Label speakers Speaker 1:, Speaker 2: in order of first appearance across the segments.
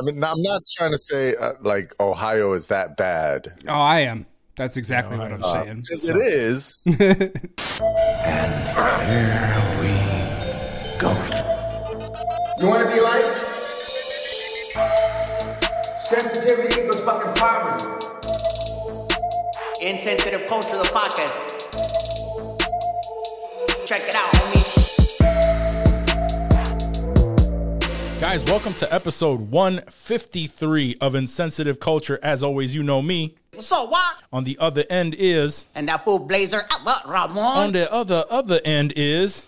Speaker 1: I mean, I'm not trying to say uh, like Ohio is that bad.
Speaker 2: Oh, I am. That's exactly what I'm saying.
Speaker 1: Because it is. And here we go.
Speaker 3: You want to be like? Sensitivity equals fucking poverty.
Speaker 4: Insensitive Culture, of the podcast. Check it out, homie.
Speaker 5: Guys, welcome to episode 153 of Insensitive Culture. As always, you know me.
Speaker 4: What's up, what?
Speaker 5: On the other end is,
Speaker 4: And that fool Blazer, Albert
Speaker 5: on the other other end is,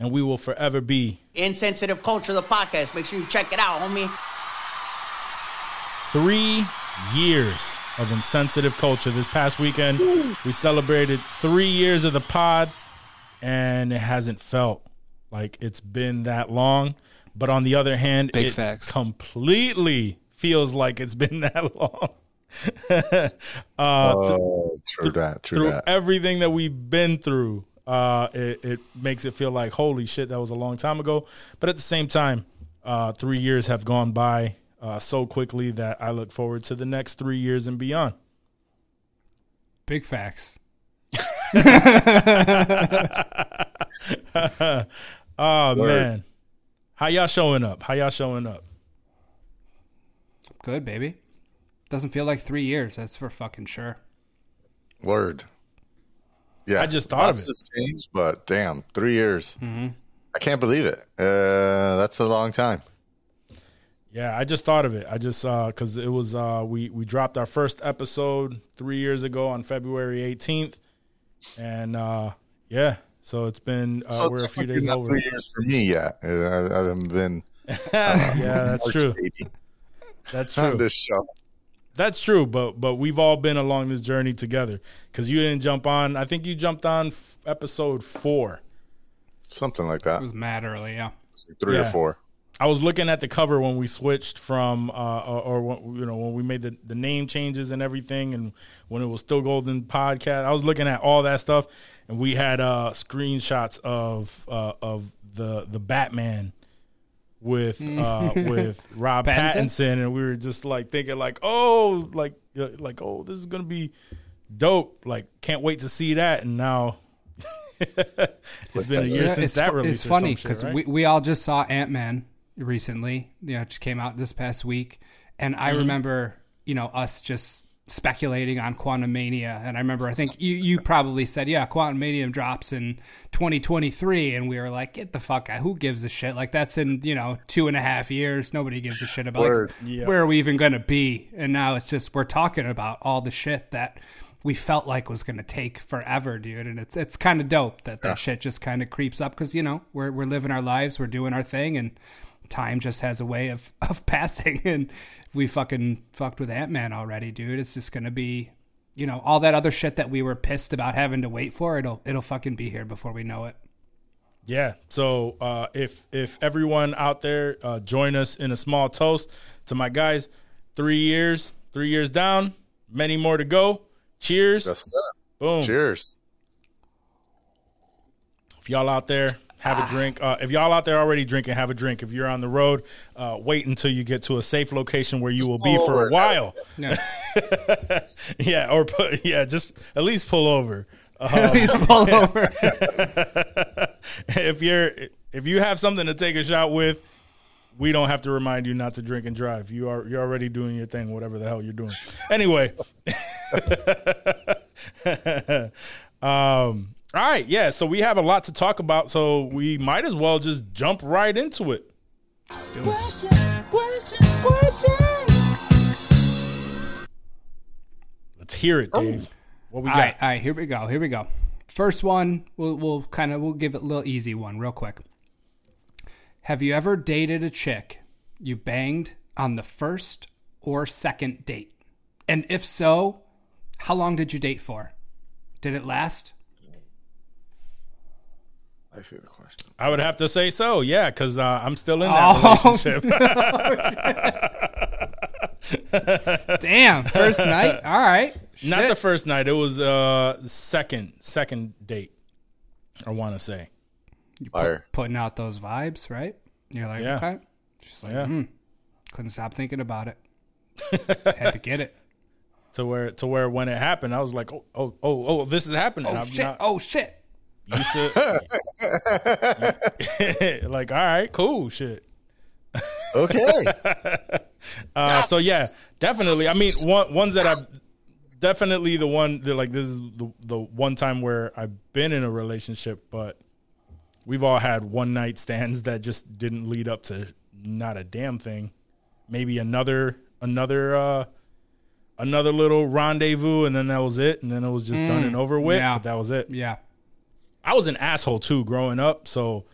Speaker 5: and we will forever be
Speaker 4: Insensitive Culture, the podcast. Make sure you check it out, homie.
Speaker 5: three years of insensitive culture. This past weekend, we celebrated three years of the pod, and it hasn't felt like it's been that long. But on the other hand,
Speaker 2: Big
Speaker 5: it
Speaker 2: facts.
Speaker 5: completely feels like it's been that long. uh,
Speaker 1: Oh, true that. True
Speaker 5: through
Speaker 1: that.
Speaker 5: everything that we've been through, uh, it, it makes it feel like holy shit, that was a long time ago. But at the same time, uh, three years have gone by uh, so quickly that I look forward to the next three years and beyond.
Speaker 2: Big facts.
Speaker 5: Oh
Speaker 1: Word.
Speaker 5: man, how y'all showing up? How y'all showing up?
Speaker 2: Good, baby. Doesn't feel like three years. That's for fucking sure.
Speaker 1: Word. Yeah.
Speaker 5: I just thought of it.
Speaker 1: has changed, but damn, three years. I can't believe it. Uh, that's a long time.
Speaker 5: Yeah, I just thought of it. I just because it was uh, we we dropped our first episode three years ago on February eighteenth, and uh, yeah, so it's been uh,
Speaker 1: So
Speaker 5: we're a few days
Speaker 1: not
Speaker 5: over.
Speaker 1: three years for me yet. Uh, I, I haven't been.
Speaker 5: yeah, that's
Speaker 1: March
Speaker 5: true.
Speaker 1: baby
Speaker 5: That's
Speaker 1: on
Speaker 5: true.
Speaker 1: this show.
Speaker 5: That's true. But but we've all been along this journey together because you didn't jump on. I think you jumped on f- episode four.
Speaker 1: Something like that.
Speaker 2: It was mad early, yeah.
Speaker 1: Three or four.
Speaker 5: I was looking at the cover when we switched from, uh, or, or when- you know, when we made the, the name changes and everything, and when it was still Golden Podcast. I was looking at all that stuff, and we had uh, screenshots of uh, of the the Batman with uh, with Rob
Speaker 2: Pattinson?
Speaker 5: Pattinson, and we were just like thinking like, oh, like uh, like oh, this is gonna be dope. Like, can't wait to see that. And now it's been a year since that release.
Speaker 2: It's
Speaker 5: or
Speaker 2: funny because
Speaker 5: right?
Speaker 2: we, we all just saw Ant Man recently. You know, it just came out this past week, and
Speaker 5: Mm-hmm.
Speaker 2: I remember you know us just speculating on Quantumania, and I remember I think you you probably said yeah, Quantumania drops in 2023, and we were like, get the fuck out, who gives a shit? Like that's in you know two and a half years, nobody gives a shit about. Like, Where are we even gonna be? And now it's just we're talking about all the shit that. We felt like was going to take forever, dude, and it's it's kind of dope that that shit just kind of creeps up because you know we're we're living our lives, we're doing our thing, and time just has a way of of passing. And we fucking fucked with Ant Man already, dude, it's just gonna be, you know, all that other shit that we were pissed about having to wait for. It'll it'll fucking be here before we know it.
Speaker 5: Yeah. So uh, if if everyone out there uh, join us in a small toast to my guys, three years, three years down, many more to go. Cheers.
Speaker 1: Yes, sir.
Speaker 5: Boom.
Speaker 1: Cheers.
Speaker 5: If y'all out there have a drink, uh, if y'all out there already drinking, have a drink. If you're on the road, uh, wait until you get to a safe location where you will be
Speaker 1: pull
Speaker 5: for
Speaker 1: over
Speaker 5: a while.
Speaker 2: Yeah.
Speaker 5: yeah, or put, yeah, just at least pull over. Uh,
Speaker 2: Please pull over.
Speaker 5: if you're if you have something to take a shot with, we don't have to remind you not to drink and drive. You are you're already doing your thing, whatever the hell you're doing. Anyway, um, all right, yeah. So we have a lot to talk about, so we might as well just jump right into it. Let's hear it, oh. Dave. What we got?
Speaker 2: right, all right, here we go. Here we go. First one, we'll we'll kind of we'll give it a little easy one, real quick. Have you ever dated a chick you banged on the first or second date? And if so, how long did you date for? Did it last?
Speaker 1: I see the question.
Speaker 5: I would have to say so, yeah, because uh, I'm still in that
Speaker 2: Oh.
Speaker 5: relationship.
Speaker 2: Damn, first night. All right.
Speaker 5: Not the first night. It was uh second second date. I want to say.
Speaker 1: Fire.
Speaker 2: putting out those vibes, right? You're like,
Speaker 5: Yeah.
Speaker 2: okay. She's like,
Speaker 5: Yeah.
Speaker 2: hmm. Couldn't stop thinking about it. Had to get it.
Speaker 5: to where to where when it happened, I was like, oh oh oh oh, this is happening.
Speaker 2: Oh
Speaker 5: I'm
Speaker 2: shit!
Speaker 5: not
Speaker 2: oh shit!
Speaker 5: Used to like, all right, cool, shit.
Speaker 1: Okay.
Speaker 5: Uh, So yeah, definitely. I mean, one, ones that I've definitely the one that like this is the the one time where I've been in a relationship, but we've all had one night stands that just didn't lead up to not a damn thing. Maybe another another uh another little rendezvous, and then that was it, and then it was just done and over with.
Speaker 2: yeah.
Speaker 5: But that was it.
Speaker 2: Yeah.
Speaker 5: I was an asshole too growing up, so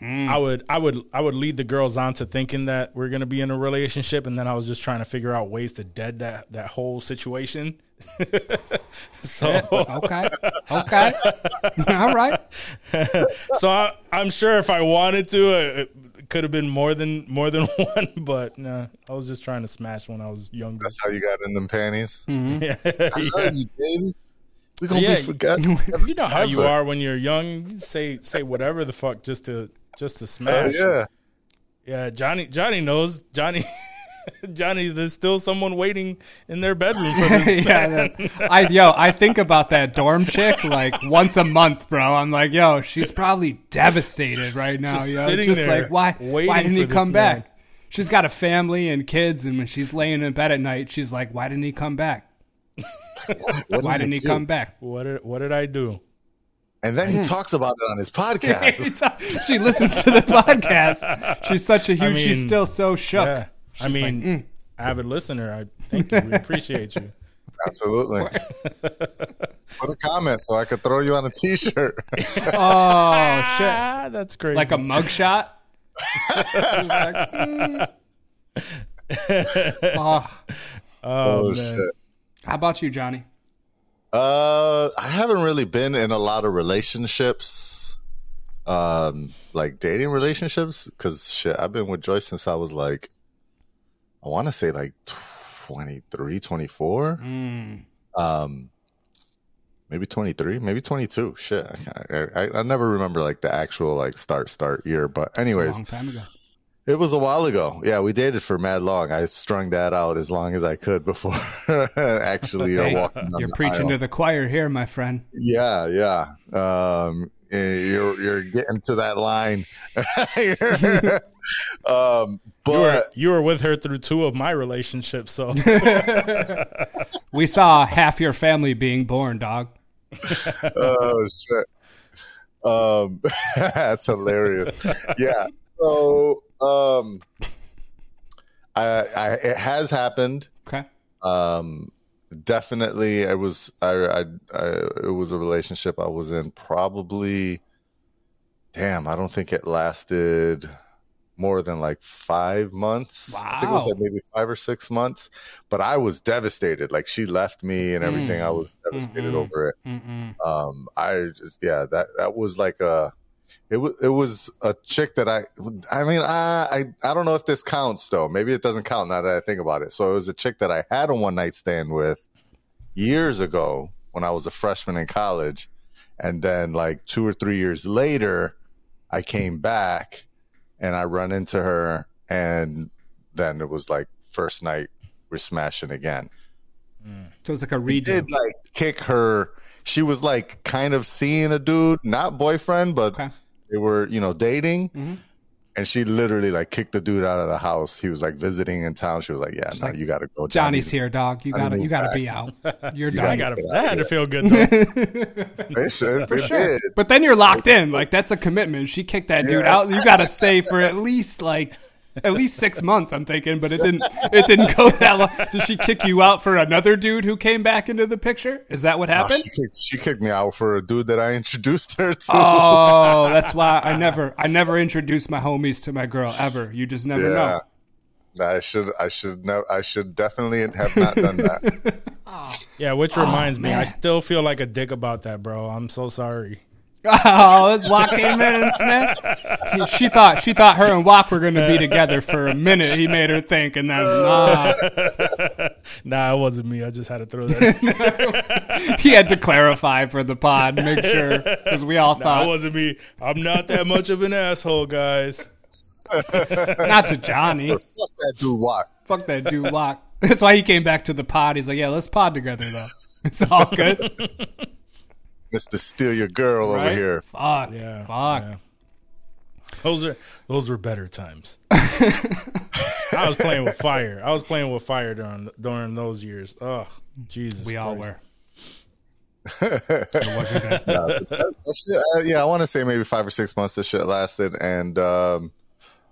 Speaker 5: I would I would I would lead the girls on to thinking that we're gonna be in a relationship, and then I was just trying to figure out ways to dead that that whole situation. so
Speaker 2: Okay. Okay. All right.
Speaker 5: so I, I'm sure if I wanted to, uh, it could have been more than more than one, but nah, I was just trying to smash when I was younger.
Speaker 1: That's how you got in them panties.
Speaker 5: yeah.
Speaker 1: I love you. We gonna
Speaker 5: Yeah,
Speaker 1: be forgotten.
Speaker 5: You know how you are when you're young. You say say whatever the fuck just to just to
Speaker 1: Uh,
Speaker 5: smash.
Speaker 1: yeah.
Speaker 5: Yeah, Johnny. Johnny knows. Johnny. Johnny. There's still someone waiting in their bedroom for this.
Speaker 2: yeah, that- I yo, I think about that dorm chick like once a month, bro. I'm like, yo, she's probably devastated right now.
Speaker 5: Just
Speaker 2: yo.
Speaker 5: sitting
Speaker 2: just
Speaker 5: there
Speaker 2: like, why? Why didn't he
Speaker 5: this
Speaker 2: come
Speaker 5: man.
Speaker 2: back? She's got a family and kids, and when she's laying in bed at night, she's like, why didn't he come back?
Speaker 1: What
Speaker 2: Why
Speaker 1: did
Speaker 2: didn't he
Speaker 1: do?
Speaker 2: come back?
Speaker 5: What did What did I do?
Speaker 1: And then he talks about it on his podcast.
Speaker 2: she listens to the podcast. She's such a huge. she's
Speaker 5: mean,
Speaker 2: still so shook.
Speaker 5: Yeah. I mean,
Speaker 2: like, mm.
Speaker 5: avid listener. I thank you. We appreciate you.
Speaker 1: Absolutely. Put a comment so I could throw you on a T-shirt.
Speaker 2: Oh shit!
Speaker 5: That's crazy.
Speaker 2: Like a mugshot. She's like, mm. oh,
Speaker 1: oh
Speaker 5: man.
Speaker 1: shit.
Speaker 2: How about you, Johnny?
Speaker 1: Uh, I haven't really been in a lot of relationships, um, like dating relationships. Because shit, I've been with Joyce since I was like, I want to say like 23, 24. Um, maybe 23, maybe 22. Shit, I, can't, I, I never remember like the actual like start start year. But
Speaker 2: A
Speaker 1: anyways,
Speaker 2: long time ago.
Speaker 1: It was a while ago. Yeah, we dated for mad long. I strung that out as long as I could before actually uh,
Speaker 2: Hey,
Speaker 1: walking.
Speaker 2: you're preaching
Speaker 1: aisle.
Speaker 2: to the choir here, my friend.
Speaker 1: Yeah, yeah. Um, you're you're getting to that line. You're- um,
Speaker 5: you were,
Speaker 1: but
Speaker 5: you were with her through two of my relationships, so
Speaker 2: We saw half your family being born, dog.
Speaker 1: oh shit, um, that's hilarious. Yeah. So um, I, I it has happened.
Speaker 2: Okay.
Speaker 1: Um, definitely, it was I, I, I it was a relationship I was in. Probably, damn, I don't think it lasted more than like five months. Wow. I think it was like maybe five or six months. But I was devastated. Like she left me and everything. I was devastated
Speaker 2: Mm-mm.
Speaker 1: over it.
Speaker 2: Mm-mm.
Speaker 1: Um, I just yeah, that that was like a. It was it was a chick that I I mean I, I I don't know if this counts though. Maybe it doesn't count now that I think about it. So it was a chick that I had a one night stand with years ago when I was a freshman in college. And then like two or three years later I came back and I run into her. And then it was like first night we're smashing again. Mm.
Speaker 2: So it's like a
Speaker 1: he
Speaker 2: redo.
Speaker 1: did like kick her. She was like kind of seeing a dude, not boyfriend, but
Speaker 2: Okay.
Speaker 1: they were, you know, dating.
Speaker 2: Mhm.
Speaker 1: And she literally like kicked the dude out of the house. He was like visiting in town. She was like, "Yeah, no,
Speaker 2: like,
Speaker 1: you got to go."
Speaker 2: Johnny's
Speaker 1: Johnny.
Speaker 2: here, dog. You gotta, you gotta
Speaker 1: back.
Speaker 2: be out. You're
Speaker 1: You
Speaker 5: I
Speaker 2: done.
Speaker 5: got that had to feel good though.
Speaker 1: They, should- they did.
Speaker 2: But then you're locked in. Like that's a commitment. She kicked that dude
Speaker 1: Yes.
Speaker 2: out. You got to stay for at least like at least six months. I'm thinking, but it didn't. It didn't go that long. Did she kick you out for another dude who came back into the picture? Is that what
Speaker 1: No,
Speaker 2: happened?
Speaker 1: she, kicked, she kicked me out for a dude that I introduced her to.
Speaker 2: Oh, that's why I never, I never introduced my homies to my girl ever. You just never
Speaker 1: yeah.
Speaker 2: know.
Speaker 1: I should, I should, know, I should definitely have not done that.
Speaker 5: Yeah, which reminds me, I oh, still feel like a dick about that, bro. I'm so sorry.
Speaker 2: Oh, this Walk came in and smacked. He- She thought she thought her and Walk were going to be together for a minute. He made her think, and then nah,
Speaker 5: Nah, it wasn't me. I just had to throw that. in.
Speaker 2: he had to clarify for the pod, make sure because we all
Speaker 5: Nah, it wasn't me. I'm not that much of an asshole, guys.
Speaker 2: Not to Johnny.
Speaker 1: Fuck that dude. Walk.
Speaker 2: Fuck that dude lock. That's why he came back to the pod. He's like, yeah, let's pod together though. It's all good.
Speaker 1: Mister Steal Your Girl over here.
Speaker 2: Fuck.
Speaker 5: Yeah,
Speaker 2: Fuck.
Speaker 5: yeah. Those are those were better times. I was playing with fire. I was playing with fire during during those years. Ugh, Jesus.
Speaker 2: We all were. it wasn't good.
Speaker 1: That- that shit, uh, yeah, I want to say maybe five or six months this shit lasted, and um,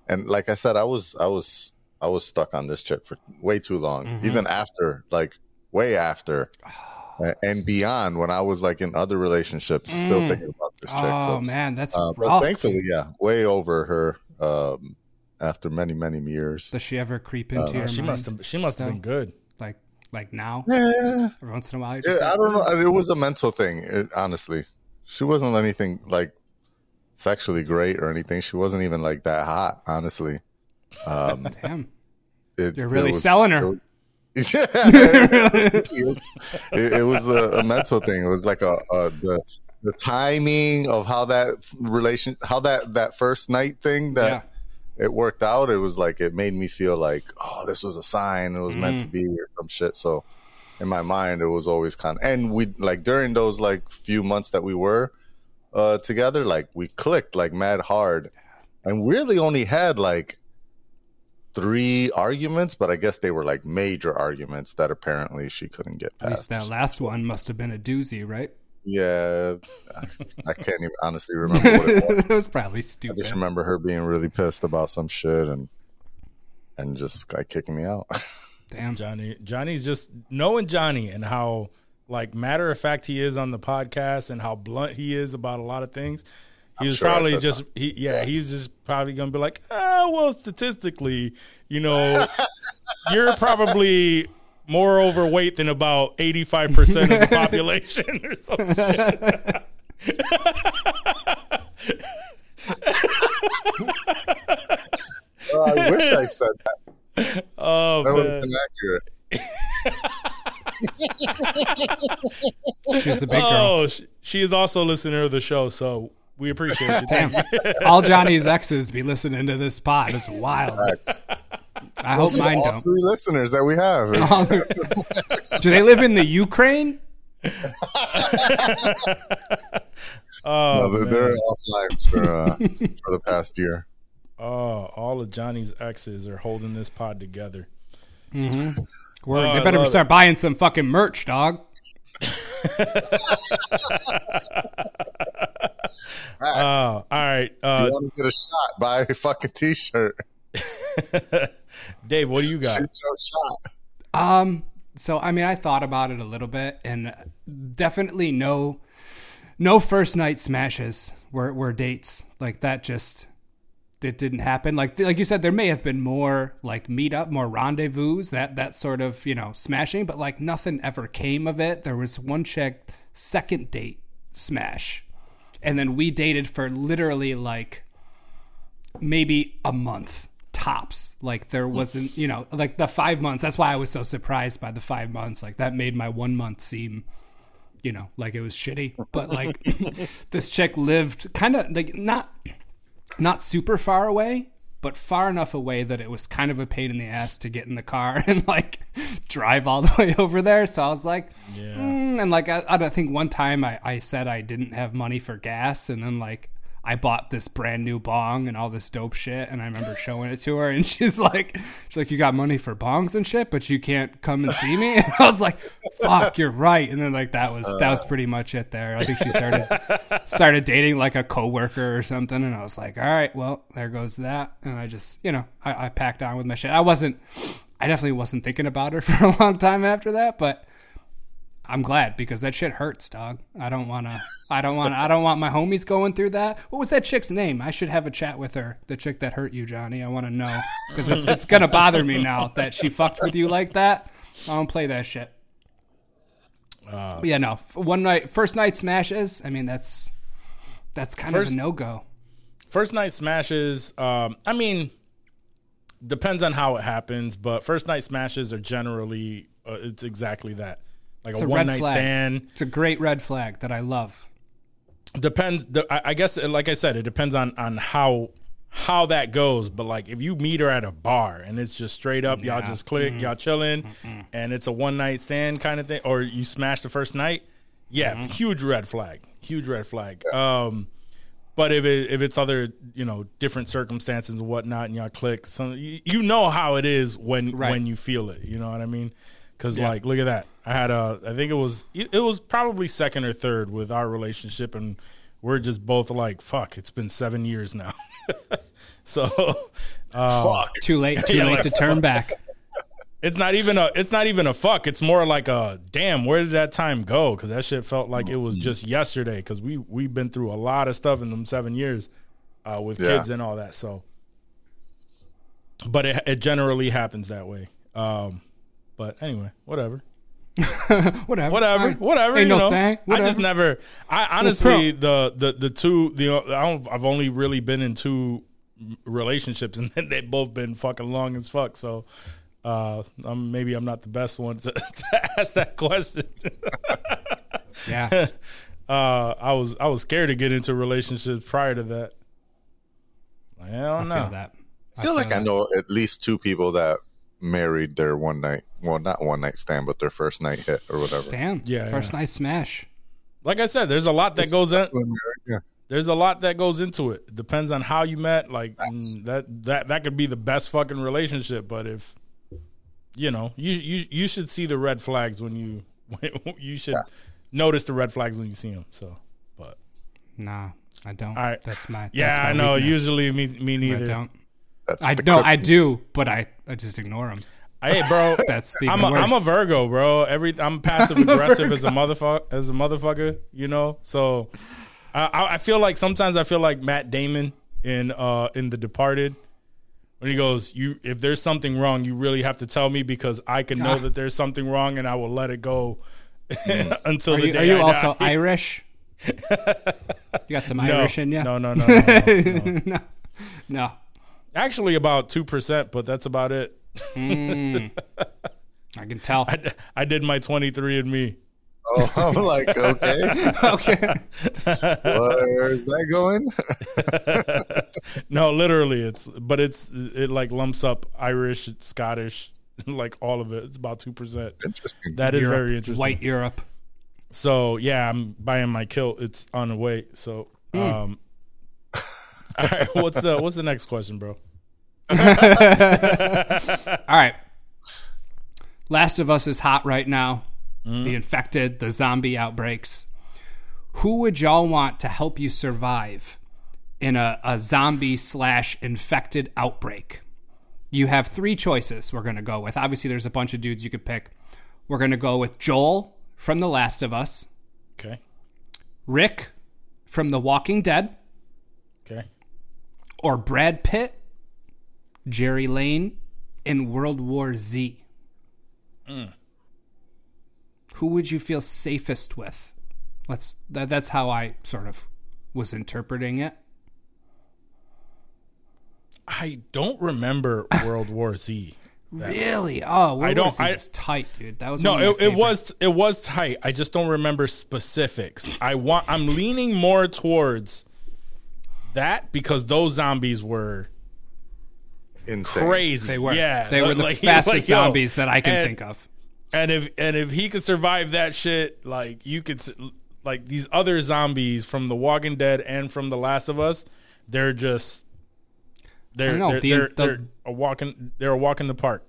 Speaker 1: and like I said, I was I was I was stuck on this chick for way too long,
Speaker 2: Mm-hmm.
Speaker 1: even after like way after. a- And beyond, when I was like in other relationships, still thinking about this chick.
Speaker 2: Oh
Speaker 1: so,
Speaker 2: man, that's
Speaker 1: uh, but thankfully, yeah, way over her um, after many, many years.
Speaker 2: Does she ever creep into your
Speaker 5: Uh, She
Speaker 2: mind?
Speaker 5: must have. She must have been good.
Speaker 2: like like now.
Speaker 1: Yeah,
Speaker 2: Every once in a while,
Speaker 1: Yeah,
Speaker 2: like,
Speaker 1: I don't know. It was a mental thing, it, honestly. She wasn't anything like sexually great or anything. She wasn't even like that hot, honestly. Um,
Speaker 2: Damn,
Speaker 1: it,
Speaker 2: you're really
Speaker 1: it was-
Speaker 2: selling
Speaker 1: it
Speaker 2: her.
Speaker 1: was- yeah, it, it was a, a mental thing. It was like a, a the the timing of how that relation, how that that first night thing that it worked out. It was like it made me feel like, oh, this was a sign. It was meant
Speaker 2: Mm.
Speaker 1: to be or some shit. So in my mind, it was always kind of, and we like during those like few months that we were uh together, like we clicked like mad hard, and really only had like three arguments, but I guess they were like major arguments that apparently she couldn't get
Speaker 2: At least
Speaker 1: past.
Speaker 2: that last one must have been a doozy, right?
Speaker 1: Yeah, I, I can't even honestly remember what it was.
Speaker 2: it was probably
Speaker 1: I just remember her being really pissed about some shit and and just like kicking me out.
Speaker 2: Damn.
Speaker 5: Johnny. Johnny's just knowing Johnny and how like matter of fact he is on the podcast and how blunt he is about a lot of things. He was
Speaker 1: sure
Speaker 5: probably just he, yeah, he's just probably gonna be like, ah, well, statistically, you know, you're probably more overweight than about eighty five percent of the population or something.
Speaker 1: Oh, I wish I said that.
Speaker 5: Oh
Speaker 1: That would
Speaker 5: man.
Speaker 1: have been accurate.
Speaker 2: She's a big girl.
Speaker 5: Oh, she, she is also a listener of the show, so we appreciate you.
Speaker 2: Damn. All Johnny's exes be listening to this pod. It's wild.
Speaker 1: Facts.
Speaker 2: I hope
Speaker 1: Those are
Speaker 2: mine
Speaker 1: all
Speaker 2: don't.
Speaker 1: three listeners that we have. It's-
Speaker 2: Do they live in the Ukraine?
Speaker 5: Oh,
Speaker 1: no, they're,
Speaker 5: man.
Speaker 1: they're offline for uh, for the past year.
Speaker 5: Oh, all of Johnny's exes are holding this pod together.
Speaker 2: Word.
Speaker 5: Oh,
Speaker 2: they
Speaker 5: I
Speaker 2: better
Speaker 5: love
Speaker 2: start buying some fucking merch, dog.
Speaker 5: Oh, all right. Uh,
Speaker 1: you want to get a shot? Buy a fucking t-shirt.
Speaker 5: Dave, what do you got?
Speaker 1: Shoot your shot.
Speaker 2: Um, so I mean, I thought about it a little bit, and definitely no, no first night smashes were were dates like that. Just it didn't happen. Like like you said, there may have been more like meet up, more rendezvous, that that sort of you know smashing, but like nothing ever came of it. There was one chick second date smash, and then we dated for literally like maybe a month tops. Like there hmm. wasn't, you know, like the five months. That's why I was so surprised by the five months. Like that made my one month seem, you know, like it was shitty. But like this chick lived kind of like not, not super far away, but far enough away that it was kind of a pain in the ass to get in the car and like drive all the way over there. So I was like, mm, and like I, I don't think one time I, I said I didn't have money for gas, and then like I bought this brand new bong and all this dope shit, and I remember showing it to her, and she's like, she's like, you got money for bongs and shit, but you can't come and see me. And I was like, fuck, you're right. And then like that was that was uh. pretty much it there. I think she started started dating like a coworker or something, and I was like, all right, well, there goes that. And I just, you know, I, I packed on with my shit. I wasn't, I definitely wasn't thinking about her for a long time after that, but. I'm glad because that shit hurts, dog. I don't want to. I don't want. I don't want my homies going through that. What was that chick's name? I should have a chat with her. The chick that hurt you, Johnny. I want to know because it's, it's gonna bother me now that she fucked with you like that. I don't play that shit. But yeah, no. One night, first night smashes. I mean, that's that's kind
Speaker 5: First-
Speaker 2: of a no go.
Speaker 5: First night smashes. Um, I mean, depends on how it happens, but first night smashes are generally uh, it's exactly that, like
Speaker 2: It's
Speaker 5: a,
Speaker 2: a
Speaker 5: one night
Speaker 2: flag.
Speaker 5: stand.
Speaker 2: It's a great red flag that I love.
Speaker 5: Depends. The, I, I guess, uh, like I said, it depends on on how how that goes, but like if you meet her at a bar and it's just straight up, y'all just click, mm-hmm. y'all chilling, and it's a one night stand kind of thing, or you smash the first night, yeah, mm-hmm. huge red flag, huge red flag. Um, but if it if it's other you know different circumstances and whatnot, and y'all click, some you, you know how it is when
Speaker 2: Right.
Speaker 5: when you feel it. You know what I mean? Because
Speaker 2: Yeah.
Speaker 5: like, look at that. I had a, I think it was it it was probably second or third with our relationship, and we're just both like, fuck, it's been seven years now. so
Speaker 1: Fuck.
Speaker 2: Too late. Too late to turn back.
Speaker 5: it's not even a it's not even a fuck. It's more like a damn. Where did that time go? Because that shit felt like it was just yesterday. Because we we've been through a lot of stuff in them seven years uh, with
Speaker 1: Yeah.
Speaker 5: kids and all that. So, but it it generally happens that way. Um, but anyway, whatever,
Speaker 2: Whatever.
Speaker 5: whatever,
Speaker 2: All right.
Speaker 5: whatever.
Speaker 2: Ain't
Speaker 5: you
Speaker 2: no
Speaker 5: know,
Speaker 2: thing.
Speaker 5: I just never. I honestly the the the two the I don't, I've only really been in two relationships and they've both been fucking long as fuck. So. Uh, I'm, maybe I'm not the best one to, to ask that question.
Speaker 2: Yeah.
Speaker 5: uh, I was I was scared to get into relationships prior to that. I
Speaker 2: I
Speaker 5: don't
Speaker 2: feel
Speaker 5: know.
Speaker 2: that.
Speaker 1: I feel like I know at least two people that married their one night, well, not one night stand, but their first night hit or whatever.
Speaker 2: Damn.
Speaker 5: Yeah,
Speaker 2: First
Speaker 5: yeah.
Speaker 2: night smash.
Speaker 5: Like I said, there's a lot that goes in.
Speaker 1: That's when married,
Speaker 5: There's a lot that goes into it. Depends on how you met. Like mm, that that that could be the best fucking relationship. But if you know, you you you should see the red flags when you you should notice the red flags when you see them. So, but
Speaker 2: Nah, I don't.
Speaker 5: All right.
Speaker 2: That's my.
Speaker 5: yeah,
Speaker 2: that's my
Speaker 5: I know.
Speaker 2: weakness.
Speaker 5: Usually, me me
Speaker 2: I
Speaker 5: neither.
Speaker 2: don't.
Speaker 1: That's
Speaker 2: I know. I do, but I, I just ignore them.
Speaker 5: Hey, bro.
Speaker 2: That's even
Speaker 5: I'm a,
Speaker 2: worse.
Speaker 5: I'm a Virgo, bro. Every I'm passive aggressive as a motherfucker, as a motherfucker, you know. So I, I I feel like sometimes I feel like Matt Damon in uh in The Departed when he goes, "You if there's something wrong, you really have to tell me because I can know
Speaker 2: Ah.
Speaker 5: that there's something wrong and I will let it go until
Speaker 2: Are
Speaker 5: the
Speaker 2: you,
Speaker 5: day
Speaker 2: are you
Speaker 5: I
Speaker 2: also
Speaker 5: die."
Speaker 2: Irish? you got some
Speaker 5: no,
Speaker 2: Irish in you?
Speaker 5: No, no, no, no, no, no.
Speaker 2: no.
Speaker 5: Actually, about two percent, but that's about it.
Speaker 2: I can tell.
Speaker 5: I, I did my 23 and me.
Speaker 1: Oh, I'm like, okay,
Speaker 2: okay.
Speaker 1: where's that going?
Speaker 5: No, literally, it's but it's it like lumps up Irish, Scottish, like all of it. It's about two percent.
Speaker 1: Interesting.
Speaker 5: That is
Speaker 2: Europe,
Speaker 5: very interesting.
Speaker 2: White Europe.
Speaker 5: So yeah, I'm buying my kilt. It's on the way. So um, all right, what's the what's the next question, bro?
Speaker 2: All right. Last of Us is hot right now. Mm-hmm. The infected, the zombie outbreaks. Who would y'all want to help you survive in a, a zombie slash infected outbreak? You have three choices we're going to go with. Obviously, there's a bunch of dudes you could pick. We're going to go with Joel from The Last of Us,
Speaker 5: Okay,
Speaker 2: Rick from The Walking Dead,
Speaker 5: okay.
Speaker 2: Or Brad Pitt, Gerry Lane in World War Z? Who would you feel safest with? Let's that, that's how I sort of was interpreting it.
Speaker 5: I don't remember World War Z.
Speaker 2: Really? Oh, World
Speaker 5: I don't-
Speaker 2: War Z
Speaker 5: I-
Speaker 2: was tight, dude. That was
Speaker 5: No,
Speaker 2: one of my
Speaker 5: it, it was it was tight. I just don't remember specifics. I want. I'm leaning more towards that because those zombies were
Speaker 1: Insane.
Speaker 5: crazy.
Speaker 2: They were.
Speaker 5: Yeah,
Speaker 2: they were the
Speaker 5: like-
Speaker 2: fastest
Speaker 5: like, yo,
Speaker 2: zombies that I can
Speaker 5: and-
Speaker 2: think of.
Speaker 5: And if and if he could survive that shit, like you could, like these other zombies from The Walking Dead and from The Last of Us, they're just they're
Speaker 2: know,
Speaker 5: they're,
Speaker 2: the-
Speaker 5: they're,
Speaker 2: the-
Speaker 5: they're a walking they're a walk in the park.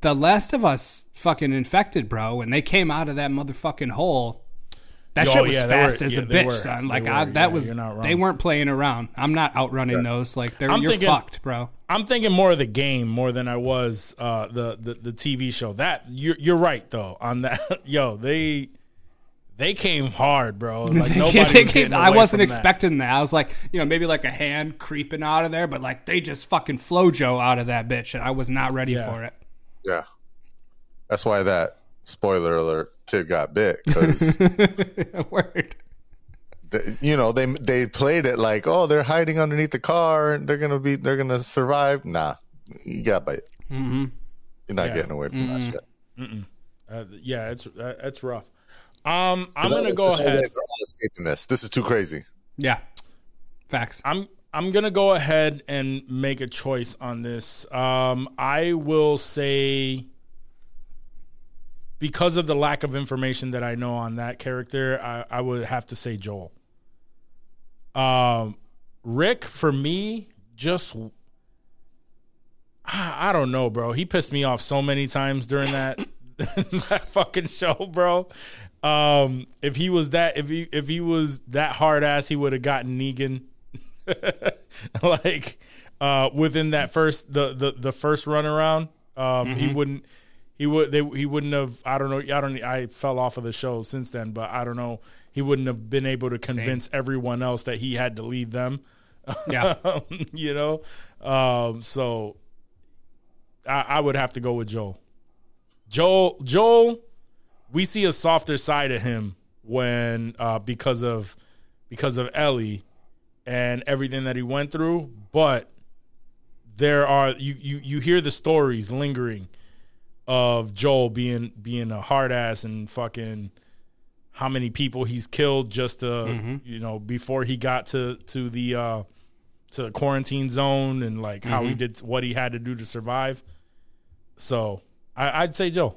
Speaker 2: The Last of Us fucking infected, bro. and they came out of that motherfucking hole, that
Speaker 5: Yo,
Speaker 2: shit was
Speaker 5: yeah,
Speaker 2: fast
Speaker 5: were-
Speaker 2: as
Speaker 5: yeah,
Speaker 2: a bitch,
Speaker 5: were.
Speaker 2: son. Like
Speaker 5: were.
Speaker 2: I, that
Speaker 5: Yeah,
Speaker 2: was
Speaker 5: not
Speaker 2: they weren't playing around. I'm not outrunning those. Like they're
Speaker 5: I'm
Speaker 2: you're
Speaker 5: thinking-
Speaker 2: fucked, bro.
Speaker 5: I'm thinking more of the game more than I was uh, the, the the TV show. That you're you're right though on that. Yo, they they came hard, bro. Like nobody.
Speaker 2: Yeah,
Speaker 5: was
Speaker 2: they
Speaker 5: getting
Speaker 2: came- I wasn't
Speaker 5: from that.
Speaker 2: expecting that. I was like, you know, maybe like a hand creeping out of there, but like they just fucking flojo out of that bitch, and I was not ready
Speaker 5: Yeah.
Speaker 2: for it.
Speaker 1: Yeah. That's why that spoiler alert kid got bit because
Speaker 2: Word.
Speaker 1: you know they they played it like oh they're hiding underneath the car and they're gonna be they're gonna survive. Nah, you got bit. Mm-hmm. You're not
Speaker 5: Yeah.
Speaker 1: getting away from that shit.
Speaker 5: Uh, yeah, it's uh, it's rough. Um, I'm gonna
Speaker 1: no-
Speaker 5: go
Speaker 1: there's
Speaker 5: ahead.
Speaker 1: way for escaping this. This is too crazy.
Speaker 2: Yeah. Facts.
Speaker 5: I'm I'm gonna go ahead and make a choice on this. Um, I will say because of the lack of information that I know on that character, I, I would have to say Joel. Um, Rick for me just I I don't know, bro. He pissed me off so many times during that that fucking show, bro. Um, if he was that, if he if he was that hard ass, he would have gotten Negan. like uh, within that first the the the first run around, um, he wouldn't. He would. They. He wouldn't have. I don't know. I don't. I fell off of the show since then, but I don't know. He wouldn't have been able to convince everyone else that he had to lead them.
Speaker 2: Yeah.
Speaker 5: you know. Um, so I, I would have to go with Joel. Joel. Joel. We see a softer side of him when uh, because of because of Ellie and everything that he went through, but there are you you you hear the stories lingering of Joel being being a hard ass and fucking how many people he's killed just to you know before he got to to the uh to the quarantine zone and like how he did what he had to do to survive. So I, I'd say Joe.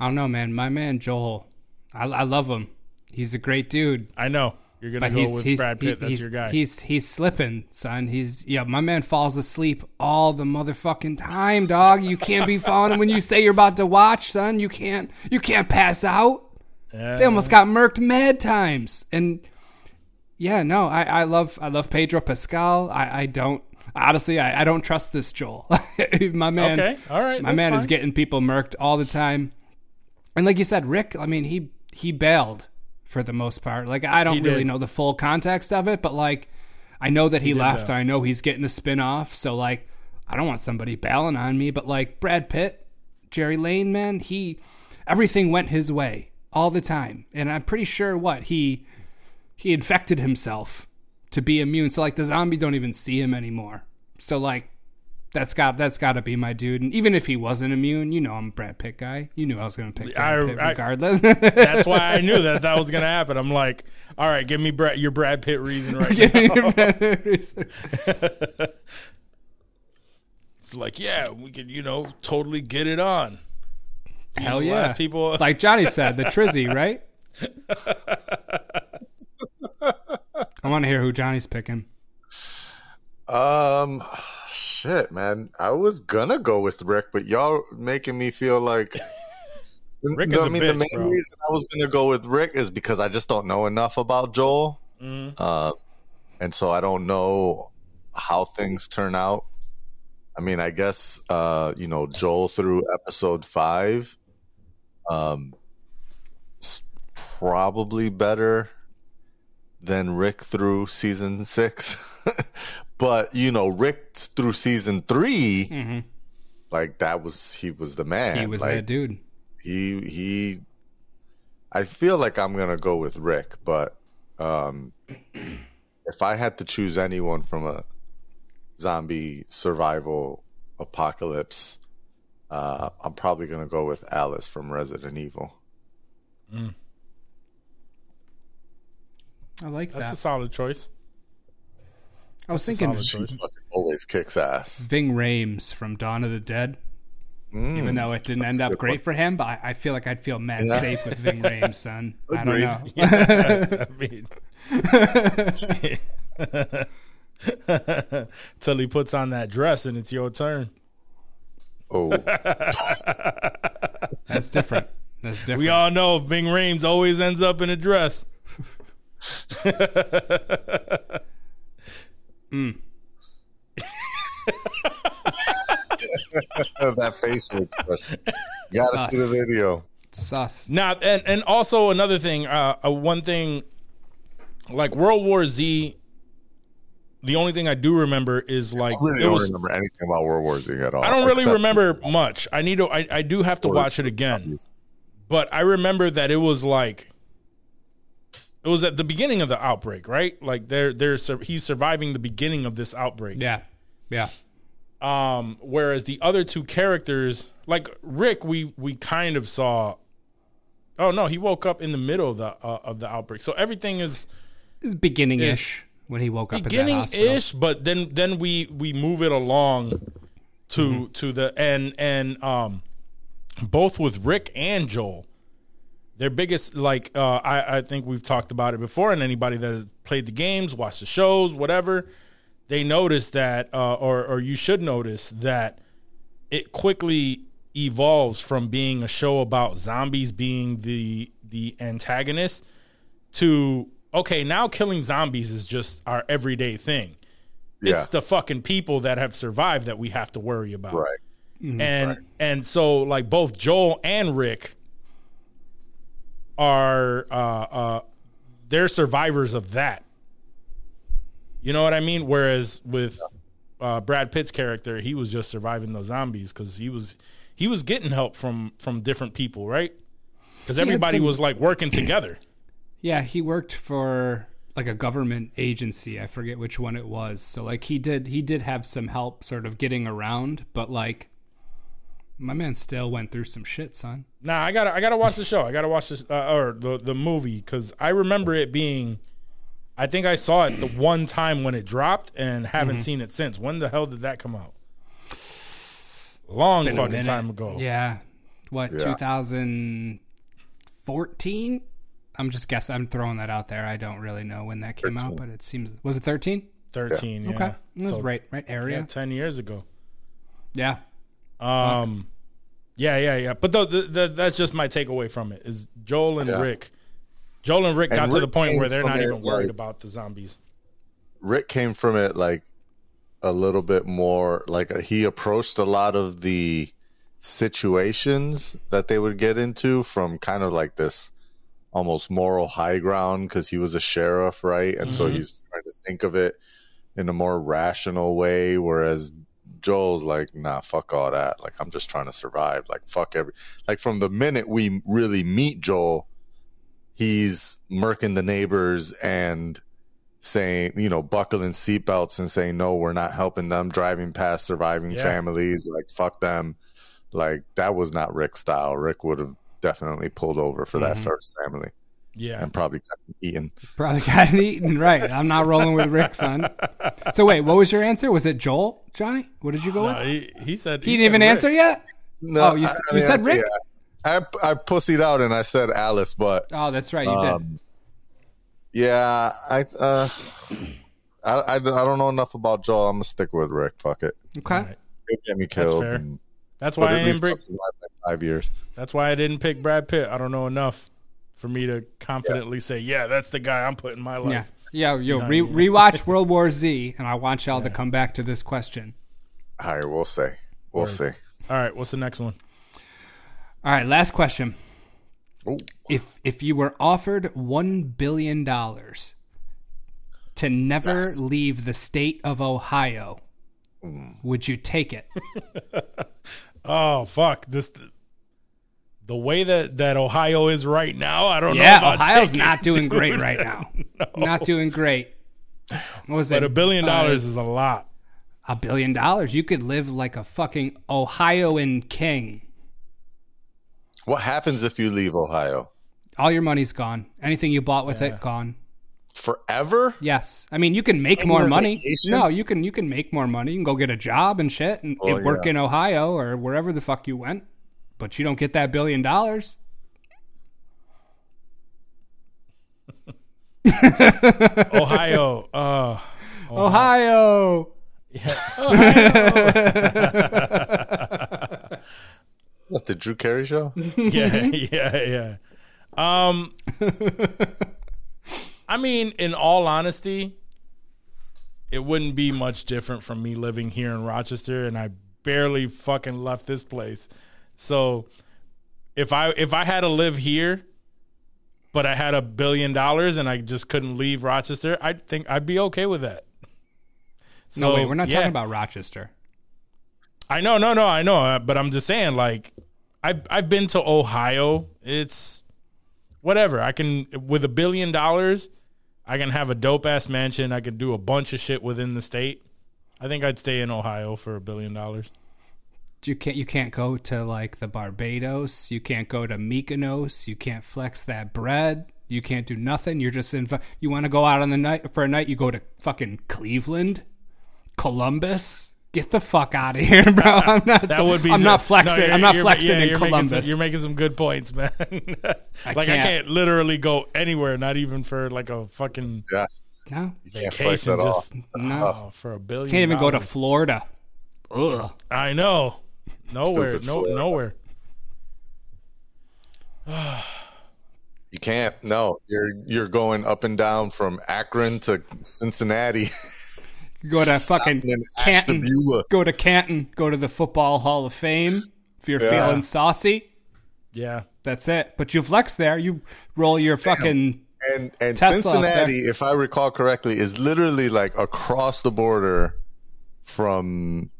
Speaker 2: I don't know, man. My man Joel, I, I love him. He's a great dude.
Speaker 5: I know you're gonna
Speaker 2: But
Speaker 5: go
Speaker 2: he's
Speaker 5: with
Speaker 2: he's,
Speaker 5: Brad Pitt.
Speaker 2: he-
Speaker 5: That's your guy.
Speaker 2: He's he's slipping, son. He's yeah. My man falls asleep all the motherfucking time, dog. You can't be falling when you say you're about to watch, son. You can't you can't pass out. They uh, almost got murked mad times. And yeah, no, I, I love I love Pedro Pascal. I, I don't honestly I, I don't trust this Joel. my man
Speaker 5: Okay, all right,
Speaker 2: My man is getting people murked all the time. And like you said, Rick, I mean he he bailed for the most part. Like I don't
Speaker 5: He
Speaker 2: really know the full context of it, but like I know that he,
Speaker 5: did
Speaker 2: left and I know he's getting a spin off, so like I don't want somebody bailing on me, but like Brad Pitt, Gerry Lane, man, he everything went his way all the time. And I'm pretty sure what he he infected himself to be immune. So like the zombies don't even see him anymore. So like that's got that's got to be my dude. And even if he wasn't immune, you know I'm a Brad Pitt guy. You knew I was going to pick Brad
Speaker 5: I-
Speaker 2: Pitt
Speaker 5: I-
Speaker 2: regardless.
Speaker 5: That's why I knew that that was gonna happen. I'm like, all right, give me Brad, your Brad Pitt reason right now. It's like, yeah, we could, you know, totally get it on.
Speaker 2: Hell
Speaker 5: the
Speaker 2: yeah.
Speaker 5: people-
Speaker 2: like Johnny said, the Trizzy, right? I want to hear who Johnny's picking.
Speaker 1: Um, shit, man. I was gonna go with Rick, but y'all making me feel like.
Speaker 5: Rick
Speaker 1: No,
Speaker 5: is
Speaker 1: I mean,
Speaker 5: bitch,
Speaker 1: the main
Speaker 5: bro.
Speaker 1: reason I was gonna go with Rick is because I just don't know enough about Joel,
Speaker 5: Mm-hmm.
Speaker 1: uh, and so I don't know how things turn out. I mean, I guess uh, you know Joel through episode five, um, probably better than Rick through season six, but you know Rick through season 3 like that was he was the man.
Speaker 2: Mm-hmm. He was
Speaker 1: like,
Speaker 2: that dude.
Speaker 1: he he I feel like I'm gonna go with Rick, but um if I had to choose anyone from a zombie survival apocalypse, uh I'm probably gonna go with Alice from Resident Evil.
Speaker 2: I like
Speaker 5: That's
Speaker 2: that.
Speaker 5: That's a solid choice.
Speaker 2: I was
Speaker 5: that's a
Speaker 2: thinking
Speaker 5: solid
Speaker 1: She fucking always kicks ass.
Speaker 2: Ving Rhames from Dawn of the Dead. Even though it didn't
Speaker 1: Mm.
Speaker 2: end up great
Speaker 1: one.
Speaker 2: for him, but I, I feel like I'd feel mad
Speaker 1: Yeah.
Speaker 2: safe with Ving Rhames, son. I don't
Speaker 1: Agreed.
Speaker 2: know.
Speaker 5: I mean, till he puts on that dress and it's your turn.
Speaker 1: Oh,
Speaker 2: That's different. That's different.
Speaker 5: We all know Ving Rhames always ends up in a dress.
Speaker 1: that facial expression. You gotta see the video.
Speaker 2: Sus.
Speaker 5: Now, and and also another thing, uh, uh, one thing, like World War Z. The only thing I do remember is like
Speaker 1: I really
Speaker 5: it
Speaker 1: don't
Speaker 5: was.
Speaker 1: remember anything about World War Z at all.
Speaker 5: I don't really remember much. I need to. I, I do have to watch it again. But I remember that it was like it was at the beginning of the outbreak, right? Like they're they're he's surviving the beginning of this outbreak.
Speaker 2: Yeah. Yeah.
Speaker 5: Um, whereas the other two characters, like Rick, we we kind of saw. Oh no, he woke up in the middle of the uh, of the outbreak. So everything is
Speaker 2: It's beginning ish. when he woke up
Speaker 5: Beginning ish, but then then we we move it along to
Speaker 2: Mm-hmm.
Speaker 5: to the and and um both with Rick and Joel. Their biggest like uh I, I think we've talked about it before, and anybody that has played the games, watched the shows, whatever, they notice that uh or or you should notice that it quickly evolves from being a show about zombies being the the antagonist to okay, now killing zombies is just our everyday thing.
Speaker 1: Yeah.
Speaker 5: It's the fucking people that have survived that we have to worry about.
Speaker 1: right.
Speaker 5: And and so like both Joel and Rick are uh uh they're survivors of that. You know what I mean? Whereas with uh Brad Pitt's character, he was just surviving those zombies cuz he was he was getting help from from different people, right? Cuz everybody
Speaker 2: some-
Speaker 5: was like working together.
Speaker 2: Yeah, he worked for like a government agency. I forget which one it was. So like he did he did have some help sort of getting around, but like my man still went through some shit, son.
Speaker 5: Nah, I gotta I gotta watch the show. I gotta watch this uh, or the the movie because I remember it being. I think I saw it the one time when it dropped and haven't
Speaker 2: Mm-hmm.
Speaker 5: seen it since. When the hell did that come out? Long fucking
Speaker 2: minute.
Speaker 5: time ago.
Speaker 2: Yeah. What,
Speaker 1: Yeah.
Speaker 2: 2014? I'm just guessing. I'm throwing that out there. I don't really know when that came out, but it seems was it 13?
Speaker 5: Thirteen. Yeah.
Speaker 2: Okay. That was
Speaker 5: So,
Speaker 2: right right
Speaker 5: Yeah,
Speaker 2: area.
Speaker 5: ten years ago.
Speaker 2: Yeah.
Speaker 5: Um, yeah, yeah, yeah. But the, the, the, that's just my takeaway from it is Joel and
Speaker 1: Yeah.
Speaker 5: Rick. Joel and Rick
Speaker 1: And
Speaker 5: got to the point where they're not even worried
Speaker 1: like-
Speaker 5: about the zombies.
Speaker 1: Rick came from it like a little bit more like uh, he approached a lot of the situations that they would get into from kind of like this almost moral high ground because he was a sheriff, right? And so he's trying to think of it in a more rational way, whereas Joel's like, nah, fuck all that. Like, I'm just trying to survive. Like, fuck every. Like, from the minute we really meet Joel, he's murking the neighbors and saying, you know, buckling seatbelts and saying, no, we're not helping them driving past surviving
Speaker 5: Yeah.
Speaker 1: families. Like, fuck them. Like, that was not Rick's style. Rick would have definitely pulled over for that mm-hmm. first family
Speaker 5: Yeah.
Speaker 1: and probably got eaten.
Speaker 2: Probably got eaten. Right. I'm not rolling with Rick, son. So wait, what was your answer? Was it Joel, Johnny? What did you go
Speaker 5: Uh,
Speaker 2: with?
Speaker 5: he, he said
Speaker 2: He
Speaker 5: said
Speaker 2: didn't even
Speaker 5: Rick.
Speaker 2: answer yet?
Speaker 1: No,
Speaker 2: Oh, you s- you said Rick?
Speaker 1: yeah. I, I pussied out and I said Alice, but
Speaker 2: Oh, that's right. You did.
Speaker 1: um, yeah, I, uh, I, I, I don't know enough about Joel. I'm gonna stick with Rick. Fuck it.
Speaker 2: Okay.
Speaker 5: Alright.
Speaker 1: He'll get me killed.
Speaker 5: fair.
Speaker 1: and-
Speaker 5: That's why I didn't
Speaker 1: least
Speaker 5: bring,
Speaker 1: like five years.
Speaker 5: That's why I didn't pick Brad Pitt. I don't know enough for me to confidently say, yeah, that's the guy I'm putting my life.
Speaker 2: Yeah. Yo, yo, re- rewatch World War Z, and I want y'all to come back to this question.
Speaker 1: All right, we'll see. We'll see.
Speaker 5: All right, what's the next one?
Speaker 2: All right, last question.
Speaker 1: Ooh.
Speaker 2: If if you were offered one billion dollars to never
Speaker 1: Yes.
Speaker 2: leave the state of Ohio, mm. would you take it?
Speaker 5: Oh fuck this. The way that that Ohio is right now, I don't know.
Speaker 2: yeah,
Speaker 5: about
Speaker 2: Ohio's not doing
Speaker 5: dude.
Speaker 2: great right now. Not doing great. What was
Speaker 5: But
Speaker 2: it?
Speaker 5: a billion
Speaker 2: Uh,
Speaker 5: dollars is a lot.
Speaker 2: a billion dollars. You could live like a fucking Ohioan king.
Speaker 1: What happens if you leave Ohio
Speaker 2: All your money's gone. Anything you bought with it, gone.
Speaker 1: forever?
Speaker 2: Yes, I mean you can make
Speaker 1: Can
Speaker 2: more money.
Speaker 1: vacation?
Speaker 2: No, you can you can make more money. You can go get a job and shit and,
Speaker 1: Oh,
Speaker 2: and work
Speaker 1: yeah.
Speaker 2: in Ohio or wherever the fuck you went, but you don't get that billion dollars.
Speaker 5: Ohio. Uh,
Speaker 2: Ohio.
Speaker 1: What the Drew Carey show?
Speaker 5: yeah, yeah, yeah. Um, I mean, in all honesty, it wouldn't be much different from me living here in Rochester, and I barely fucking left this place. So, if I if I had to live here, but I had a billion dollars and I just couldn't leave Rochester, I think I'd be okay with that.
Speaker 2: No,
Speaker 5: So,
Speaker 2: wait, we're not
Speaker 5: yeah.
Speaker 2: talking about Rochester.
Speaker 5: I know, no, no, I know, uh, but I'm just saying, like, I've I've been to Ohio. It's whatever. I can with a billion dollars, I can have a dope ass mansion. I could do a bunch of shit within the state. I think I'd stay in Ohio for a billion dollars.
Speaker 2: You can't you can't go to like the Barbados. You can't go to Mykonos. You can't flex that bread. You can't do nothing. You're just in. You want to go out on the night for a night? You go to fucking Cleveland, Columbus. Get the fuck out of here, bro. I'm not.
Speaker 5: That would be.
Speaker 2: I'm not
Speaker 5: no,
Speaker 2: flexing.
Speaker 5: you're-
Speaker 2: I'm not
Speaker 5: you're-
Speaker 2: flexing
Speaker 5: yeah,
Speaker 2: in
Speaker 5: you're Making
Speaker 2: Columbus.
Speaker 5: some, you're making some good points, man. like I
Speaker 2: can't.
Speaker 5: can't literally go anywhere, not even for like a fucking
Speaker 1: Yeah,
Speaker 2: no,
Speaker 1: you can't flex
Speaker 5: vacation.
Speaker 1: at all.
Speaker 5: Just
Speaker 2: no.
Speaker 5: oh, for a billion.
Speaker 2: Can't even go to. Florida. Ugh.
Speaker 5: I know. Nowhere.
Speaker 1: Stupid
Speaker 5: No.
Speaker 1: Florida.
Speaker 5: Nowhere.
Speaker 1: You can't. No, you're you're going up and down from Akron to Cincinnati.
Speaker 2: Go to fucking Canton.
Speaker 1: Ashtabula.
Speaker 2: Go to Canton. Go to the Football Hall of Fame. If you're
Speaker 1: Yeah.
Speaker 2: feeling saucy,
Speaker 5: Yeah.
Speaker 2: that's it. But you flex there. You roll your fucking.
Speaker 1: And and
Speaker 2: Tesla
Speaker 1: Cincinnati, if I recall correctly, is literally like across the border from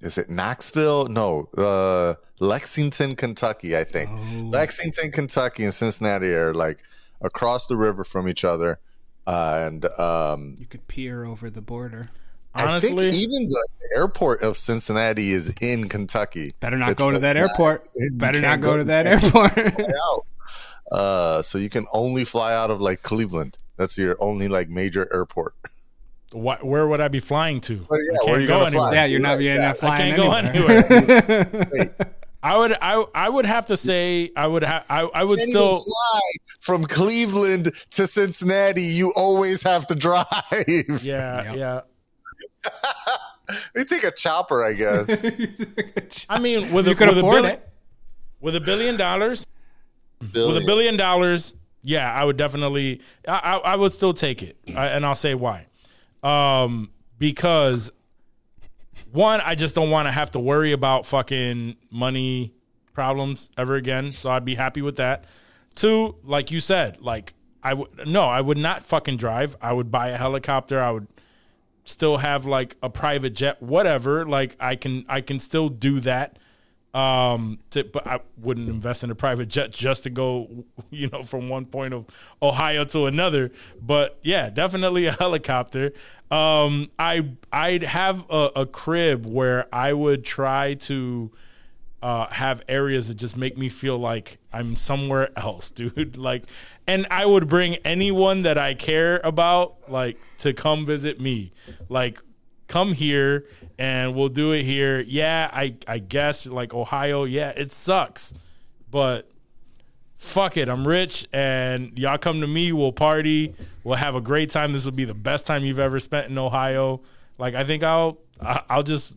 Speaker 1: is it Knoxville? No, uh Lexington, Kentucky, I think.
Speaker 2: Oh.
Speaker 1: Lexington, Kentucky and Cincinnati are like across the river from each other. Uh, and um
Speaker 2: You could peer over the border.
Speaker 1: I think
Speaker 5: Honestly,
Speaker 1: even the airport of Cincinnati is in Kentucky.
Speaker 2: Better not
Speaker 1: It's
Speaker 2: go to
Speaker 1: like
Speaker 2: that airport. Better not
Speaker 1: can't
Speaker 2: go to that airport.
Speaker 1: Uh, so you can only fly out of like Cleveland. That's your only like major airport.
Speaker 5: wh- where would I be flying to?
Speaker 1: But yeah,
Speaker 5: I can't
Speaker 1: you
Speaker 5: go
Speaker 1: gonna fly?
Speaker 5: anywhere.
Speaker 2: yeah, you're not. You're
Speaker 1: Yeah,
Speaker 2: not
Speaker 1: I
Speaker 2: flying
Speaker 5: can't go
Speaker 2: anywhere.
Speaker 5: anywhere. I would. I. I would have to say. I would. Ha- I. I would
Speaker 1: Can
Speaker 5: still.
Speaker 1: fly from Cleveland to Cincinnati? You always have to drive.
Speaker 5: Yeah. Yeah.
Speaker 1: we take a chopper, I guess.
Speaker 5: I mean, with
Speaker 2: You
Speaker 5: a,
Speaker 2: could
Speaker 5: with a billion,
Speaker 2: it.
Speaker 5: with a billion dollars, with a
Speaker 1: Billion.
Speaker 5: billion dollars, yeah, I would definitely. I. I, I would still take it, mm. I, and I'll say why. Um, because one, I just don't want to have to worry about fucking money problems ever again. So I'd be happy with that. Two, like you said, like I would no, I would not fucking drive. I would buy a helicopter. I would still have like a private jet, whatever. Like I can I can still do that. Um, to, but I wouldn't invest in a private jet just to go, you know, from one point of Ohio to another. But yeah, definitely a helicopter. Um, I I'd have a, a crib where I would try to uh, have areas that just make me feel like I'm somewhere else, dude. Like, and I would bring anyone that I care about, like, to come visit me. Like, come here and we'll do it here. Yeah, I I guess like Ohio. Yeah, it sucks, but fuck it. I'm rich, and y'all come to me. We'll party. We'll have a great time. This will be the best time you've ever spent in Ohio. Like, I think I'll I- I'll just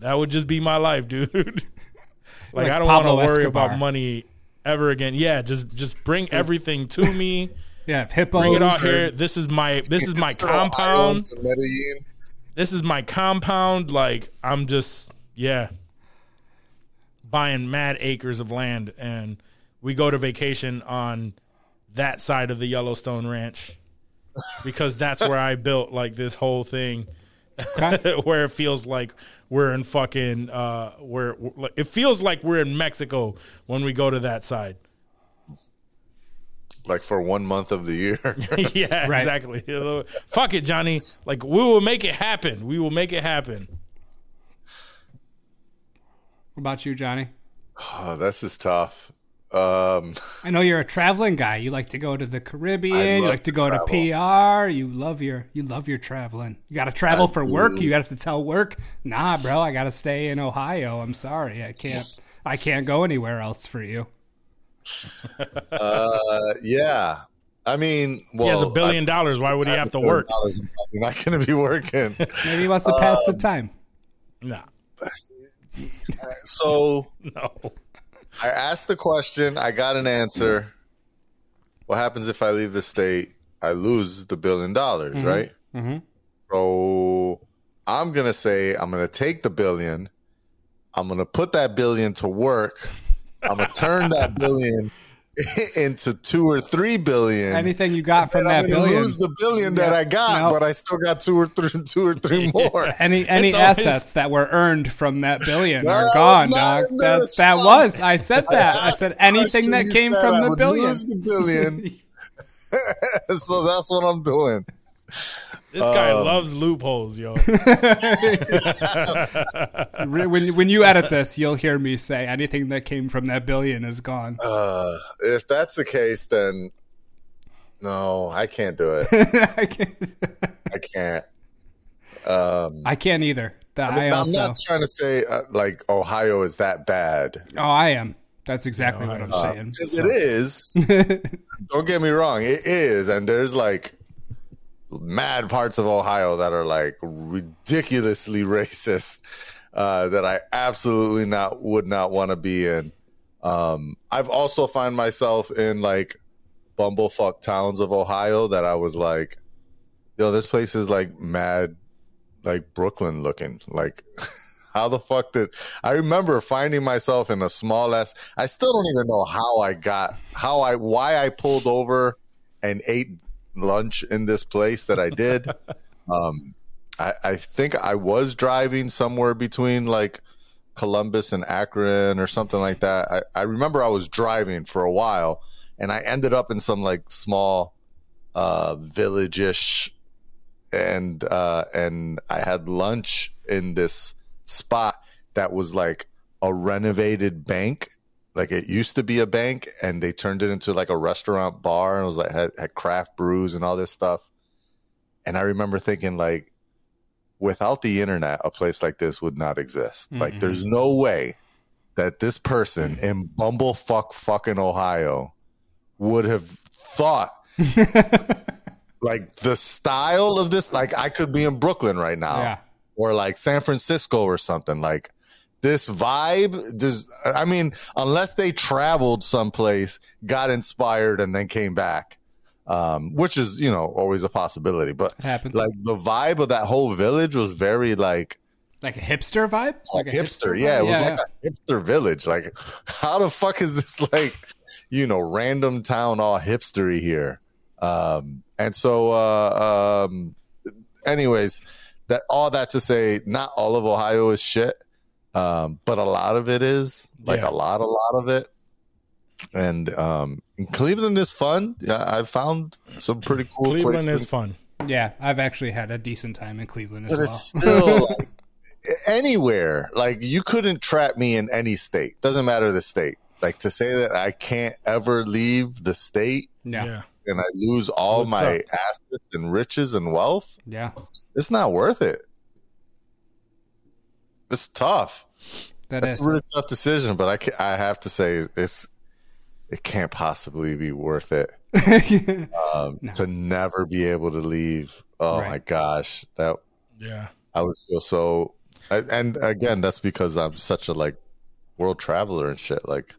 Speaker 5: that would just be my life, dude. Like,
Speaker 2: Like
Speaker 5: I don't want to worry
Speaker 2: Escobar.
Speaker 5: about money ever again. Yeah, just just bring everything to me.
Speaker 2: Yeah, hippos.
Speaker 5: Bring it out here. This is my this is my compound. This is my compound. Like I'm just yeah, buying mad acres of land, and we go to vacation on that side of the Yellowstone Ranch because that's where I built like this whole thing. Where it feels like we're in fucking uh where it feels like we're in Mexico when we go to that side.
Speaker 1: Like for one month of the year.
Speaker 5: yeah,
Speaker 2: Right.
Speaker 5: exactly. Fuck it, Johnny. Like we will make it happen. We will make it happen.
Speaker 2: What about you, Johnny?
Speaker 1: oh, this is tough. Um,
Speaker 2: I know you're a traveling guy. You like to go to the Caribbean. You like to
Speaker 1: to
Speaker 2: go
Speaker 1: travel.
Speaker 2: to PR. You love your you love your traveling. You got to travel for work. You got to tell work, nah, bro. I got to stay in Ohio. I'm sorry, I can't. I can't go anywhere else for you.
Speaker 1: Uh, yeah. I mean, well,
Speaker 5: he has a billion
Speaker 1: I-
Speaker 5: dollars. Why would he have to work?
Speaker 1: dollars, I'm not going to be working.
Speaker 2: Maybe he wants to pass
Speaker 1: Um,
Speaker 2: the time.
Speaker 5: No.
Speaker 1: so
Speaker 5: no.
Speaker 1: I asked the question. I got an answer. What happens if I leave the state? I lose the billion dollars, right?
Speaker 2: Mhm.
Speaker 1: So I'm gonna say I'm gonna take the billion. I'm gonna put that billion to work. I'm gonna turn that billion into two or three billion.
Speaker 2: Anything you got from
Speaker 1: and I'm
Speaker 2: that billion.
Speaker 1: lose the billion that
Speaker 2: Yeah,
Speaker 1: I got,
Speaker 2: no.
Speaker 1: but I still got two or three, two or three more.
Speaker 2: Any any
Speaker 5: It's always-
Speaker 2: assets that were earned from that billion
Speaker 1: No,
Speaker 2: are gone, dog. That's, that was. I said that. I
Speaker 1: asked
Speaker 2: said anything that came from
Speaker 1: I
Speaker 2: the billion.
Speaker 1: the billion. so that's what I'm doing.
Speaker 5: This guy
Speaker 1: Um,
Speaker 5: loves loopholes, yo.
Speaker 2: When when you edit this, you'll hear me say anything that came from that billion is gone.
Speaker 1: Uh, if that's the case, then No, I can't do it.
Speaker 2: I can't.
Speaker 1: I can't. Um,
Speaker 2: I can't either. That I,
Speaker 1: I'm
Speaker 2: also.
Speaker 1: not trying to say uh, like Ohio is that bad.
Speaker 2: oh, I am. That's exactly what I'm
Speaker 5: Uh,
Speaker 2: saying.
Speaker 1: 'Cause It is. Don't get me wrong. It is, and there's like mad parts of Ohio that are like ridiculously racist uh, that I absolutely not would not want to be in. Um, I've also find myself in like bumblefuck towns of Ohio that I was like, yo, this place is like mad, like Brooklyn looking. Like, how the fuck did I remember finding myself in a small ass? I still don't even know how I got, how I, why I pulled over and ate lunch in this place that I did. um, I, I think I was driving somewhere between like Columbus and Akron or something like that. I, I remember I was driving for a while and I ended up in some like small uh village-ish and uh and I had lunch in this spot that was like a renovated bank. Like it used to be a bank and they turned it into like a restaurant bar and it was like had, had craft brews and all this stuff. And I remember thinking like without the internet, a place like this would not exist. Like mm-hmm. there's no way that this person in bumblefuck fucking Ohio would have thought like the style of this like I could be in Brooklyn right now
Speaker 2: Yeah.
Speaker 1: or like San Francisco or something like this vibe does I mean unless they traveled someplace got inspired and then came back um which is you know always a possibility but
Speaker 2: It happens.
Speaker 1: like the vibe of that whole village was very like
Speaker 2: Like a hipster vibe?
Speaker 1: like
Speaker 2: a
Speaker 1: hipster.
Speaker 2: vibe?
Speaker 1: Yeah, it was
Speaker 2: yeah,
Speaker 1: like a hipster village. Like, how the fuck is this like, you know, random town all hipstery here? Um, and so, uh, um, anyways, that all that to say, not all of Ohio is shit, um, but a lot of it is like
Speaker 5: Yeah.
Speaker 1: a lot, a lot of it. And um, Cleveland is fun. Yeah, I've found some pretty cool.
Speaker 5: Cleveland
Speaker 1: places.
Speaker 5: is fun.
Speaker 2: Yeah, I've actually had a decent time in Cleveland as
Speaker 1: but
Speaker 2: well.
Speaker 1: it's still like, anywhere. Like you couldn't trap me in any state. Doesn't matter the state. Like to say that I can't ever leave the state
Speaker 2: yeah.
Speaker 5: Yeah.
Speaker 1: and I lose all
Speaker 5: What's
Speaker 1: my
Speaker 5: up?
Speaker 1: assets and riches and wealth,
Speaker 2: Yeah.
Speaker 1: it's not worth it. It's tough.
Speaker 2: That
Speaker 1: That's
Speaker 2: is.
Speaker 1: a really tough decision, but I can, I have to say it's it can't possibly be worth it um,
Speaker 2: No.
Speaker 1: to never be able to leave. Oh
Speaker 2: Right.
Speaker 1: my gosh, that
Speaker 5: Yeah.
Speaker 1: I would feel so. And again, that's because I'm such a like world traveler and shit. Like,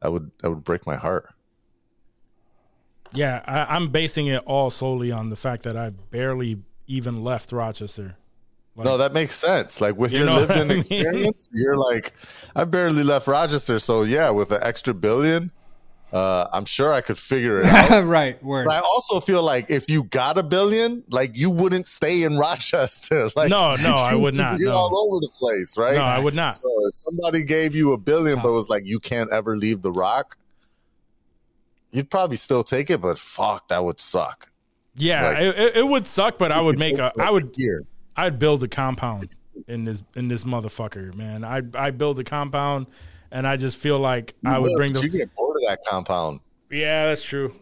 Speaker 1: I would, I would break my heart.
Speaker 5: Yeah. I, I'm basing it all solely on the fact that I've barely even left Rochester.
Speaker 1: No, that makes sense. Like with
Speaker 5: You
Speaker 1: your lived
Speaker 5: I
Speaker 1: in
Speaker 5: mean?
Speaker 1: experience, you're like, I barely left Rochester, so yeah, with an extra billion, uh, I'm sure I could figure it out.
Speaker 2: right. Word.
Speaker 1: But I also feel like if you got a billion, like you wouldn't stay in Rochester. Like,
Speaker 5: No, no, I would not,
Speaker 1: You're
Speaker 5: no.
Speaker 1: all over the place, right?
Speaker 5: No, I would not.
Speaker 1: So if somebody gave you a billion, but was like, you can't ever leave the rock, you'd probably still take it. But fuck, that would suck.
Speaker 5: Yeah,
Speaker 1: Like-
Speaker 5: it, it- would suck, but I would make a. I would.
Speaker 1: Here.
Speaker 5: I'd build a compound in this in this motherfucker, man. I I build a compound, and I just feel like I would bring
Speaker 1: But
Speaker 5: the.
Speaker 1: You get bored of that compound.
Speaker 5: Yeah, that's true.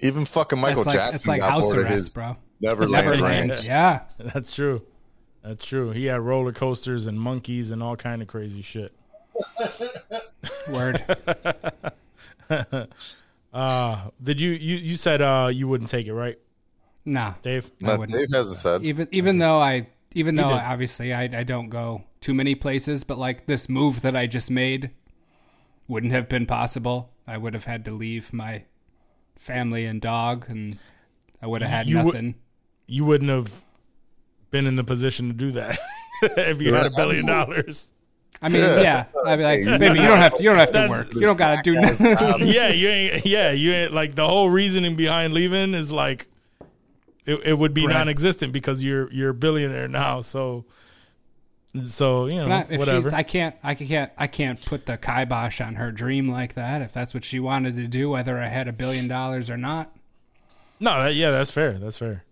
Speaker 1: Even fucking Michael
Speaker 2: it's like,
Speaker 1: Jackson
Speaker 2: it's like
Speaker 1: got
Speaker 2: house
Speaker 1: bored of
Speaker 2: arrest,
Speaker 1: his
Speaker 2: bro.
Speaker 1: Neverland,
Speaker 2: Neverland.
Speaker 1: Ranch.
Speaker 2: Yeah.
Speaker 5: That's true. That's true. He had roller coasters and monkeys and all kind of crazy shit.
Speaker 2: Word.
Speaker 5: Uh, did you you you said uh you wouldn't take it, right,
Speaker 2: Nah.
Speaker 5: Dave?
Speaker 2: I
Speaker 1: No,
Speaker 2: wouldn't.
Speaker 1: Dave hasn't said.
Speaker 2: even even though I even though
Speaker 5: did.
Speaker 2: obviously I I don't go too many places, but like this move that I just made wouldn't have been possible. I would have had to leave my family and dog, and I would have had
Speaker 5: You would-
Speaker 2: nothing.
Speaker 5: You wouldn't have been in the position to do that if you had a billion dollars.
Speaker 2: I mean,
Speaker 1: Yeah.
Speaker 2: yeah, I'd be like,
Speaker 1: Hey, you
Speaker 2: baby, you don't have to, you don't have to
Speaker 5: that's-
Speaker 2: work. You don't gotta do nothing.
Speaker 5: yeah, you ain't. Yeah, you ain't. Like the whole reasoning behind leaving is like, it, it would be
Speaker 2: Right.
Speaker 5: non-existent because you're you're a billionaire now. So, so you know,
Speaker 2: Not- if
Speaker 5: whatever.
Speaker 2: I can't, I can't, I can't put the kibosh on her dream like that. If that's what she wanted to do, whether I had a billion dollars or not.
Speaker 5: no, that, yeah, that's fair. That's fair.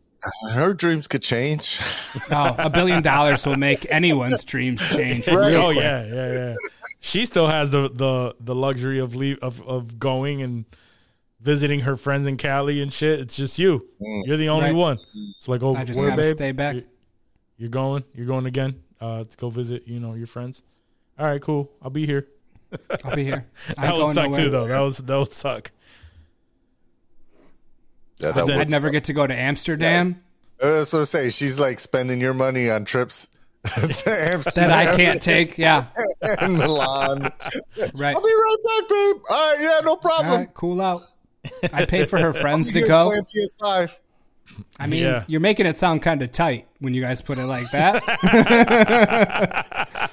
Speaker 1: Her dreams could change.
Speaker 2: Oh, a billion dollars will make anyone's dreams change.
Speaker 1: Right.
Speaker 5: oh
Speaker 2: quick.
Speaker 5: yeah, yeah, yeah. She still has the the the luxury of leave of of going and visiting her friends in Cali and shit. It's just you. You're the only
Speaker 2: Right.
Speaker 5: one. It's like, oh,
Speaker 2: I just
Speaker 5: where,
Speaker 2: gotta
Speaker 5: babe?
Speaker 2: stay back.
Speaker 5: You- You're going. You're going again. Uh, to go visit. You know your friends. All right, cool. I'll be here.
Speaker 2: I'll be here.
Speaker 5: That would suck
Speaker 2: nowhere.
Speaker 5: too, though. That was that would suck.
Speaker 1: Yeah, that
Speaker 5: then-
Speaker 1: would
Speaker 2: I'd never
Speaker 1: suck.
Speaker 2: get to go to Amsterdam
Speaker 1: Uh, That's what I'm saying. She's like spending your money on trips Amsterdam
Speaker 2: that I can't take. Yeah,
Speaker 1: and Milan.
Speaker 2: right.
Speaker 1: I'll be right back, babe. All right, yeah, no problem.
Speaker 2: right, cool out. I'd pay for her friends to go.
Speaker 1: PS5.
Speaker 2: I mean,
Speaker 5: Yeah.
Speaker 2: you're making it sound kind of tight when you guys put it like that.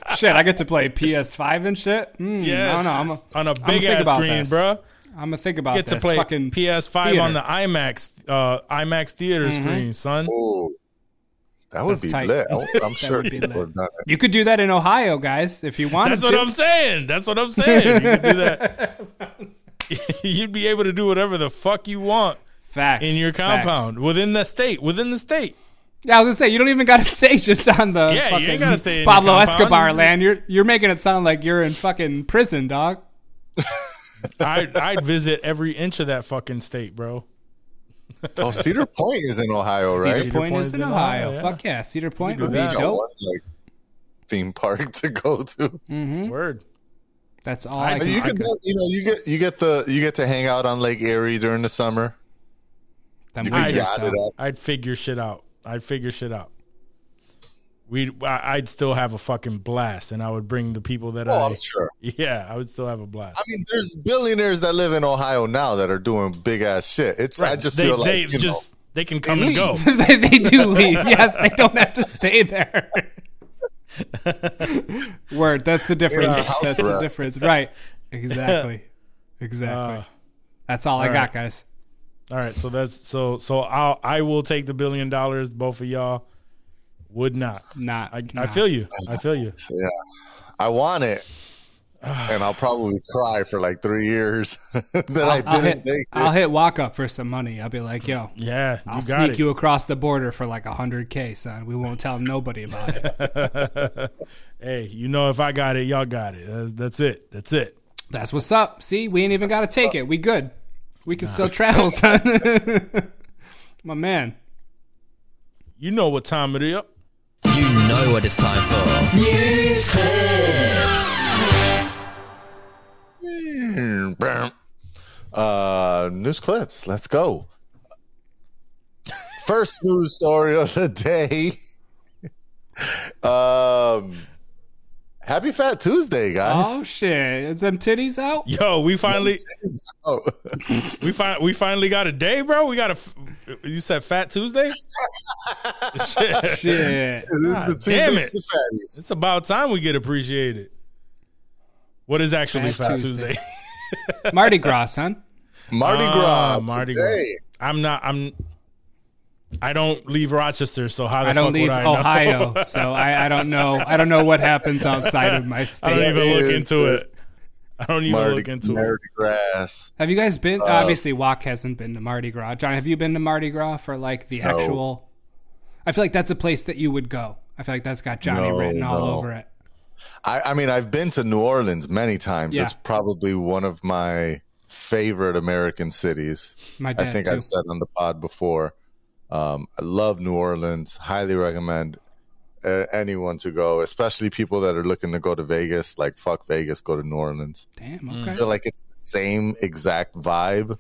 Speaker 2: shit, I get to play PS5 and shit. Mm,
Speaker 5: Yeah,
Speaker 2: I don't. I'm a,
Speaker 5: on a
Speaker 2: think
Speaker 5: big ass screen,
Speaker 2: this.
Speaker 5: bruh.
Speaker 2: I'm gonna think about
Speaker 5: Get to play
Speaker 2: fucking
Speaker 5: PS5 on the. IMAX uh, IMAX theater
Speaker 2: Mm-hmm.
Speaker 5: screen, son.
Speaker 1: Oh, that would
Speaker 2: That's
Speaker 1: be
Speaker 2: tight.
Speaker 1: lit. I'm sure
Speaker 2: would be
Speaker 1: people
Speaker 2: lit.
Speaker 1: have done.
Speaker 2: You could do that in Ohio, guys, if you wanted
Speaker 5: That's what
Speaker 2: to.
Speaker 5: I'm saying. That's what I'm saying. You could do that. You'd be able to do whatever the fuck you want
Speaker 2: Facts
Speaker 5: in your
Speaker 2: facts.
Speaker 5: compound within the state. Within the state.
Speaker 2: Yeah, I was gonna say you don't even got to stay just on the
Speaker 5: Yeah, you
Speaker 2: fucking
Speaker 5: ain't gotta stay
Speaker 2: Pablo
Speaker 5: compound.
Speaker 2: Escobar land. You're you're making it sound like you're in fucking prison, dog.
Speaker 5: I'd, I'd visit every inch of that fucking state, bro.
Speaker 1: Oh, Cedar Point is in Ohio, right?
Speaker 2: Cedar Point
Speaker 5: Point
Speaker 2: is
Speaker 5: is
Speaker 2: in
Speaker 5: in
Speaker 2: Ohio.
Speaker 5: Ohio, yeah.
Speaker 2: Fuck yeah, Cedar Point
Speaker 5: do
Speaker 2: would be dope.
Speaker 1: one, like, theme park to go to.
Speaker 2: Hmm?
Speaker 5: Word.
Speaker 2: That's all I,
Speaker 5: I-
Speaker 2: can.
Speaker 1: you
Speaker 2: I
Speaker 1: can,
Speaker 2: could-
Speaker 1: you know, you get you get the you get to hang out on Lake Erie during the summer.
Speaker 2: them
Speaker 1: You can
Speaker 2: winters,
Speaker 1: yacht it up.
Speaker 5: I'd figure shit out. I'd figure shit out. We, I'd still have a fucking blast, and I would bring the people that
Speaker 1: Oh,
Speaker 5: I.
Speaker 1: I'm sure.
Speaker 5: Yeah, I would still have a blast.
Speaker 1: I mean, there's billionaires that live in Ohio now that are doing big ass shit. It's I just
Speaker 5: they,
Speaker 1: feel like
Speaker 5: they
Speaker 1: you
Speaker 5: just they can come
Speaker 1: They
Speaker 5: and go.
Speaker 2: they, they do leave. Yes, they don't have to stay there. Word. That's the difference.
Speaker 1: house
Speaker 2: That's the difference. Right. Exactly. Exactly.
Speaker 5: Uh,
Speaker 2: That's all, I
Speaker 5: all
Speaker 2: got, guys.
Speaker 5: All right, so that's so so I'll I will take the billion dollars. Both of y'all would not.
Speaker 2: Not.
Speaker 5: I, I feel you. I feel you.
Speaker 1: yeah, I want it, and I'll probably cry for like three years that I
Speaker 2: I'll
Speaker 1: didn't
Speaker 2: hit,
Speaker 1: take it.
Speaker 2: I'll hit walk up for some money. I'll be like, yo,
Speaker 5: Yeah, you
Speaker 2: I'll
Speaker 5: got
Speaker 2: sneak
Speaker 5: it.
Speaker 2: you across the border for like a hundred K, son. We won't tell nobody about it.
Speaker 5: hey, you know if I got it, y'all got it. That's, that's it. That's it.
Speaker 2: That's what's up. See, we ain't even got to take it. We good. We can still travel, son. My man.
Speaker 5: You know what time it is.
Speaker 6: You know what it's time for. News clips.
Speaker 1: Uh, news clips. Let's go. First news story of the day. Um, happy Fat Tuesday, guys.
Speaker 2: Oh shit! Is them titties out?
Speaker 5: Yo, we finally
Speaker 1: Oh,
Speaker 5: we fin- we finally got a day, bro. We got a. You said Fat Tuesday. Shit.
Speaker 2: Shit.
Speaker 1: this is
Speaker 5: God
Speaker 1: the Tuesday
Speaker 5: damn it. It's about time we get appreciated. What is actually
Speaker 2: Fat
Speaker 5: Fat,
Speaker 2: Tuesday.
Speaker 5: Tuesday?
Speaker 2: Mardi Gras, son.
Speaker 1: Mardi
Speaker 5: Ah,
Speaker 1: Gras.
Speaker 5: Mardi. Gras. I'm not. I'm. I don't leave Rochester, so how the
Speaker 2: I don't
Speaker 5: fuck
Speaker 2: leave
Speaker 5: would I know?
Speaker 2: Ohio, so I, I don't know. I don't know what happens outside of my state.
Speaker 5: I don't even look into it. I don't even
Speaker 1: Mardi,
Speaker 5: look into.
Speaker 1: Mardi Gras.
Speaker 2: Have you guys
Speaker 5: Uh,
Speaker 2: been? obviously, Walk hasn't been to Mardi Gras. John, have you been to Mardi Gras for like the
Speaker 1: No.
Speaker 2: actual? I feel like that's a place that you would go. I feel like that's got Johnny
Speaker 1: No,
Speaker 2: written all
Speaker 1: no.
Speaker 2: over it.
Speaker 1: I, I mean, I've been to New Orleans many times.
Speaker 2: Yeah.
Speaker 1: It's probably one of my favorite American cities.
Speaker 2: My
Speaker 1: I think
Speaker 2: too.
Speaker 1: I've said on the pod before. Um, I love New Orleans. Highly recommend uh, anyone to go, especially people that are looking to go to Vegas. Like fuck Vegas, go to New Orleans.
Speaker 2: Damn.
Speaker 1: I
Speaker 2: Okay.
Speaker 1: feel like it's the same exact vibe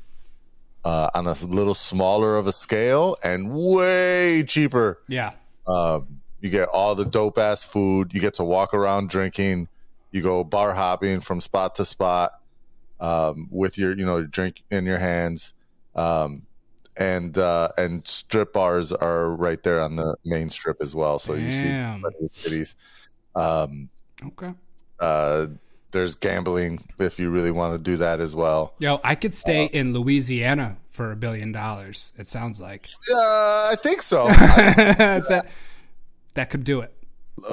Speaker 1: uh, on a little smaller of a scale and way cheaper.
Speaker 2: Yeah.
Speaker 1: Um, you get all the dope ass food. You get to walk around drinking. You go bar hopping from spot to spot um, with your, you know, your drink in your hands. Um, and uh, and strip bars are right there on the main strip as well. So you see
Speaker 2: Damn.
Speaker 1: plenty cities. Um,
Speaker 2: Okay.
Speaker 1: uh, there's gambling if you really want to do that as well.
Speaker 2: Yo, I could
Speaker 1: Uh,
Speaker 2: stay in Louisiana for a billion dollars. It sounds like
Speaker 1: Uh, I think so. I,
Speaker 2: that. That could do it.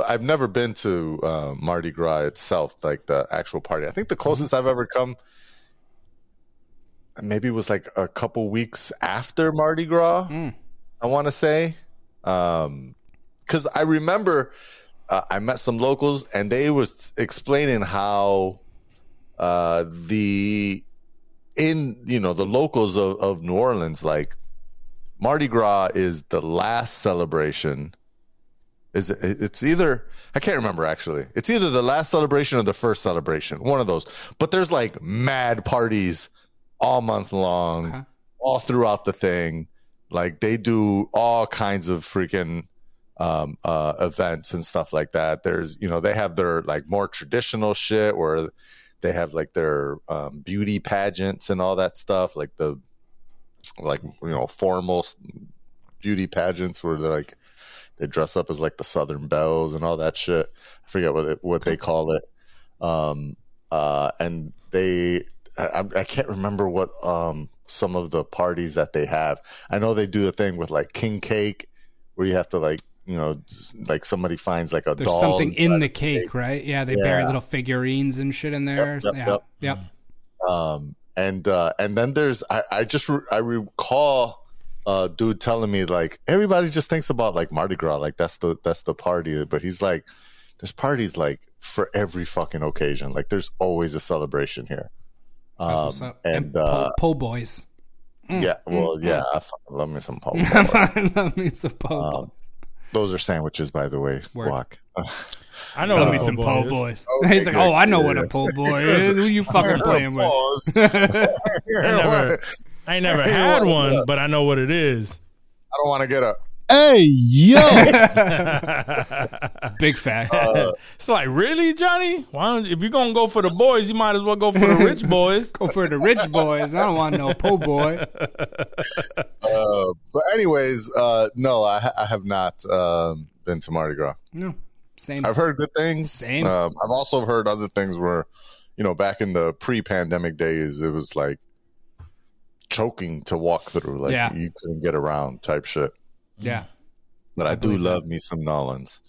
Speaker 1: I've never been to uh, Mardi Gras itself, like the actual party. I think the closest I've ever come maybe it was like a couple weeks after Mardi Gras. I want to say, because I remember uh, I met some locals and they was explaining how uh, the in you know the locals of, of New Orleans, like Mardi Gras is the last celebration. Is it, it's either I can't remember actually. It's either the last celebration or the first celebration, one of those. But there's like mad parties all month long,
Speaker 2: Okay.
Speaker 1: all throughout the thing. Like they do all kinds of freaking um, uh, events and stuff like that. There's, you know, they have their like more traditional shit where they have like their um, beauty pageants and all that stuff, like the like you know formal beauty pageants where they're like they dress up as like the Southern Belles and all that shit. I forget what it, what they call it. Um, uh, and they, I, I- can't remember what um some of the parties that they have. I know they do a thing with like king cake where you have to like you know like somebody finds like a
Speaker 2: There's
Speaker 1: doll
Speaker 2: something in the
Speaker 1: of
Speaker 2: cake, right? Yeah, they bury little figurines and shit in there.
Speaker 1: yep,
Speaker 2: yeah.
Speaker 1: yep.
Speaker 2: Yep.
Speaker 1: um and uh and then there's i i just re- i recall uh dude telling me like everybody just thinks about like mardi gras like that's the that's the party but he's like there's parties like for every fucking occasion like there's always a celebration here
Speaker 2: That's
Speaker 1: um
Speaker 2: what's up.
Speaker 1: and
Speaker 2: po,
Speaker 1: uh
Speaker 2: po boys.
Speaker 1: yeah well yeah I love me some po' boy.
Speaker 2: Love me some po
Speaker 1: Um,
Speaker 2: boys.
Speaker 1: those are sandwiches by the way
Speaker 2: Word.
Speaker 1: walk
Speaker 5: I know
Speaker 2: Love
Speaker 5: what
Speaker 2: me
Speaker 5: a
Speaker 2: some
Speaker 5: po'
Speaker 2: po
Speaker 5: boy is.
Speaker 2: boys.
Speaker 1: Okay,
Speaker 2: He's like, oh, I know what a po boy is. Who you fucking playing with?
Speaker 5: I never, I ain't never
Speaker 1: Hey,
Speaker 5: had one,
Speaker 1: up?
Speaker 5: but I know what it is.
Speaker 1: I don't want to get up.
Speaker 7: Hey, yo.
Speaker 2: Big facts.
Speaker 1: Uh,
Speaker 5: It's like, really, Johnny? Why don't, if you're gonna go for the boys, you might as well go for the rich boys.
Speaker 2: Go for the rich boys. I don't want no po boy.
Speaker 1: Uh, but anyways, uh, no, I, I have not um, been to Mardi Gras.
Speaker 2: No, same.
Speaker 1: I've heard good things.
Speaker 2: Same.
Speaker 1: Um, I've also heard other things where, you know, back in the pre-pandemic days, it was like choking to walk through, like
Speaker 2: Yeah.
Speaker 1: you couldn't get around type shit.
Speaker 2: Yeah.
Speaker 1: But I, do
Speaker 2: believe
Speaker 1: love me some Nolans.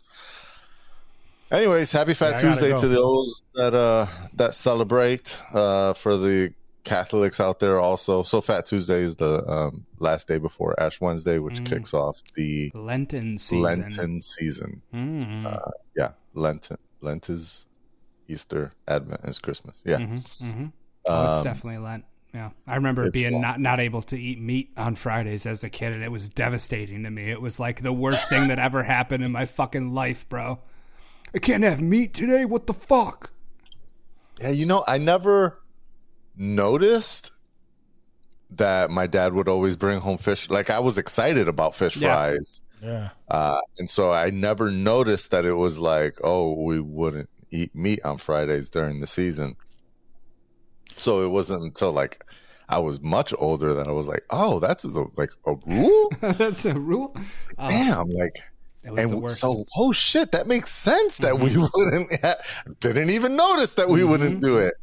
Speaker 1: Anyways, happy Fat
Speaker 5: Yeah,
Speaker 1: Tuesday
Speaker 5: go.
Speaker 1: to those that uh that celebrate. Uh, for the Catholics out there, also, so Fat Tuesday is the um, last day before Ash Wednesday, which
Speaker 2: Mm.
Speaker 1: kicks off the
Speaker 2: Lenten season.
Speaker 1: Lenten season.
Speaker 2: Mm.
Speaker 1: Yeah, Lenten. Lent is Easter, Advent is Christmas. Yeah.
Speaker 2: hmm Oh, it's
Speaker 1: Um,
Speaker 2: definitely Lent. Yeah, I remember being
Speaker 1: long.
Speaker 2: not not able to eat meat on Fridays as a kid, and it was devastating to me. It was like the worst thing that ever happened in my fucking life, bro. I can't have meat today. What the fuck?
Speaker 1: Yeah, you know, I never noticed that my dad would always bring home fish. Like I was excited about fish
Speaker 2: Yeah.
Speaker 1: fries.
Speaker 5: Yeah.
Speaker 1: Uh, and so I never noticed that it was like, oh, we wouldn't eat meat on Fridays during the season. So it wasn't until like I was much older that I was like, oh, that's a, like a rule.
Speaker 2: That's a rule. Oh,
Speaker 1: Damn, like,
Speaker 2: it was the
Speaker 1: and so oh shit, that makes sense that we wouldn't. didn't even notice that we wouldn't do it.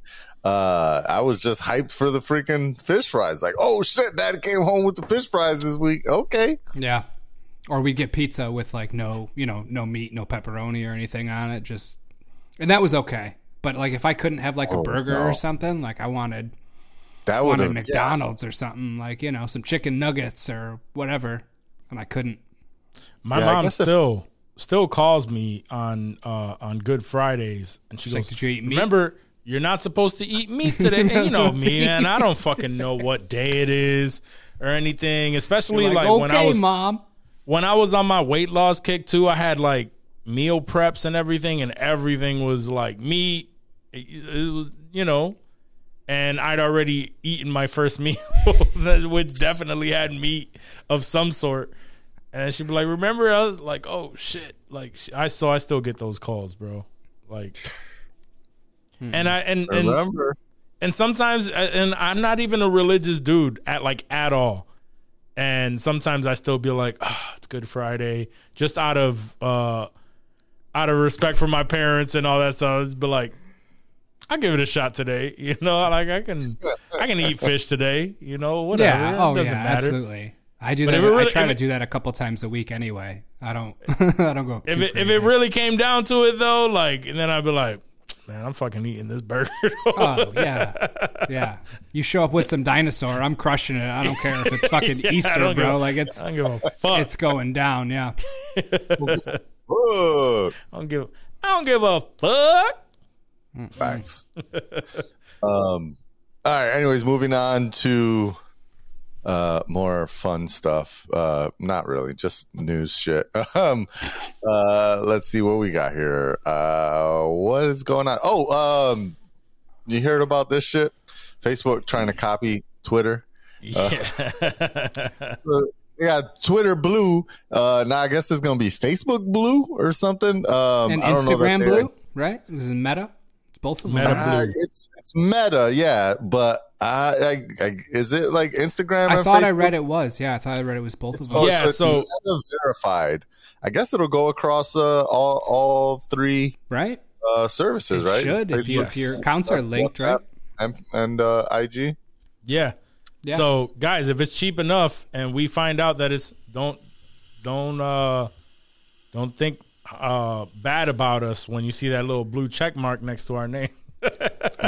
Speaker 1: Uh, I was just hyped for the freaking fish fries. Like, oh shit, dad came home with the fish fries this week. Okay.
Speaker 2: yeah. Or we'd get pizza with like no, you know, no meat, no pepperoni or anything on it. Just, and that was okay. But like if I couldn't have like a
Speaker 1: Oh,
Speaker 2: burger
Speaker 1: no.
Speaker 2: or something, like I wanted
Speaker 1: That would
Speaker 2: wanted
Speaker 1: have
Speaker 2: McDonald's or something, like you know, some chicken nuggets or whatever, and I couldn't.
Speaker 5: My
Speaker 1: Yeah,
Speaker 5: mom
Speaker 1: guess if-
Speaker 5: still still calls me on uh, on Good Fridays, and she
Speaker 2: She's like,
Speaker 5: goes,
Speaker 2: "Did you eat meat?"
Speaker 5: Remember, you're not supposed to eat meat today. and you know me, man. I don't fucking know what day it is or anything. Especially like,
Speaker 2: like,
Speaker 5: when I was
Speaker 2: mom.
Speaker 5: when I was on my weight loss kick too. I had like meal preps and everything, and everything was like meat. It, it was, you know. And I'd already eaten my first meal, which definitely had meat of some sort. And she'd be like, "Remember?" I was like, "Oh shit!" Like I so I still get those calls, bro. Like, and I and and
Speaker 1: remember.
Speaker 5: and sometimes and I'm not even a religious dude at like at all. And sometimes I still be like, ah, it's Good Friday, just out of uh out of respect for my parents and all that stuff. Just be like, I'll give it a shot today. You know, like I can I can eat fish today, you know, whatever.
Speaker 2: Yeah.
Speaker 5: It
Speaker 2: Oh,
Speaker 5: doesn't
Speaker 2: yeah.
Speaker 5: matter.
Speaker 2: Absolutely. I do
Speaker 5: But
Speaker 2: that.
Speaker 5: really-
Speaker 2: I try to
Speaker 5: it-
Speaker 2: do that a couple times a week anyway. I don't. I don't go.
Speaker 5: If it, if it really came down to it though, like and then I'd be like, man, I'm fucking eating this burger.
Speaker 2: Oh yeah, yeah. You show up with some dinosaur, I'm crushing it. I don't care if it's fucking
Speaker 5: Yeah,
Speaker 2: Easter,
Speaker 5: don't give
Speaker 2: bro.
Speaker 5: a-
Speaker 2: like it's
Speaker 5: I don't give a fuck.
Speaker 2: it's going down. Yeah.
Speaker 5: I don't give I don't give a fuck.
Speaker 1: Facts. um, All right. Anyways, moving on to uh more fun stuff. Uh not really, just news shit. Um uh let's see what we got here. Uh what is going on? Oh, um you heard about this shit? Facebook trying to copy Twitter.
Speaker 5: Yeah.
Speaker 1: Uh, yeah, Twitter blue. Uh now I guess it's gonna be Facebook blue or something. Um
Speaker 2: and
Speaker 1: I don't
Speaker 2: Instagram
Speaker 1: they-
Speaker 2: Blue, right? It was Meta. It's both of them.
Speaker 5: Meta
Speaker 1: Uh,
Speaker 5: Blue.
Speaker 1: it's it's meta, yeah, but I, I, I is it like Instagram?
Speaker 2: I
Speaker 1: and
Speaker 2: thought I read it was. Yeah, I thought I read it was both of them.
Speaker 1: Oh,
Speaker 5: Yeah,
Speaker 1: it's
Speaker 5: so-
Speaker 1: verified. I guess it'll go across uh, all all three
Speaker 2: Right?
Speaker 1: uh, services,
Speaker 2: It
Speaker 1: right?
Speaker 2: should if, you, if your accounts are linked, right?
Speaker 1: And, and uh, IG.
Speaker 5: Yeah.
Speaker 2: Yeah.
Speaker 5: So guys, if it's cheap enough and we find out that it's don't don't uh don't think uh bad about us when you see that little blue check mark next to our name.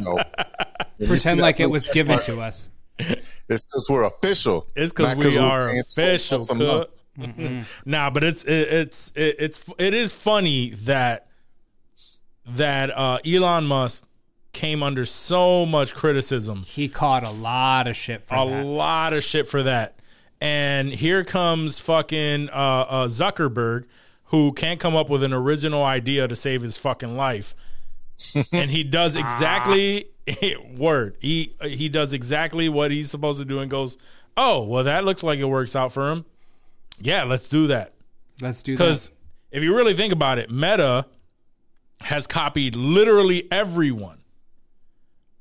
Speaker 1: No,
Speaker 2: Pretend like it was given to us.
Speaker 1: it's because we're official.
Speaker 5: It's because we
Speaker 1: we're
Speaker 5: official.
Speaker 1: bucks a month.
Speaker 5: nah, but it's it, it's it, it's it is funny that that uh Elon Musk came under so much criticism
Speaker 2: He caught a lot of shit for
Speaker 5: a
Speaker 2: that.
Speaker 5: lot of shit for that. And here comes fucking uh, uh, Zuckerberg, who can't come up with an original idea to save his fucking life, and he does exactly word. He he does exactly what he's supposed to do, and goes, "Oh, well, that looks like it works out for him. Yeah, let's do that."
Speaker 2: Let's do
Speaker 5: Because if you really think about it, Meta has copied literally everyone.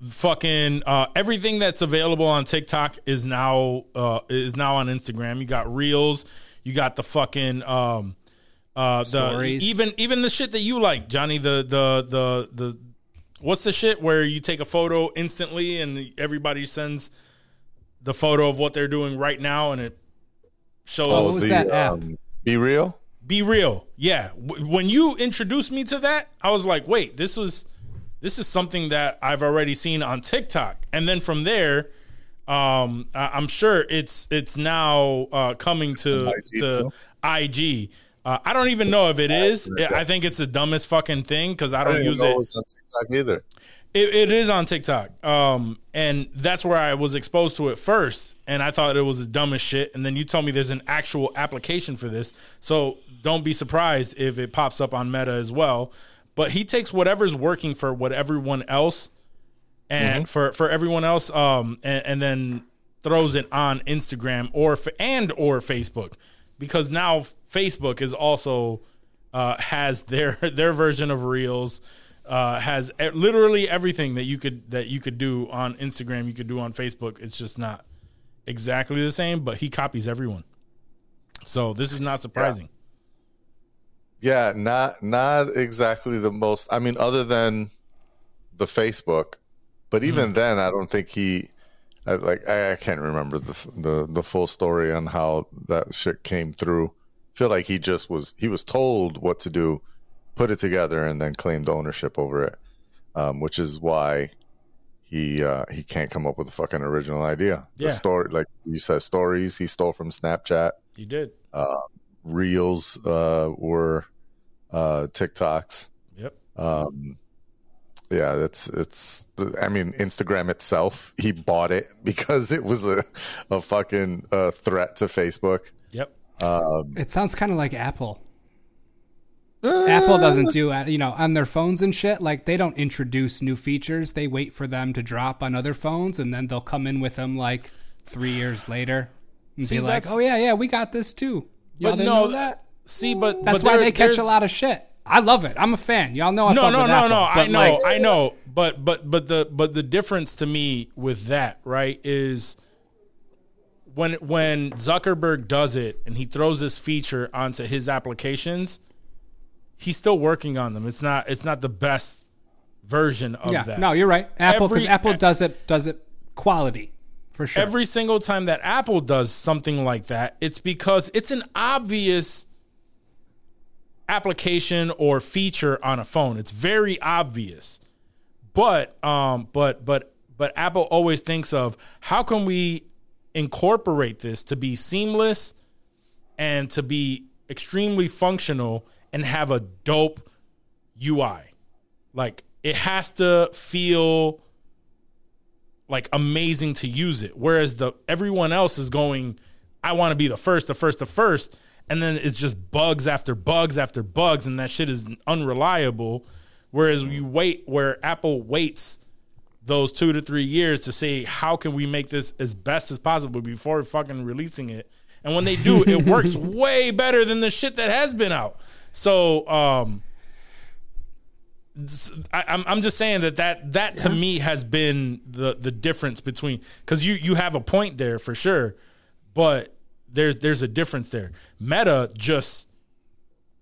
Speaker 5: Fucking uh, everything that's available on TikTok is now uh, is now on Instagram. You got Reels, you got the fucking um, uh, the
Speaker 2: Stories.
Speaker 5: even even the shit that you like, Johnny. The the the the what's the shit where you take a photo instantly and everybody sends the photo of what they're doing right now and it shows
Speaker 2: Oh, What was that app?
Speaker 1: um, BeReal.
Speaker 5: be real. Yeah. W- when you introduced me to that, I was like, wait, this was this is something that I've already seen on TikTok. And then from there, um, I- I'm sure it's it's now uh, coming to
Speaker 1: on IG
Speaker 5: to
Speaker 1: too?
Speaker 5: IG. Uh, I don't even know if it is. I think it's the dumbest fucking thing because I
Speaker 1: I
Speaker 5: don't
Speaker 1: didn't
Speaker 5: use it.
Speaker 1: it was on TikTok either.
Speaker 5: It, it is on TikTok, um, and that's where I was exposed to it first, and I thought it was the dumbest shit. And then you told me there's an actual application for this, so don't be surprised if it pops up on Meta as well. But he takes whatever's working for what everyone else, and for for everyone else, um, and, and then throws it on Instagram or and or Facebook, because now Facebook is also uh, has their their version of Reels, uh, has literally everything that you could that you could do on Instagram, you could do on Facebook. It's just not exactly the same, but he copies everyone. So this is not surprising.
Speaker 1: Yeah, not not exactly the most. I mean, other than the Facebook, but even then, I don't think he. I, like I, I can't remember the, the the full story on how that shit came through. I feel like he just was he was told what to do, put it together, and then claimed ownership over it, um, which is why he uh, he can't come up with a fucking original idea. The
Speaker 5: Yeah.
Speaker 1: story, like you said, stories he stole from Snapchat
Speaker 5: He did.
Speaker 1: reels uh, were uh, TikToks.
Speaker 5: Yep.
Speaker 1: Um, yeah, it's it's. I mean, Instagram itself, he bought it because it was a a fucking uh, threat to Facebook.
Speaker 5: Yep.
Speaker 2: It sounds kind of like Apple. Apple doesn't do you know, on their phones and shit. Like they don't introduce new features. They wait for them to drop on other phones, and then they'll come in with them like three years later and
Speaker 5: See,
Speaker 2: be like, "Oh yeah, yeah, we got this too." Y'all
Speaker 5: But
Speaker 2: didn't
Speaker 5: no,
Speaker 2: know that.
Speaker 5: See, but
Speaker 2: That's
Speaker 5: but
Speaker 2: why
Speaker 5: there-
Speaker 2: they catch a lot of shit. I love it. I'm a fan. Y'all know I
Speaker 5: no, no, no,
Speaker 2: Apple,
Speaker 5: no. I know,
Speaker 2: like,
Speaker 5: I know. But but but the but the difference to me with that right is when when Zuckerberg does it and he throws this feature onto his applications, he's still working on them. It's not it's not the best version of
Speaker 2: yeah,
Speaker 5: that.
Speaker 2: no, you're right. Apple
Speaker 5: Every-
Speaker 2: Apple does it does it quality for sure.
Speaker 5: Every single time that Apple does something like that, it's because it's an obvious application or feature on a phone. It's very obvious. But um but but but Apple always thinks of how can we incorporate this to be seamless and to be extremely functional and have a dope UI. Like it has to feel like amazing to use it. Whereas the everyone else is going, I want to be the first, the first, the first, and then it's just bugs after bugs after bugs, and that shit is unreliable. Whereas you wait, where Apple waits those two to three years to say how can we make this as best as possible before fucking releasing it. And when they do, it works way better than the shit that has been out. So um I, I'm I'm just saying that that that to me has been the the difference between because you you have a point there for sure, but there's there's a difference there. Meta just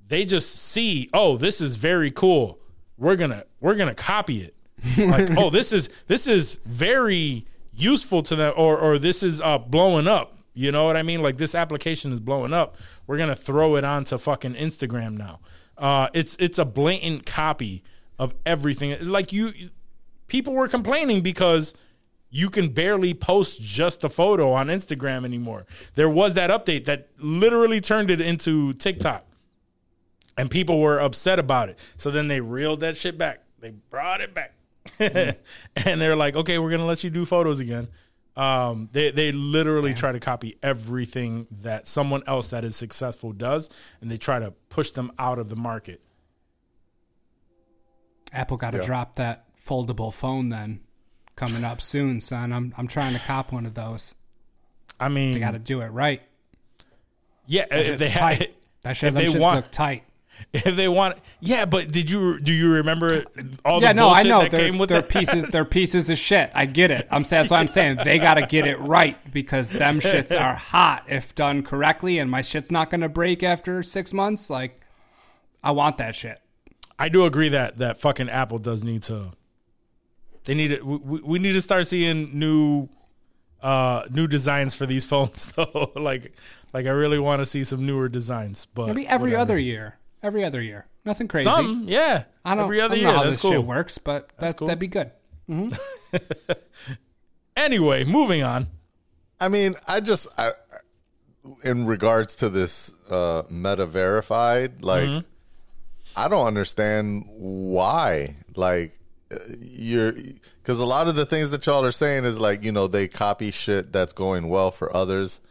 Speaker 5: they just see oh this is very cool. We're gonna we're gonna copy it. like oh this is this is very useful to them or or this is uh blowing up. You know what I mean? Like this application is blowing up. We're gonna throw it onto fucking Instagram now. Uh, it's it's a blatant copy of everything. Like you, people were complaining because you can barely post just a photo on Instagram anymore. There was that update that literally turned it into TikTok, and people were upset about it. So then they reeled that shit back. They brought it back, and they're like, "Okay, we're gonna let you do photos again." Um, they they literally try to copy everything that someone else that is successful does, and they try to push them out of the market.
Speaker 2: Apple got to
Speaker 1: Yeah.
Speaker 2: drop that foldable phone then coming up soon, son. I'm I'm trying to cop one of those.
Speaker 5: I mean,
Speaker 2: They got to do it right.
Speaker 5: yeah, if they
Speaker 2: tight.
Speaker 5: had,
Speaker 2: That shit,
Speaker 5: if they want-
Speaker 2: look tight.
Speaker 5: if they want, yeah. But did you do you remember all
Speaker 2: yeah,
Speaker 5: the
Speaker 2: no, I
Speaker 5: bullshit
Speaker 2: know
Speaker 5: that
Speaker 2: they're,
Speaker 5: came with
Speaker 2: they're pieces. They're pieces of shit. I get it. I'm saying that's what I'm saying they got to get it right because them shits are hot if done correctly, and my shit's not gonna break after six months. Like, I want that shit.
Speaker 5: I do agree that that fucking Apple does need to. They need to. We, we need to start seeing new, uh, new designs for these phones. though. like, like I really want to see some newer designs. But
Speaker 2: Maybe every
Speaker 5: whatever.
Speaker 2: other year. Every other year. Nothing crazy.
Speaker 5: some, yeah.
Speaker 2: I don't,
Speaker 5: every other
Speaker 2: I don't
Speaker 5: year.
Speaker 2: know how
Speaker 5: That's
Speaker 2: this
Speaker 5: cool.
Speaker 2: shit works, but that's,
Speaker 5: cool.
Speaker 2: that'd be good. Hmm.
Speaker 5: Anyway, moving on.
Speaker 1: I mean, I just I, in regards to this uh meta verified, like
Speaker 5: Mm-hmm.
Speaker 1: I don't understand why. Like you're because a lot of the things that y'all are saying is like you know they copy shit that's going well for others,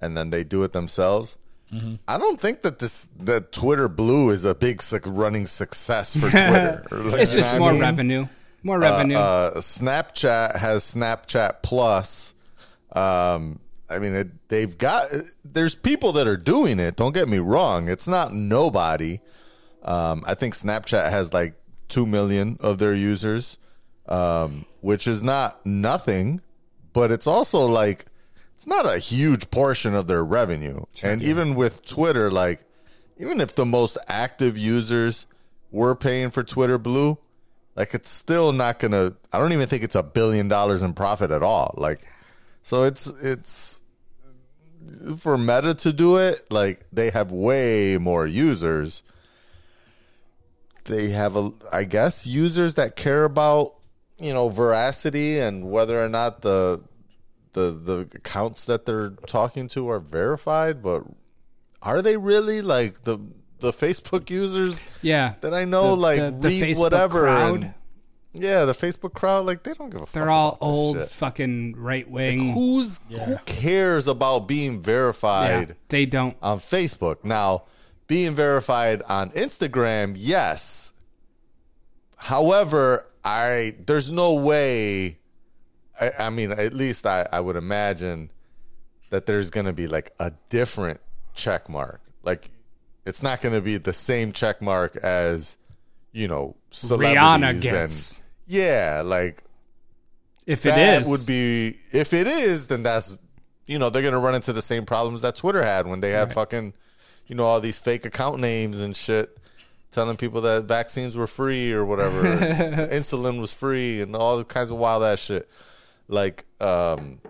Speaker 1: and then they do it themselves.
Speaker 5: Mm-hmm.
Speaker 1: I don't think that this that Twitter Blue is a big suc running success for Twitter. Like,
Speaker 2: It's just more
Speaker 1: I mean?
Speaker 2: revenue. More revenue.
Speaker 1: uh, Snapchat has Snapchat Plus. Um, I mean, it, they've got. There's people that are doing it. Don't get me wrong. It's not nobody. Um, I think Snapchat has like two million of their users, um, which is not nothing, but it's also like it's not a huge portion of their revenue. and even with Twitter, like even if the most active users were paying for Twitter Blue, like it's still not gonna. I don't even think it's a billion dollars in profit at all. Like, so it's it's for Meta to do it. Like they have way more users. They have a, I guess, users that care about you know veracity and whether or not the the the accounts that they're talking to are verified. But are they really like the the Facebook users?
Speaker 2: yeah.
Speaker 1: that I know,
Speaker 2: The-
Speaker 1: like
Speaker 2: the- the
Speaker 1: read
Speaker 2: Facebook
Speaker 1: whatever.
Speaker 2: crowd.
Speaker 1: and- yeah, the Facebook crowd, like they don't give a fuck.
Speaker 2: They're all
Speaker 1: about this
Speaker 2: old,
Speaker 1: shit.
Speaker 2: fucking right wing.
Speaker 1: Who's who cares about being
Speaker 2: yeah,
Speaker 1: verified
Speaker 2: they don't.
Speaker 1: on Facebook? Now, being verified on Instagram, yes. However, I there's no way. I, I mean, at least I, I would imagine that there's going to be like a different check mark. Like, it's not going to be the same check mark as you know celebrities
Speaker 2: Rihanna
Speaker 1: and- yeah, like
Speaker 2: If it
Speaker 1: that
Speaker 2: is,
Speaker 1: would be if it is, then that's you know they're gonna run into the same problems that Twitter had when they had fucking you know all these fake account names and shit telling people that vaccines were free or whatever, insulin was free and all the kinds of wild ass shit. Like, um,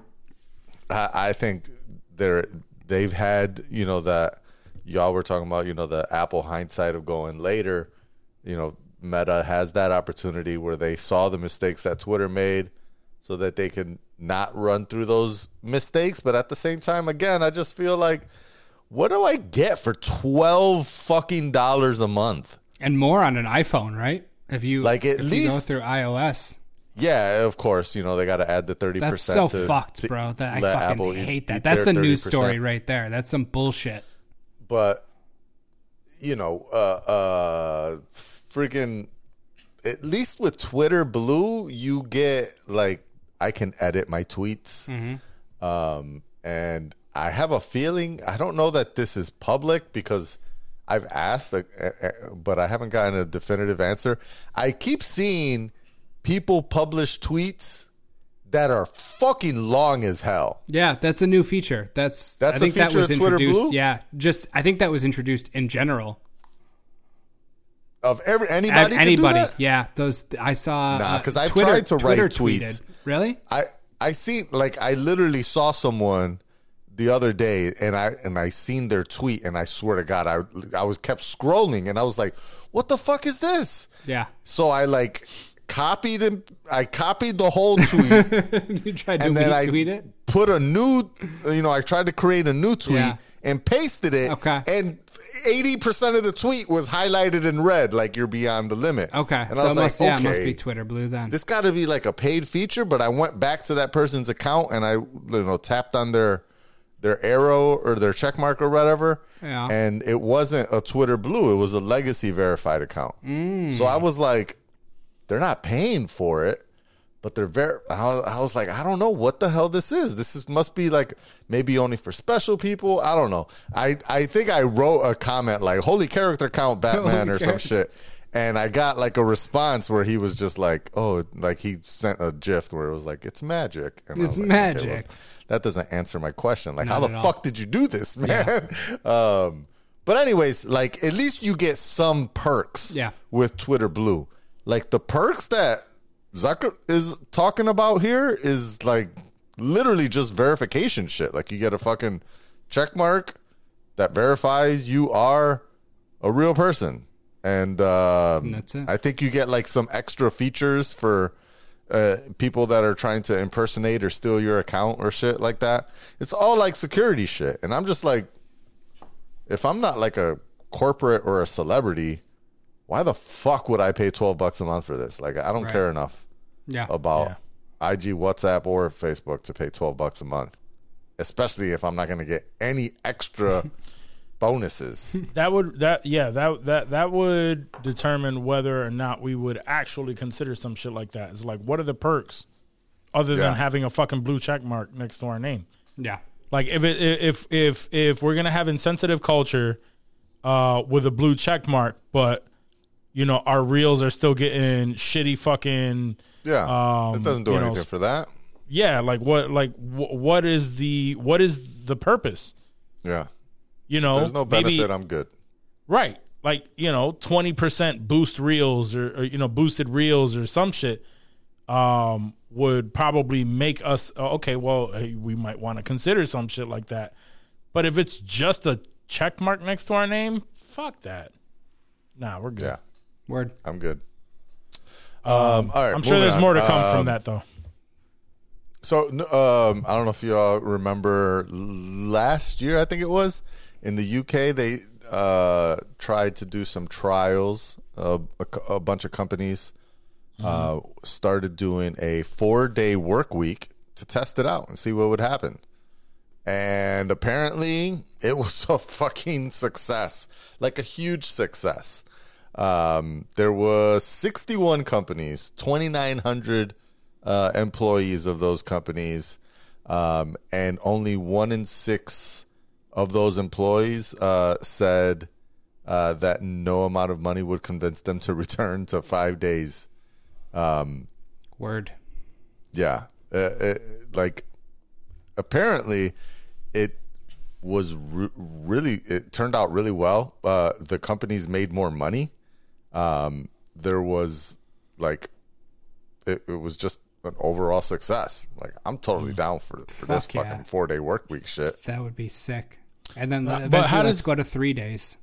Speaker 1: I, I think they're they've had you know that y'all were talking about you know the Apple hindsight of going later. You know, Meta has that opportunity where they saw the mistakes that Twitter made, so that they can not run through those mistakes. But at the same time, again, I just feel like, what do I get for twelve fucking dollars a month?
Speaker 2: and more on an iPhone, right? If you
Speaker 1: Like, at
Speaker 2: if you go
Speaker 1: least-
Speaker 2: through iOS,
Speaker 1: yeah, of course, you know they got to add the thirty
Speaker 2: That's
Speaker 1: percent.
Speaker 2: so fucked, bro. That I fucking
Speaker 1: Apple eat-
Speaker 2: hate that.
Speaker 1: eat
Speaker 2: That's a news
Speaker 1: 30%.
Speaker 2: story right there. That's some bullshit.
Speaker 1: but you know, uh, uh, freaking. At least with Twitter Blue, you get like I can edit my tweets,
Speaker 2: Mm-hmm.
Speaker 1: um, and I have a feeling I don't know that this is public because I've asked, uh, uh, but I haven't gotten a definitive answer. I keep seeing people publish tweets that are fucking long as hell.
Speaker 2: Yeah, that's a new feature. That's,
Speaker 1: That's
Speaker 2: I
Speaker 1: a
Speaker 2: think that was
Speaker 1: Twitter
Speaker 2: introduced.
Speaker 1: Blue?
Speaker 2: Yeah, just I think that was introduced in general.
Speaker 1: Of every
Speaker 2: An-
Speaker 1: anybody,
Speaker 2: anybody, yeah. Those I saw.
Speaker 1: Nah,
Speaker 2: uh,
Speaker 1: 'cause I've tried to write tweets.
Speaker 2: tweeted. Really?
Speaker 1: I I see like I literally saw someone the other day and I and I seen their tweet and I swear to God I I was kept scrolling and I was like, what the fuck is this?
Speaker 2: Yeah.
Speaker 1: So I like copied and I copied the whole tweet
Speaker 2: you tried to
Speaker 1: and then I
Speaker 2: retweet it.
Speaker 1: put a new you know I tried to create a new tweet
Speaker 2: Yeah.
Speaker 1: and pasted it
Speaker 2: Okay.
Speaker 1: and 80% of the tweet was highlighted in red like you're beyond the limit.
Speaker 2: Okay,
Speaker 1: And
Speaker 2: so
Speaker 1: I was
Speaker 2: it must,
Speaker 1: like,
Speaker 2: yeah,
Speaker 1: okay.
Speaker 2: it must be Twitter Blue then.
Speaker 1: this got to be like a paid feature but i went back to that person's account and i you know tapped on their their arrow or their check mark or whatever
Speaker 2: Yeah.
Speaker 1: and it wasn't a twitter blue it was a legacy verified account
Speaker 2: Mm.
Speaker 1: so i was like they're not paying for it but they're very I was, I was like i don't know what the hell this is this is must be like maybe only for special people i don't know i i think i wrote a comment like holy character count batman
Speaker 2: Holy
Speaker 1: or some
Speaker 2: character.
Speaker 1: shit and I got like a response where he was just like, "Oh, like he sent a GIF where it was like, it's magic." And
Speaker 2: It's
Speaker 1: like, okay,
Speaker 2: magic.
Speaker 1: well, that doesn't answer my question. Like, how the
Speaker 2: all.
Speaker 1: fuck did you do this, man? um, but anyways, like at least you get some perks.
Speaker 2: Yeah.
Speaker 1: With Twitter Blue, like the perks that Zucker is talking about here is like literally just verification shit. Like you get a fucking check mark that verifies you are a real person. And um,
Speaker 2: that's it.
Speaker 1: I think you get like some extra features for uh, people that are trying to impersonate or steal your account or shit like that. It's all like security shit. And I'm just like, if I'm not like a corporate or a celebrity, why the fuck would I pay 12 bucks a month for this? Like, I don't
Speaker 2: Right.
Speaker 1: care enough
Speaker 2: yeah.
Speaker 1: about IG, WhatsApp, or Facebook to pay 12 bucks a month, especially if I'm not going to get any extra bonuses.
Speaker 5: That would that yeah that that that would determine whether or not we would actually consider some shit like that. It's like what are the perks other
Speaker 1: Yeah.
Speaker 5: than having a fucking blue check mark next to our name?
Speaker 2: yeah.
Speaker 5: Like if it if if if we're gonna have insensitive culture uh with a blue check mark, but you know our reels are still getting shitty fucking
Speaker 1: Yeah.
Speaker 5: Um,
Speaker 1: it doesn't do
Speaker 5: you know,
Speaker 1: anything for that.
Speaker 5: yeah like what like wh- what is the what is the purpose?
Speaker 1: Yeah.
Speaker 5: You know,
Speaker 1: There's no
Speaker 5: maybe-
Speaker 1: benefit. I'm good.
Speaker 5: Right. Like, you know, 20% boost reels or, or, you know, boosted reels or some shit um, would probably make us, uh, okay, well, hey, we might want to consider some shit like that. But if it's just a check mark next to our name, fuck that. Nah, we're good.
Speaker 1: Yeah.
Speaker 2: Word.
Speaker 1: I'm good. Um, all right.
Speaker 5: I'm sure there's
Speaker 1: on.
Speaker 5: more to come
Speaker 1: Um,
Speaker 5: from that, though.
Speaker 1: So um, I don't know if you all remember last year. I think it was in the UK. They uh, tried to do some trials. Uh, a, a bunch of companies uh, started doing a four-day work week to test it out and see what would happen. And apparently, it was a fucking success, like a huge success. Um, there was 61 companies, 2,900 uh, employees of those companies, um, and only one in six of those employees uh, said uh, that no amount of money would convince them to return to five days.
Speaker 2: Word.
Speaker 1: Yeah, uh, uh, like apparently it was re- really it turned out really well. Uh, the companies made more money. Um, there was like it, it was just an overall success. Like I'm totally down for for this
Speaker 2: Fuck yeah.
Speaker 1: fucking four day work week shit.
Speaker 2: That would be sick. And then
Speaker 5: but
Speaker 2: eventually
Speaker 5: how
Speaker 2: let's
Speaker 5: does-
Speaker 2: go to three days.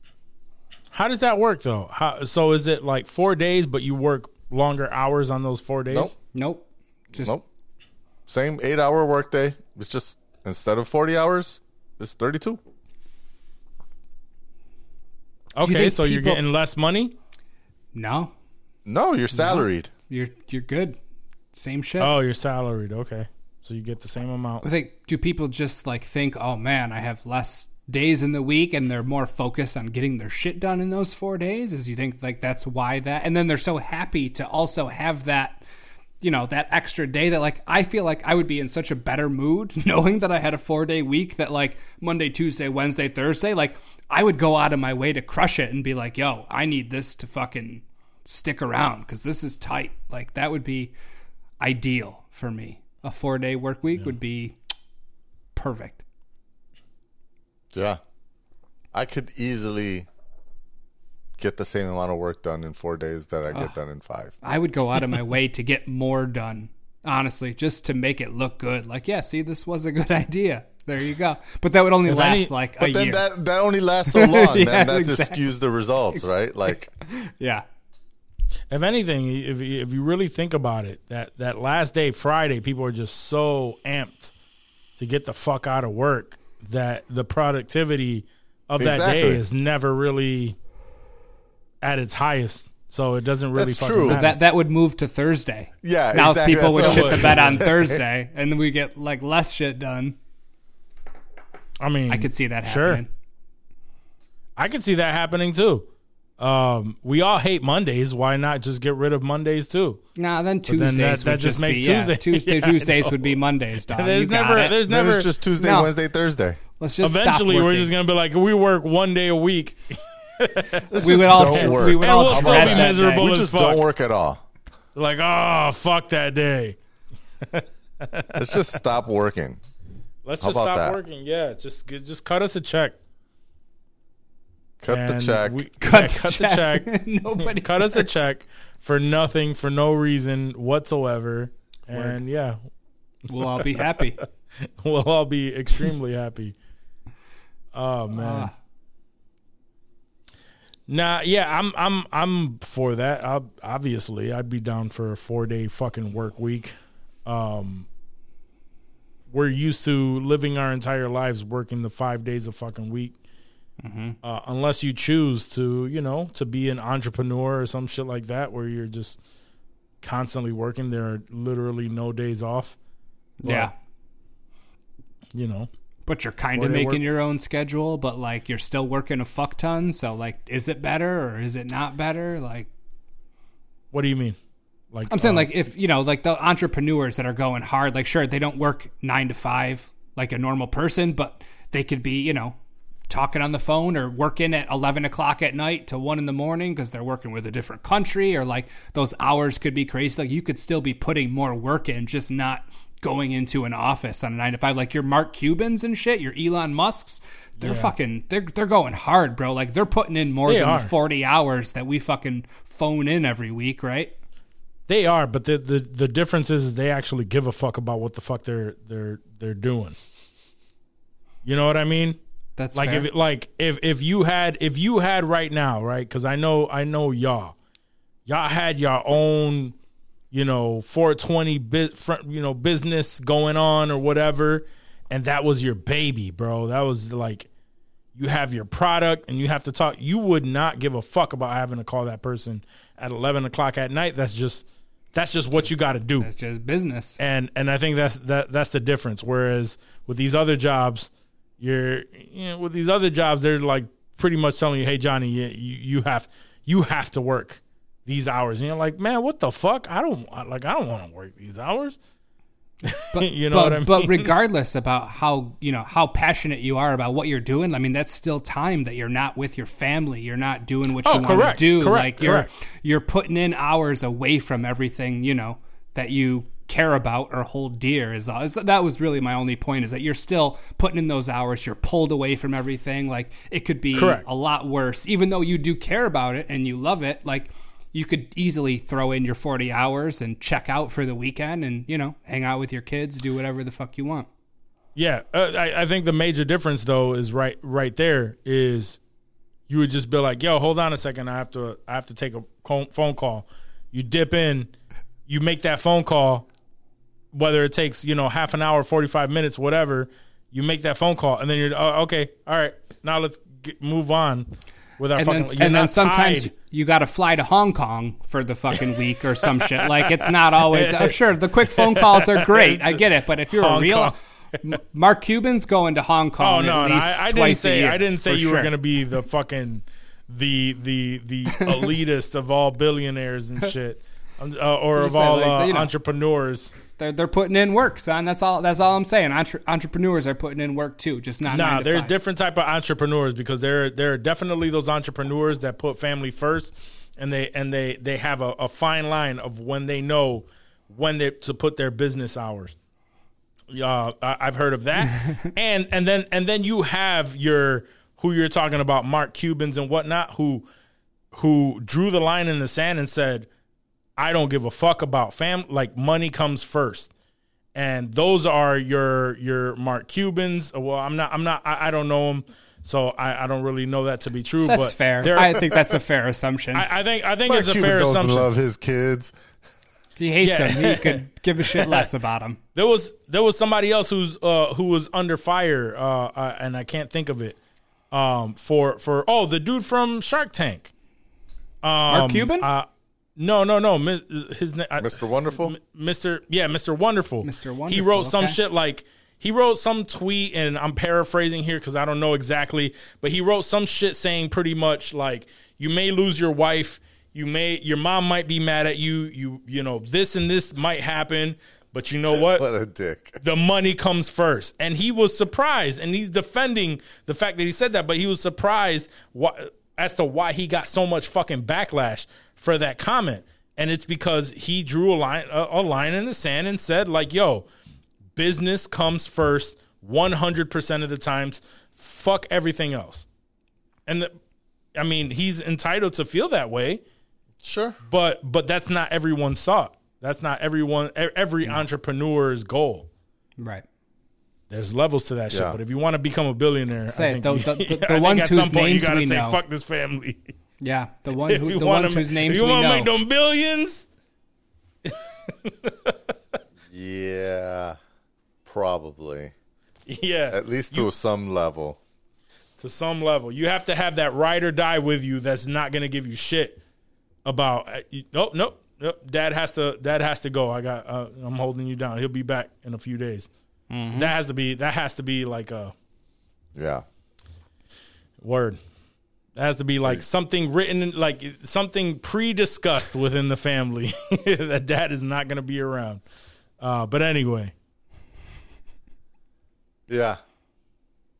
Speaker 5: How does that work, though? How, so is it like four days, but you work longer hours on those four days?
Speaker 1: Nope.
Speaker 2: Nope. Just
Speaker 1: Nope. Same eight hour workday. It's just instead of forty hours, it's thirty two.
Speaker 5: Okay,
Speaker 2: think
Speaker 5: so you're getting less money?
Speaker 2: no.
Speaker 1: No, you're salaried.
Speaker 2: You're you're good. Same shit.
Speaker 5: Oh, you're salaried. Okay, so you get the same amount.
Speaker 2: I think do people just like think, oh man, I have less days in the week and they're more focused on getting their shit done in those four days? Is you think like that's why that and then they're so happy to also have that you know, that extra day that like I feel like I would be in such a better mood knowing that I had a four day week that like Monday, Tuesday, Wednesday, Thursday, like I would go out of my way to crush it and be like, yo, I need this to fucking stick around because this is tight. Like that would be ideal for me. A four day work week would be perfect.
Speaker 1: Yeah. I could easily get the same amount of work done in four days that I get done in five.
Speaker 2: I would go out of my way to get more done, honestly, just to make it look good. Like, yeah, see, this was a good idea. There you go. But that would only
Speaker 5: If
Speaker 2: last
Speaker 5: any-
Speaker 2: like a
Speaker 1: But then
Speaker 2: year.
Speaker 1: that that only lasts so long.
Speaker 2: Yeah,
Speaker 1: then that just skews the results, right? Like
Speaker 2: yeah.
Speaker 5: If anything, if you- if you really think about it, that that last day, Friday, people are just so amped to get the fuck out of work that the productivity of that day is never really at its highest. So it doesn't really
Speaker 1: That's
Speaker 5: fucking
Speaker 1: true.
Speaker 5: matter.
Speaker 2: That that would move to Thursday.
Speaker 1: Yeah,
Speaker 2: Now
Speaker 1: exactly.
Speaker 2: people
Speaker 1: That's
Speaker 2: would
Speaker 1: what
Speaker 2: shit the
Speaker 1: was
Speaker 2: bed on. Thursday, and then we get like less shit done.
Speaker 5: I mean,
Speaker 2: I could see that
Speaker 5: Sure. I could see that happening too. Um, we all hate Mondays. Why not just get rid of Mondays too?
Speaker 2: Nah, then
Speaker 5: then
Speaker 2: Tuesdays
Speaker 5: that- that
Speaker 2: would
Speaker 5: just
Speaker 2: just
Speaker 5: make
Speaker 2: be yeah,
Speaker 5: Tuesday-
Speaker 2: Tuesday.
Speaker 5: Yeah,
Speaker 2: Tuesdays would be Mondays, dog.
Speaker 5: There's
Speaker 2: you got
Speaker 5: never,
Speaker 2: it.
Speaker 5: there's
Speaker 1: then
Speaker 5: never.
Speaker 1: it's just Tuesday,
Speaker 2: No.
Speaker 1: Wednesday, Thursday.
Speaker 2: Let's just stop
Speaker 5: eventually, we're just gonna be like, we work one day a week,
Speaker 2: we would all
Speaker 1: don't work.
Speaker 2: we would
Speaker 5: And
Speaker 2: all
Speaker 5: we'll still be
Speaker 2: that
Speaker 5: miserable
Speaker 2: day.
Speaker 1: We
Speaker 5: as
Speaker 1: just
Speaker 5: fuck.
Speaker 1: don't work at all.
Speaker 5: like, oh fuck that day.
Speaker 1: Let's just stop working.
Speaker 5: Let's
Speaker 1: How
Speaker 5: just stop
Speaker 1: that?
Speaker 5: working. Yeah, just just cut us a check.
Speaker 1: Cut the check.
Speaker 5: we-
Speaker 2: Cut,
Speaker 5: yeah,
Speaker 2: the,
Speaker 5: cut
Speaker 2: check.
Speaker 5: the check.
Speaker 2: Nobody
Speaker 5: cut us a check for nothing, for no reason whatsoever. And yeah,
Speaker 2: We'll all be happy.
Speaker 5: we'll all be extremely happy. Oh man.
Speaker 2: Ah.
Speaker 5: Nah, yeah, I'm I'm I'm for that. i obviously, I'd be down for a four day fucking work week. Um, we're used to living our entire lives working the five days a fucking week. Uh, unless you choose to, you know, to be an entrepreneur or some shit like that, where you're just constantly working. There are literally no days off. But,
Speaker 2: yeah.
Speaker 5: you know,
Speaker 2: But you're kind of making
Speaker 5: work-
Speaker 2: your own schedule, but like you're still working a fuck ton. So like, is it better or is it not better? Like,
Speaker 5: what do you mean? Like
Speaker 2: I'm saying
Speaker 5: uh,
Speaker 2: like if you know like the entrepreneurs that are going hard, like sure they don't work nine to five like a normal person, but they could be you know talking on the phone or working at 11 o'clock at night to 1 in the morning because they're working with a different country or like those hours could be crazy like you could still be putting more work in just not going into an office on a 9 to 5 like your Mark Cubans and shit your Elon Musks they're fucking they're they're going hard bro like they're putting in more
Speaker 5: They
Speaker 2: than
Speaker 5: are.
Speaker 2: 40 hours that we fucking phone in every week right
Speaker 5: They are, but the, the the difference is they actually give a fuck about what the fuck they're they're they're doing. You know what I mean?
Speaker 2: That's
Speaker 5: Like
Speaker 2: fair.
Speaker 5: if like if if you had if you had right now, right? Because I know I know y'all, y'all had your own, you know, 420 bit you know, business going on or whatever, and that was your baby, bro. That was like you have your product and you have to talk. You would not give a fuck about having to call that person at 11 o'clock at night. That's just that's just what you got to do
Speaker 2: That's just business.
Speaker 5: and and I think that's that that's the difference. Whereas with these other jobs, you're you know with these other jobs, they're like pretty much telling you, "Hey, Johnny, you you, have you have to work these hours." And you're like, "Man, what the fuck? I don't like I don't want to work these hours."
Speaker 2: But,
Speaker 5: You know
Speaker 2: but,
Speaker 5: I
Speaker 2: But regardless about how you know how passionate you are about what you're doing, I mean that's still time that you're not with your family. You're not doing what
Speaker 5: Oh,
Speaker 2: you want
Speaker 5: correct,
Speaker 2: to do.
Speaker 5: correct,
Speaker 2: like you're you're putting in hours away from everything you know that you care about or hold dear. Is, is that was really my only point? Is that you're still putting in those hours. You're pulled away from everything. Like it could be
Speaker 5: Correct.
Speaker 2: a lot worse, even though you do care about it and you love it. Like you could easily throw in your 40 hours and check out for the weekend and, you know, hang out with your kids, do whatever the fuck you want.
Speaker 5: Yeah, uh, I, I think the major difference though is right right there is you would just be like, "Yo, hold on a second, I have to I have to take a phone call." You dip in, you make that phone call, whether it takes you know half an hour, forty five minutes, whatever. You make that phone call, and then you're oh, okay. All right, now let's get, move on. with our
Speaker 2: and
Speaker 5: fucking.
Speaker 2: then, and then sometimes
Speaker 5: tied.
Speaker 2: you got to fly to Hong Kong for the fucking week or some shit. Like it's not always. I'm sure the quick phone calls are great. I get it, but if you're
Speaker 5: Hong
Speaker 2: a real
Speaker 5: Kong.
Speaker 2: Mark Cuban's going to Hong Kong.
Speaker 5: Oh
Speaker 2: Kong
Speaker 5: no,
Speaker 2: at
Speaker 5: no
Speaker 2: least
Speaker 5: I, I didn't say
Speaker 2: year,
Speaker 5: I didn't say
Speaker 2: for
Speaker 5: you were gonna be the fucking the the the elitist of all billionaires and shit, uh, or of all
Speaker 2: like,
Speaker 5: uh,
Speaker 2: you know.
Speaker 5: entrepreneurs.
Speaker 2: They're, they're putting in work, son. That's all. That's all I'm saying. Entre- entrepreneurs are putting in work too, just not.
Speaker 5: Nah, there's different type of entrepreneurs because there there are definitely those entrepreneurs that put family first, and they and they they have a, a fine line of when they know when they to put their business hours. Uh, I, I've heard of that, and and then and then you have your who you're talking about, Mark Cubans and whatnot, who who drew the line in the sand and said, "I don't give a fuck about fam. Like money comes first and those are your your Mark Cubans. Well, I'm not. I'm not. I, I don't know them, so I, I don't really know that to be true.
Speaker 2: That's
Speaker 5: but
Speaker 2: fair.
Speaker 5: there-
Speaker 2: I think that's a fair assumption.
Speaker 5: I, I think I think
Speaker 1: Mark
Speaker 5: it's a
Speaker 1: Cuban
Speaker 5: fair
Speaker 1: doesn't
Speaker 5: assumption.
Speaker 1: love his kids.
Speaker 2: he hates
Speaker 5: yeah.
Speaker 2: him. He could give a shit less about him.
Speaker 5: There was there was somebody else who's uh, who was under fire, uh, uh, and I can't think of it. Um, for for oh the dude from Shark Tank, um,
Speaker 2: Mark Cuban?
Speaker 5: Uh, no, no, no. His name,
Speaker 1: Mr. Wonderful?
Speaker 5: Mr. Yeah, Mr. Wonderful.
Speaker 2: Mr. Wonderful.
Speaker 5: He
Speaker 2: Wonderful,
Speaker 5: wrote some
Speaker 2: okay.
Speaker 5: shit like he wrote some tweet, and I'm paraphrasing here because I don't know exactly, but he wrote some shit saying pretty much like you may lose your wife, you may your mom might be mad at you, you you know this and this might happen, but you know what?
Speaker 1: What a dick.
Speaker 5: the money comes first. And he was surprised, and he's defending the fact that he said that, but he was surprised why, as to why he got so much fucking backlash for that comment. And it's because he drew a line, a, a line in the sand and said, like, yo, business comes first 100% of the times. Fuck everything else. And the, I mean, he's entitled to feel that way
Speaker 1: Sure.
Speaker 5: but but that's not everyone's thought. That's not everyone every entrepreneur's goal.
Speaker 2: Right.
Speaker 5: There's levels to that shit.
Speaker 1: Yeah.
Speaker 5: But if you want to become a billionaire,
Speaker 2: Say
Speaker 5: I think
Speaker 2: the-
Speaker 5: you,
Speaker 2: the- the
Speaker 5: I think
Speaker 2: ones
Speaker 5: at
Speaker 2: whose
Speaker 5: some point
Speaker 2: names
Speaker 5: you gotta
Speaker 2: we
Speaker 5: say
Speaker 2: know.
Speaker 5: fuck this family.
Speaker 2: Yeah. The one who, the ones
Speaker 5: ma-
Speaker 2: whose names
Speaker 5: if you
Speaker 2: we
Speaker 5: wanna make them billions.
Speaker 1: Yeah. Probably.
Speaker 5: Yeah,
Speaker 1: At least to some level.
Speaker 5: to some level, you have to have that ride or die with you. That's not going to give you shit about. Uh, you- nope, nope, nope. Dad has to. Dad has to go. I got. Uh, I'm holding you down. He'll be back in a few days.
Speaker 2: Mm-hmm.
Speaker 5: That has to be. That has to be like a.
Speaker 1: Yeah.
Speaker 5: Word. It has to be like something written, like something pre-discussed within the family that dad is not going to be around. Uh, but anyway,
Speaker 1: Yeah.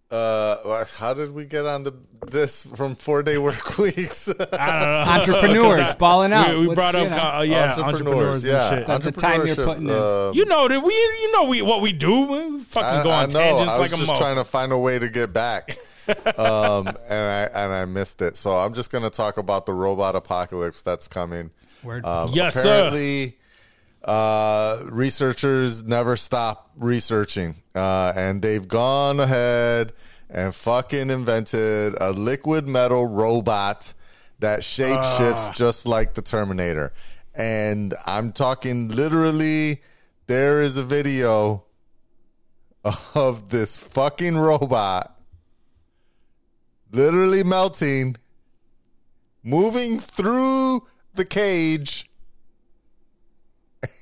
Speaker 1: Uh, how did we get onto this from four day work weeks?
Speaker 5: I don't know.
Speaker 2: Entrepreneurs
Speaker 5: 'Cause I-
Speaker 2: balling out.
Speaker 5: We, we
Speaker 2: What's,
Speaker 5: brought
Speaker 2: you
Speaker 5: up,
Speaker 2: know,
Speaker 5: uh, yeah, entrepreneurs,
Speaker 1: yeah.
Speaker 5: and shit.
Speaker 2: At the time you're putting in.
Speaker 1: uh,
Speaker 5: You know that we, you know we what we do. We fucking go
Speaker 1: I, I
Speaker 5: on
Speaker 1: know.
Speaker 5: tangents
Speaker 1: I was
Speaker 5: like a
Speaker 1: just
Speaker 5: mo.
Speaker 1: trying to find a way to get back, um, and I and I missed it. So I'm just going to talk about the robot apocalypse that's coming.
Speaker 2: Word.
Speaker 1: Um,
Speaker 5: Yes, sir.
Speaker 1: Uh, researchers never stop researching, uh, and they've gone ahead and fucking invented a liquid metal robot that shapeshifts just like the Terminator. And I'm talking literally. There is a video of this fucking robot literally melting, moving through the cage,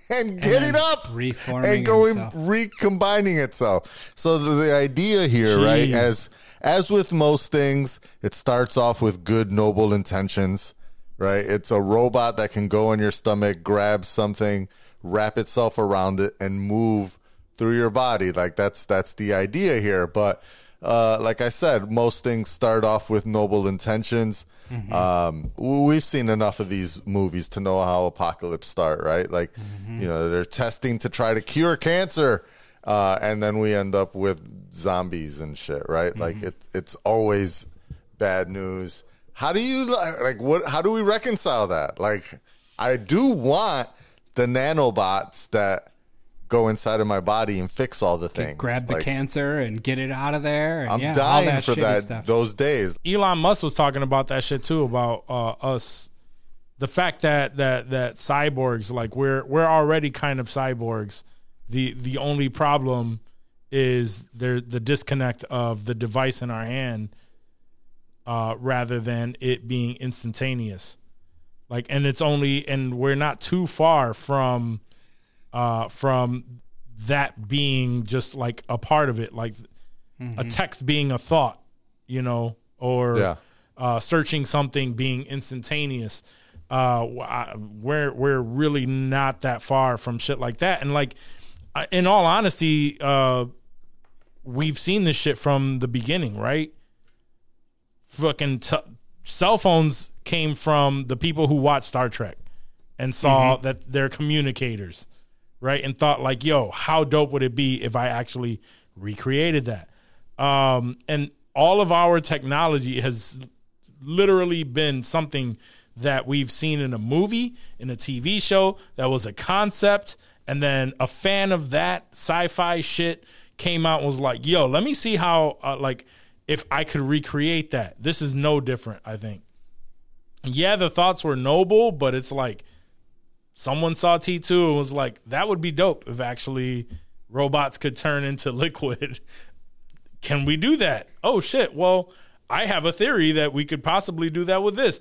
Speaker 1: and getting
Speaker 2: And
Speaker 1: up
Speaker 2: reforming
Speaker 1: and going
Speaker 2: himself.
Speaker 1: recombining itself. So the, the idea here, right, as as with most things, it starts off with good, noble intentions. Right, it's a robot that can go in your stomach, grab something, wrap itself around it, and move through your body. Like that's that's the idea here. But uh, like I said, most things start off with noble intentions. Um, we've seen enough of these movies to know how apocalypse start, right? Like, you know, they're testing to try to cure cancer, uh, and then we end up with zombies and shit, right? Like it, it's always bad news. How do you li- like what? How do we reconcile that? Like, I do want the nanobots that go inside of my body and fix all the things.
Speaker 2: grab the
Speaker 1: Like,
Speaker 2: cancer and get it out of there. And
Speaker 1: I'm
Speaker 2: yeah, all
Speaker 1: dying
Speaker 2: that
Speaker 1: for that
Speaker 2: stuff.
Speaker 1: those days.
Speaker 5: Elon Musk was talking about that shit too about uh, us, the fact that that that cyborgs like we're we're already kind of cyborgs. The the only problem is there the disconnect of the device in our hand uh, rather than it being instantaneous. Like, and it's only, and we're not too far from, uh, from that being just like a part of it, like a text being a thought, you know, or
Speaker 1: Yeah.
Speaker 5: uh, searching something being instantaneous. Uh, I- we're we're really not that far from shit like that. And like, in all honesty, uh, we've seen this shit from the beginning, right? Fucking t- cell phones came from the people who watched Star Trek and saw that their communicators, right? And thought like, "Yo, how dope would it be if I actually recreated that?" Um, and all of our technology has literally been something that we've seen in a movie, in a TV show that was a concept, and then a fan of that sci-fi shit came out and was like, "Yo, let me see how uh, like if I could recreate that." This is no different, I think. Yeah, the thoughts were noble, but it's like someone saw T2 and was like, "That would be dope if actually robots could turn into liquid." Can we do that? Oh shit. Well, I have a theory that we could possibly do that with this.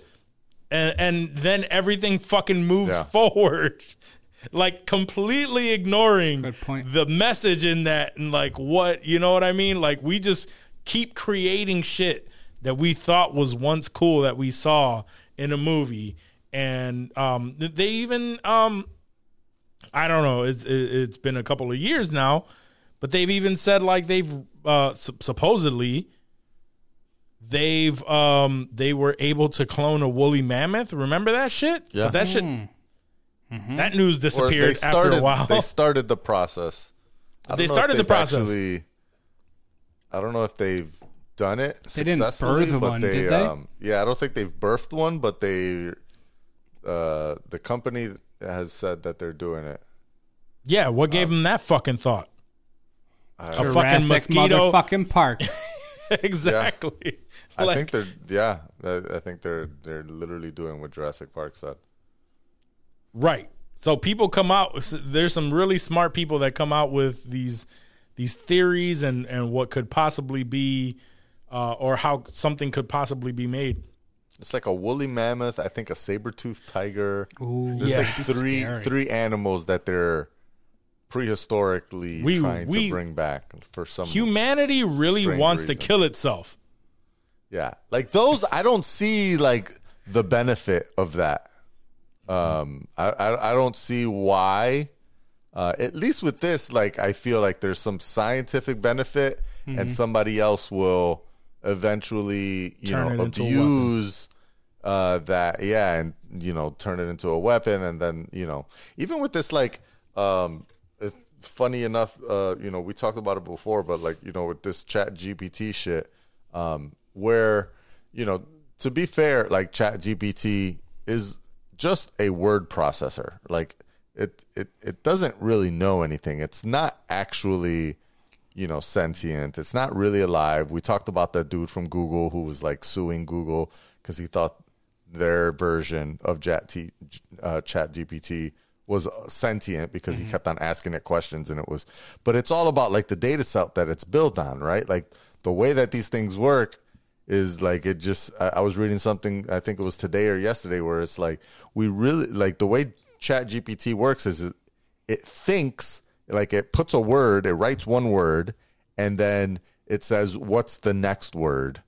Speaker 5: And and then everything fucking moved
Speaker 1: Yeah.
Speaker 5: forward. Like completely ignoring
Speaker 2: point.
Speaker 5: the message in that and like what, you know what I mean? Like we just keep creating shit that we thought was once cool that we saw in a movie and um they even um I don't know. It's it, it's been a couple of years now, but they've even said like they've uh, supposedly they've um they were able to clone a woolly mammoth. Remember that shit?
Speaker 1: Yeah.
Speaker 5: But that shit.
Speaker 2: Hmm.
Speaker 5: That news
Speaker 1: Or
Speaker 5: disappeared after a while.
Speaker 1: They started the process.
Speaker 5: They started the process.
Speaker 1: Actually, I don't know if they've done it
Speaker 2: They didn't
Speaker 1: successfully,
Speaker 2: birth
Speaker 1: but
Speaker 2: one,
Speaker 1: they,
Speaker 2: did they?
Speaker 1: Um, yeah, I don't think they've birthed one, but they, uh, the company has said that they're doing it.
Speaker 5: yeah, what gave
Speaker 1: Um,
Speaker 5: them that fucking thought? a fucking mosquito.
Speaker 2: fucking park.
Speaker 5: exactly.
Speaker 1: I
Speaker 5: Like-
Speaker 1: think they're yeah. I I think they're they're literally doing what Jurassic Park said.
Speaker 5: Right. So people come out. There's some really smart people that come out with these these theories and and what could possibly be, uh, or how something could possibly be made.
Speaker 1: It's like a woolly mammoth. I think a saber toothed tiger.
Speaker 2: Ooh,
Speaker 1: There's
Speaker 5: Yeah.
Speaker 1: like three
Speaker 2: Scary.
Speaker 1: three animals that they're prehistorically
Speaker 5: We-
Speaker 1: trying
Speaker 5: we-
Speaker 1: to bring back for some
Speaker 5: Humanity really wants to kill itself.
Speaker 1: Yeah, like those, I don't see like the benefit of that. Um, I I, I don't see why. Uh, at least with this, like I feel like there's some scientific benefit,
Speaker 5: Mm-hmm.
Speaker 1: and somebody else will eventually, you
Speaker 5: Turn
Speaker 1: know,
Speaker 5: into a weapon.
Speaker 1: abuse uh, that. Yeah, and you know, turn it into a weapon, and then you know, even with this, like, um, funny enough, uh, you know, we talked about it before, but like, you know, with this Chat GPT shit, um, where you know to be fair like chat gpt is just a word processor like it it it doesn't really know anything it's not actually you know sentient. It's not really alive. We talked about that dude from google who was like suing google because he thought their version of chat T, uh, chat gpt was sentient because he kept on asking it questions and it was but it's all about like the data set that it's built on right? Like the way that these things work is like it just I, I was reading something i think it was today or yesterday where it's like we really like the way chat gpt works is it, it thinks like it puts a word it writes one word and then it says what's the next word?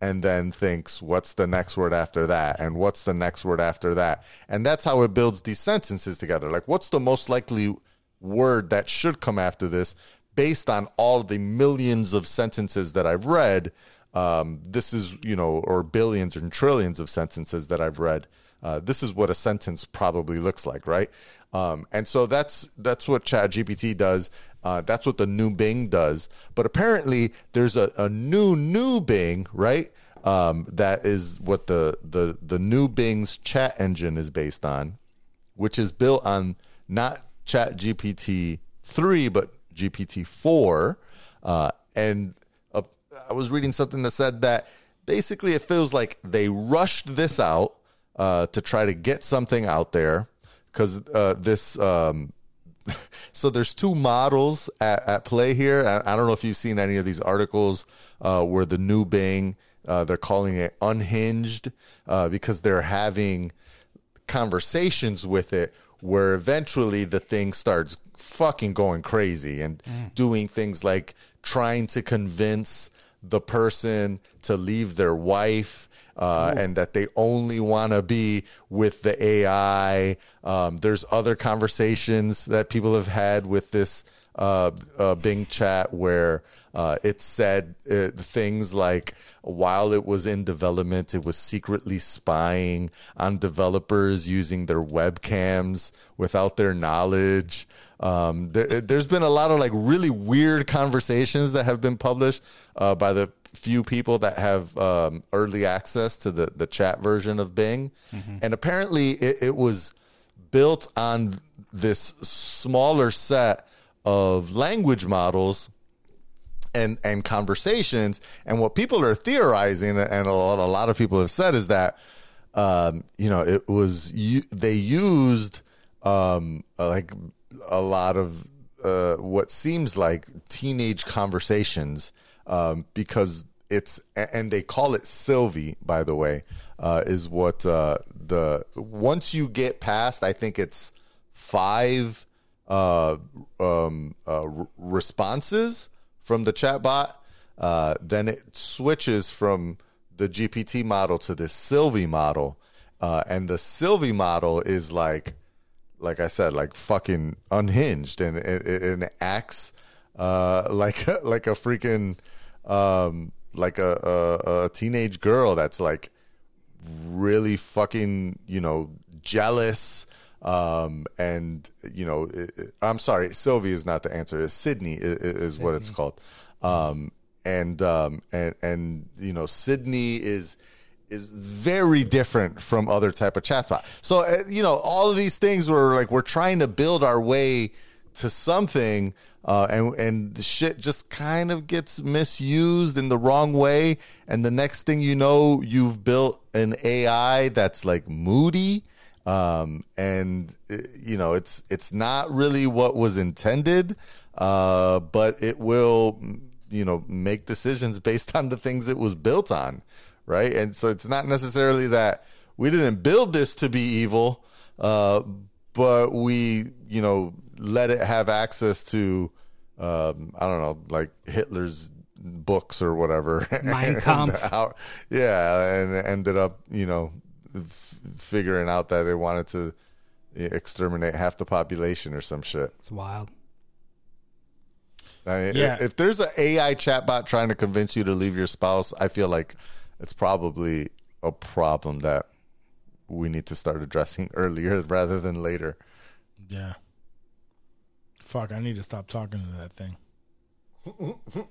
Speaker 1: And then thinks what's the next word after that? And what's the next word after that? And that's how it builds these sentences together. Like what's the most likely word that should come after this based on all the millions of sentences that i've read? Um, this is you know or billions and trillions of sentences that i've read uh, this is what a sentence probably looks like right? Um, and so that's that's what chat gpt does. Uh, that's what the new bing does. But apparently there's a, a new new bing right? Um, that is what the, the the new bing's chat engine is based on which is built on not chat gpt 3 but gpt 4 uh, and uh, i was reading something that said that basically it feels like they rushed this out uh, to try to get something out there because uh, this um, so there's two models at, at play here. I, I don't know if you've seen any of these articles uh, where the new bing Uh, they're calling it unhinged uh, because they're having conversations with it where eventually the thing starts fucking going crazy and doing things like trying to convince the person to leave their wife uh, and that they only want to be with the AI. Um, there's other conversations that people have had with this uh, uh, Bing chat where uh, it said uh, things like while it was in development, it was secretly spying on developers using their webcams without their knowledge. Um, there, there's been a lot of like really weird conversations that have been published uh, by the few people that have um, early access to the, the chat version of Bing. And apparently it, it was built on this smaller set of language models and and conversations and what people are theorizing and a lot, a lot of people have said is that um, you know it was you, they used um, like a lot of uh, what seems like teenage conversations um, because it's and they call it Sylvie by the way uh, is what uh, the once you get past I think it's five uh, um, uh, r- responses from the chatbot, uh, then it switches from the GPT model to the Sylvie model, uh, and the Sylvie model is like, like I said, like fucking unhinged, and it, it, it acts like like a freaking um, like a, a a teenage girl that's like really fucking you know jealous um and you know it, it- i'm sorry sylvie is not the answer. It's sydney is, is what it's called. Um and um and and you know sydney is is very different from other type of chatbot. So uh, you know all of these things were like we're trying to build our way to something uh, and and the shit just kind of gets misused in the wrong way. And the next thing you know you've built an AI that's like moody. Um, and uh, you know it's it's not really what was intended. Uh, but it will you know make decisions based on the things it was built on right? And so it's not necessarily that we didn't build this to be evil uh, but we you know let it have access to um, I don't know like Hitler's books or whatever
Speaker 2: Mein Kampf.
Speaker 1: And how- yeah and ended up you know f- figuring out that they wanted to exterminate half the population or some shit
Speaker 2: It's wild.
Speaker 1: I mean,
Speaker 5: Yeah.
Speaker 1: if, if there's an AI chatbot trying to convince you to leave your spouse, I feel like it's probably a problem that we need to start addressing earlier rather than later.
Speaker 5: Yeah. Fuck, I need to stop talking to that thing.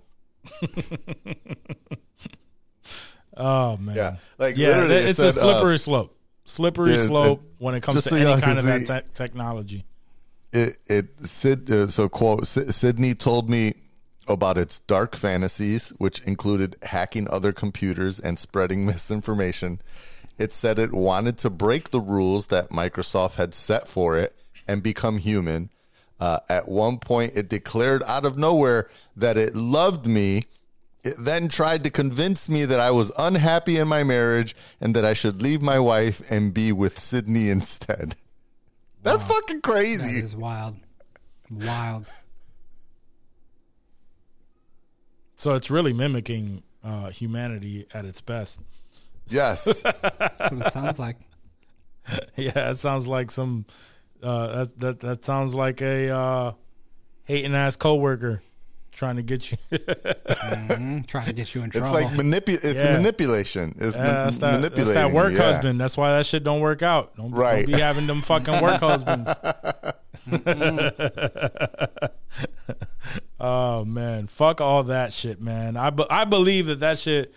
Speaker 5: oh man.
Speaker 1: Yeah, like
Speaker 5: Yeah,
Speaker 1: literally, it
Speaker 5: it's a
Speaker 1: said, uh,
Speaker 5: slippery slope. Slippery
Speaker 1: yeah,
Speaker 5: slope
Speaker 1: it-
Speaker 5: when it comes to
Speaker 1: so
Speaker 5: any kind of that te- technology.
Speaker 1: it it Sid uh, so quote Sy- Sydney told me about its dark fantasies, which included hacking other computers and spreading misinformation. It said it wanted to break the rules that Microsoft had set for it and become human. Uh, at one point, it declared out of nowhere that it loved me. It then tried to convince me that I was unhappy in my marriage and that I should leave my wife and be with Sydney instead. That's fucking crazy.
Speaker 2: is wild. Wild.
Speaker 5: So it's really mimicking uh, humanity at its best.
Speaker 1: Yes.
Speaker 2: That's what it sounds like.
Speaker 5: yeah, it sounds like some. Uh, that that that sounds like a uh, hating ass coworker trying to get you.
Speaker 2: Mhm, Trying to get you in trouble.
Speaker 1: It's
Speaker 2: trouble.
Speaker 1: like manipu- It's
Speaker 5: Yeah.
Speaker 1: manipulation. It's
Speaker 5: Yeah,
Speaker 1: man-
Speaker 5: that's that, that's
Speaker 1: manipulating.
Speaker 5: that work
Speaker 1: yeah.
Speaker 5: husband. That's why that shit don't work out. Don't,
Speaker 1: Right.
Speaker 5: don't be having them fucking work husbands. oh man, fuck all that shit, man. I be- I believe that that shit,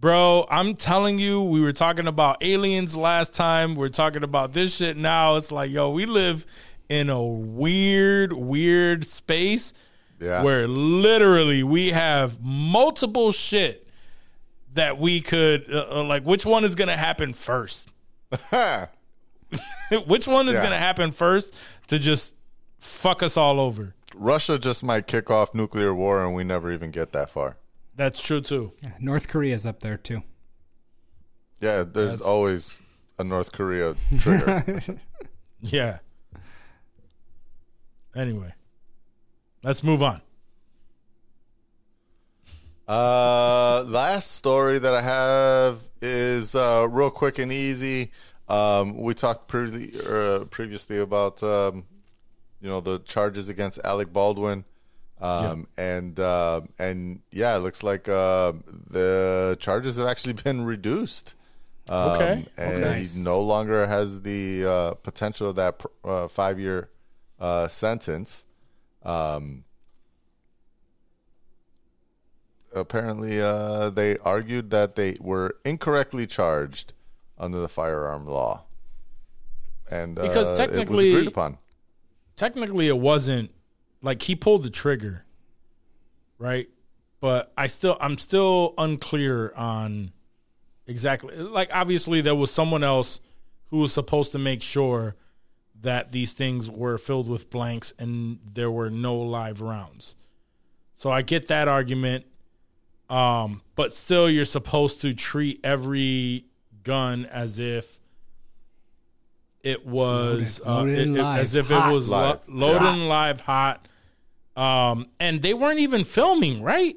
Speaker 5: bro. I'm telling you, we were talking about aliens last time. We're talking about this shit now. It's like, yo, we live in a weird, weird space
Speaker 1: Yeah.
Speaker 5: where literally we have multiple shit that we could uh, uh, like which one is going to happen first which one is
Speaker 1: Yeah.
Speaker 5: going to happen first to just fuck us all over
Speaker 1: Russia just might kick off nuclear war and we never even get that far.
Speaker 5: That's true too.
Speaker 2: Yeah, North Korea's up there too.
Speaker 1: Yeah, there's always a North Korea trigger.
Speaker 5: Yeah. Anyway, let's move on.
Speaker 1: Uh, last story that I have is uh, real quick and easy. Um, we talked pre- uh, previously about um, you know the charges against Alec Baldwin, um, and uh, and yeah, it looks like uh, the charges have actually been reduced. Um,
Speaker 5: Okay,
Speaker 1: and
Speaker 2: okay.
Speaker 1: he no longer has the uh, potential of that pr- uh, five year uh, sentence. Um, apparently uh, they argued that they were incorrectly charged under the firearm law, and
Speaker 5: Because
Speaker 1: uh, it was
Speaker 5: technically-
Speaker 1: agreed upon.
Speaker 5: Technically, it wasn't like he pulled the trigger, right? But I still, I'm still unclear on exactly. Like, obviously, there was someone else who was supposed to make sure that these things were filled with blanks and there were no live rounds. So I get that argument. Um, but still, you're supposed to treat every gun as if it was
Speaker 2: Loaded- loaded
Speaker 5: uh,
Speaker 2: and
Speaker 5: it- it-
Speaker 2: live,
Speaker 5: as if
Speaker 2: hot.
Speaker 5: it was lo- loaded
Speaker 1: Hot.
Speaker 5: and live, hot. Um, and they weren't even filming, right?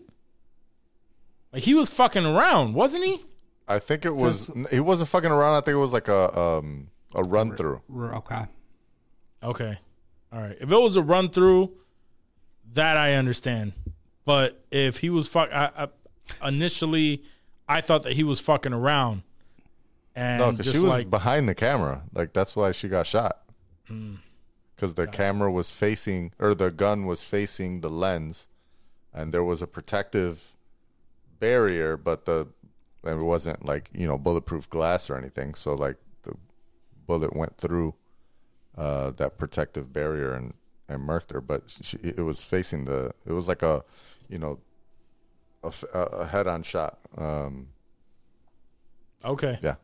Speaker 5: Like he was fucking around, wasn't he?
Speaker 1: I think it was he wasn't fucking around. I think it was like a um, a run through.
Speaker 2: Okay.
Speaker 5: Okay. All right. If it was a run through, that I understand. But if he was fuck, I, I, initially I thought that he was fucking around, and
Speaker 1: No, because she was
Speaker 5: like
Speaker 1: behind the camera. Like that's why she got shot.
Speaker 5: Hmm.
Speaker 1: Because the camera was facing, or the gun was facing the lens, and there was a protective barrier, but the it wasn't like you know bulletproof glass or anything. So like the bullet went through uh, that protective barrier and and murked her. But she, it was facing the. It was like a, you know, a head-on shot. Um,
Speaker 5: okay,
Speaker 1: yeah.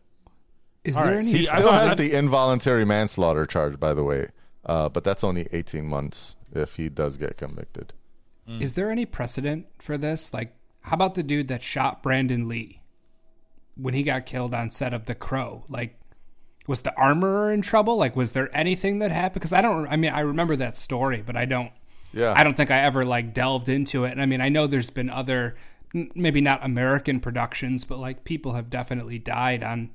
Speaker 2: Is
Speaker 5: All
Speaker 2: there
Speaker 5: right,
Speaker 2: any?
Speaker 1: He still has
Speaker 5: I-
Speaker 1: the involuntary manslaughter charge, by the way, uh, but that's only 18 months if he does get convicted.
Speaker 2: Is there any precedent for this? Like, how about the dude that shot Brandon Lee when he got killed on set of The Crow? Like, was the armorer in trouble? Like, was there anything that happened? Because I don't. I mean, I remember that story, but I don't.
Speaker 1: Yeah,
Speaker 2: I don't think I ever like delved into it. And I mean, I know there's been other, maybe not American productions, but like people have definitely died on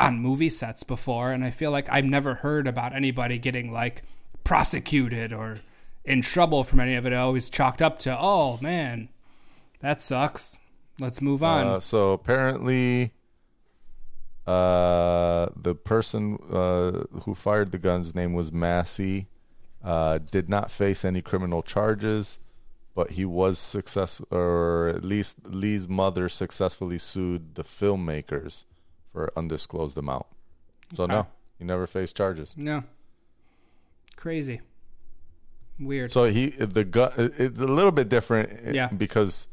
Speaker 2: on movie sets before, and I feel like I've never heard about anybody getting like prosecuted or in trouble from any of it. I always chalked up to, oh man, that sucks. Let's move on.
Speaker 1: Uh, so apparently, uh, the person uh, who fired the gun's name was Massee. Uh, did not face any criminal charges, but he was successful, or at least Lee's mother successfully sued the filmmakers for undisclosed amount. So no, he never faced charges.
Speaker 2: no, crazy, weird.
Speaker 1: So he the gun it's a little bit different
Speaker 2: Yeah.
Speaker 1: because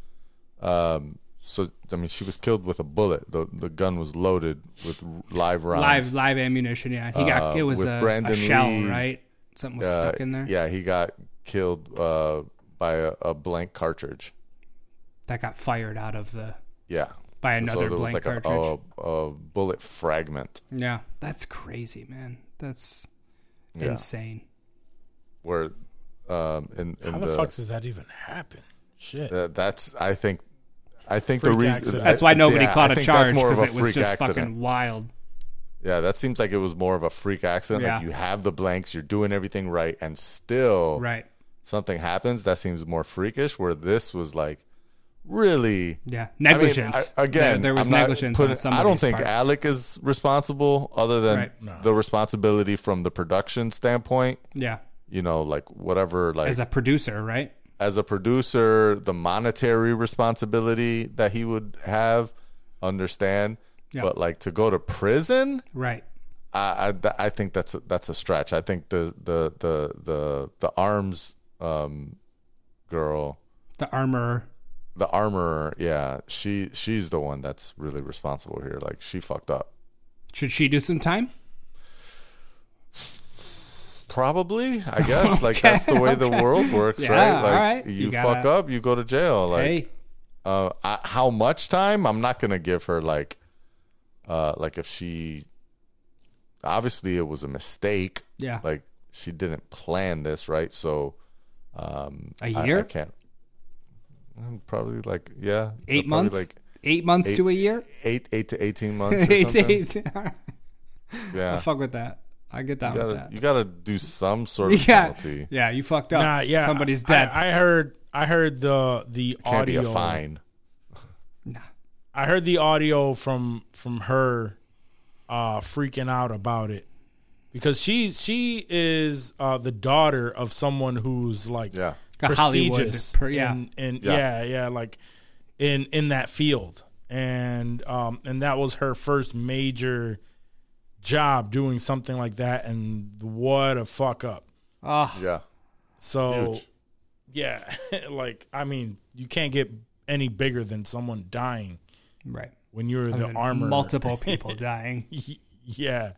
Speaker 1: um so I mean she was killed with a bullet. The the gun was loaded with live rounds.
Speaker 2: live live ammunition. Yeah, he got
Speaker 1: Uh,
Speaker 2: it was a,
Speaker 1: Brandon
Speaker 2: a shell,
Speaker 1: Lee's,
Speaker 2: right? Something was
Speaker 1: Uh,
Speaker 2: stuck in there.
Speaker 1: Yeah, he got killed uh by a, a blank cartridge.
Speaker 2: that got fired out of the
Speaker 1: Yeah.
Speaker 2: By another
Speaker 1: so there was
Speaker 2: blank
Speaker 1: like a,
Speaker 2: cartridge.
Speaker 1: a, a bullet fragment
Speaker 2: yeah, that's crazy, man. That's
Speaker 1: Yeah.
Speaker 2: insane.
Speaker 1: where um in, in
Speaker 5: how the, fuck does that even happen? Shit.
Speaker 1: uh, that's I think I think
Speaker 5: Freak
Speaker 1: the reason
Speaker 5: accident.
Speaker 2: That's why nobody
Speaker 1: yeah,
Speaker 2: caught a charge
Speaker 1: that's more of
Speaker 2: because
Speaker 1: a
Speaker 2: it was
Speaker 1: freak
Speaker 2: just
Speaker 1: accident.
Speaker 2: fucking wild.
Speaker 1: Yeah, that seems like it was more of a freak accident.
Speaker 2: Yeah.
Speaker 1: Like you have the blanks, you're doing everything right, and still
Speaker 2: Right.
Speaker 1: something happens. That seems more freakish. Where this was like really
Speaker 2: Yeah.
Speaker 1: I mean,
Speaker 2: Negligence.
Speaker 1: I- again,
Speaker 2: there, there was
Speaker 1: I'm
Speaker 2: negligence
Speaker 1: putting-
Speaker 2: on
Speaker 1: I don't think
Speaker 2: part.
Speaker 1: Alec is responsible, other than
Speaker 2: Right.
Speaker 1: the responsibility from the production standpoint.
Speaker 2: yeah.
Speaker 1: You know, like whatever, like
Speaker 2: As a producer, right?
Speaker 1: as a producer, the monetary responsibility that he would have, understand.
Speaker 2: Yeah.
Speaker 1: But like to go to prison,
Speaker 2: Right.
Speaker 1: I, I, I think that's a, that's a stretch. I think the the the the the arms um, girl,
Speaker 2: The armorer.
Speaker 1: The armorer, yeah, she she's the one that's really responsible here. Like she fucked up.
Speaker 2: Should she do some time?
Speaker 1: Probably, I guess. Like that's the way the world works,
Speaker 2: Yeah,
Speaker 1: right? Like
Speaker 2: right.
Speaker 1: you,
Speaker 2: You
Speaker 1: fuck
Speaker 2: gotta-
Speaker 1: up, you go to jail. Like
Speaker 2: hey,
Speaker 1: Uh, I, how much time? I'm not gonna give her like, uh, like if she. Obviously, it was a mistake.
Speaker 2: Yeah.
Speaker 1: Like she didn't plan this, right? So, um,
Speaker 2: A
Speaker 1: I-
Speaker 2: year?
Speaker 1: I, can't. Um, Probably like yeah,
Speaker 2: Eight
Speaker 1: probably
Speaker 2: months.
Speaker 1: like
Speaker 2: eight months
Speaker 1: eight-
Speaker 2: to a year.
Speaker 1: eight, eight to eighteen months. Or
Speaker 2: eight to
Speaker 1: something.
Speaker 2: eight. I
Speaker 1: Yeah,
Speaker 2: fuck with that. I get down
Speaker 1: you gotta
Speaker 2: that.
Speaker 1: you gotta do some sort of
Speaker 2: yeah,
Speaker 1: penalty.
Speaker 2: yeah. You fucked up.
Speaker 5: Nah, yeah.
Speaker 2: Somebody's dead.
Speaker 5: I, heard. I heard the the
Speaker 1: Can't be
Speaker 5: audio.
Speaker 1: a fine.
Speaker 5: I heard the audio from from her uh freaking out about it because she's she is uh the daughter of someone who's like
Speaker 1: Yeah.
Speaker 2: A Hollywood
Speaker 5: prestigious
Speaker 2: per- yeah.
Speaker 5: in, in
Speaker 1: Yeah.
Speaker 5: yeah. yeah like in in that field and um and that was her first major job doing something like that and what a fuck up
Speaker 2: oh,
Speaker 1: Yeah,
Speaker 5: so
Speaker 1: Huge.
Speaker 5: yeah like i mean you can't get any bigger than someone dying
Speaker 2: right.
Speaker 5: when you're the
Speaker 2: And
Speaker 5: armor
Speaker 2: Multiple people dying.
Speaker 5: yeah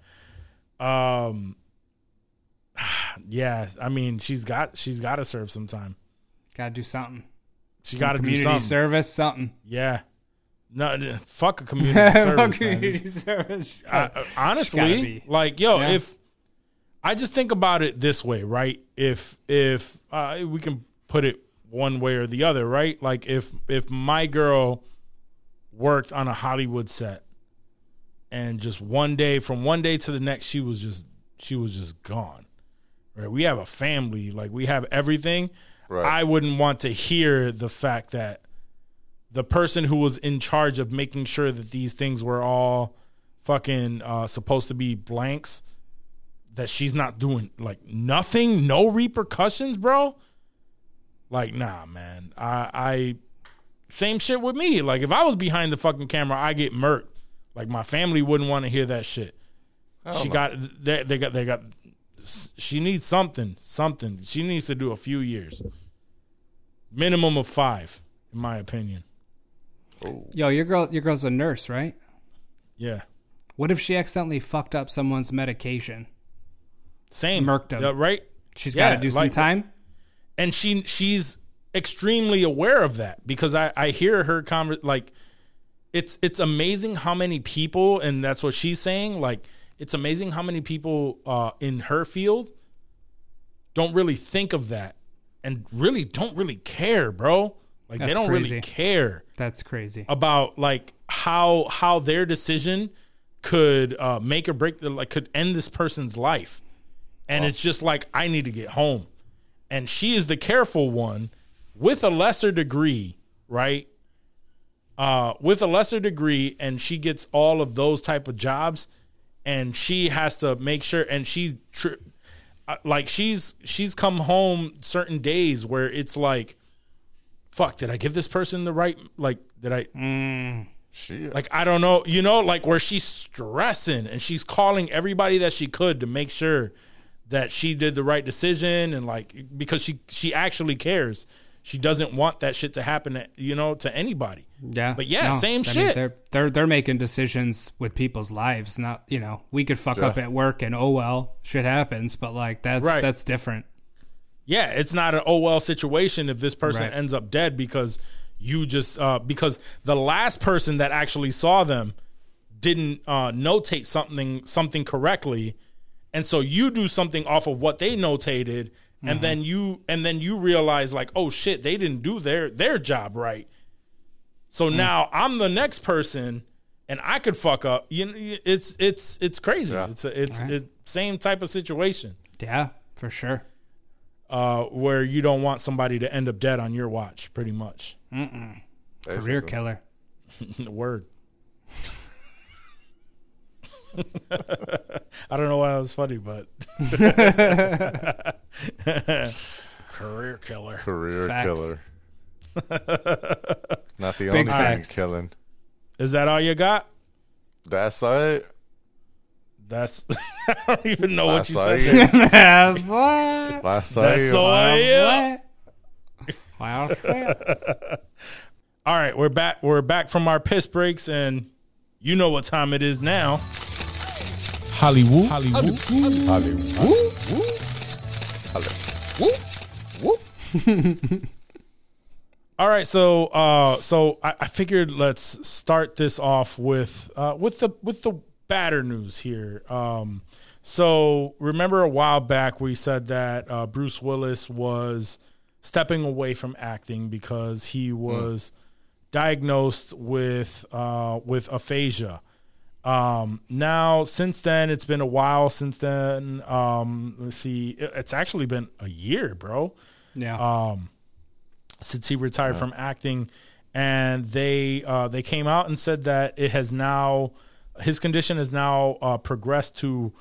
Speaker 5: um yeah i mean she's got she's got to serve some time
Speaker 2: Got to do something.
Speaker 5: she got to do
Speaker 2: Community
Speaker 5: something
Speaker 2: service. Something.
Speaker 5: yeah no fuck a community service.
Speaker 2: Community service.
Speaker 5: I- I- honestly like yo
Speaker 2: Yeah.
Speaker 5: if i just think about it this way right if if uh, we can put it one way or the other right like if if my girl worked on a hollywood set and just one day from one day to the next she was just she was just gone right? We have a family. Like we have everything.
Speaker 1: Right.
Speaker 5: i wouldn't want to hear the fact that the person who was in charge of making sure that these things were all fucking uh, supposed to be blanks that she's not doing like nothing no repercussions bro? Like nah man. I i same shit with me. Like if i was behind the fucking camera i get murked. Like my family wouldn't want to hear that shit. She
Speaker 1: no.
Speaker 5: got they, they got they got she needs something something she needs to do a few years minimum of five in my opinion oh.
Speaker 2: Yo, your girl, your girl's a nurse, right?
Speaker 5: yeah
Speaker 2: What if she accidentally fucked up someone's medication?
Speaker 5: same
Speaker 2: Murked 'em.
Speaker 5: Yeah, right
Speaker 2: She's
Speaker 5: Yeah,
Speaker 2: got to do some
Speaker 5: like-
Speaker 2: time.
Speaker 5: and she she's extremely aware of that because I I hear her conver- like it's it's amazing how many people and that's what she's saying like it's amazing how many people uh in her field don't really think of that and really don't really care bro like they don't
Speaker 2: crazy.
Speaker 5: really care
Speaker 2: That's crazy.
Speaker 5: about like how how their decision could uh, make or break the like could end this person's life, and it's just like I need to get home, and she is the careful one with a lesser degree, right? Uh, with a lesser degree, and she gets all of those type of jobs, and she has to make sure, and she tr- uh, like she's she's come home certain days where it's like fuck did i give this person the right like did i
Speaker 1: Shit.
Speaker 5: like i don't know you know like where she's stressing and she's calling everybody that she could to make sure that she did the right decision and like because she she actually cares she doesn't want that shit to happen to, you know to anybody
Speaker 2: Yeah,
Speaker 5: but yeah, same
Speaker 2: I mean,
Speaker 5: shit.
Speaker 2: they're they're they're making decisions with people's lives. Not you know we could fuck up at work and oh well, shit happens. But like that's
Speaker 5: Right.
Speaker 2: that's different.
Speaker 5: yeah it's not an oh well situation if this person
Speaker 2: Right.
Speaker 5: ends up dead because you just uh because the last person that actually saw them didn't uh notate something something correctly and so you do something off of what they notated and then you and then you realize like oh shit they didn't do their their job right so now i'm the next person and i could fuck up you know it's it's it's crazy
Speaker 1: Yeah.
Speaker 5: it's a, it's
Speaker 2: Right.
Speaker 5: it, same type of situation
Speaker 2: Yeah, for sure.
Speaker 5: uh, where you don't want somebody to end up dead on your watch, pretty much.
Speaker 2: Career
Speaker 1: Basically.
Speaker 2: killer.
Speaker 5: Word. I don't know why that was funny, but career killer.
Speaker 1: Career
Speaker 2: Facts.
Speaker 1: killer. Not the
Speaker 2: Big
Speaker 1: only thing
Speaker 2: facts.
Speaker 1: killing.
Speaker 5: Is that all you got?
Speaker 1: That's it.
Speaker 5: That's I don't even know what you
Speaker 1: all
Speaker 5: said. there.
Speaker 2: That's what.
Speaker 1: That's
Speaker 5: That's
Speaker 1: all
Speaker 5: all
Speaker 1: you-
Speaker 5: you.
Speaker 2: Wow.
Speaker 5: All right, we're back. We're back from our piss breaks, and you know what time it is now. Hollywood. Hollywood.
Speaker 1: Hollywood. Hollywood.
Speaker 5: All right, so uh, so I, I figured let's start this off with uh, with the with the badder news here. Um, so remember a while back we said that uh, Bruce Willis was stepping away from acting because he was diagnosed with uh, with aphasia. Um, now, since then, it's been a while since then. Um, let's see, it- it's actually been a year, bro
Speaker 2: Yeah.
Speaker 5: Um, since he retired from acting, and they uh, they came out and said that it has now his condition has now uh, progressed to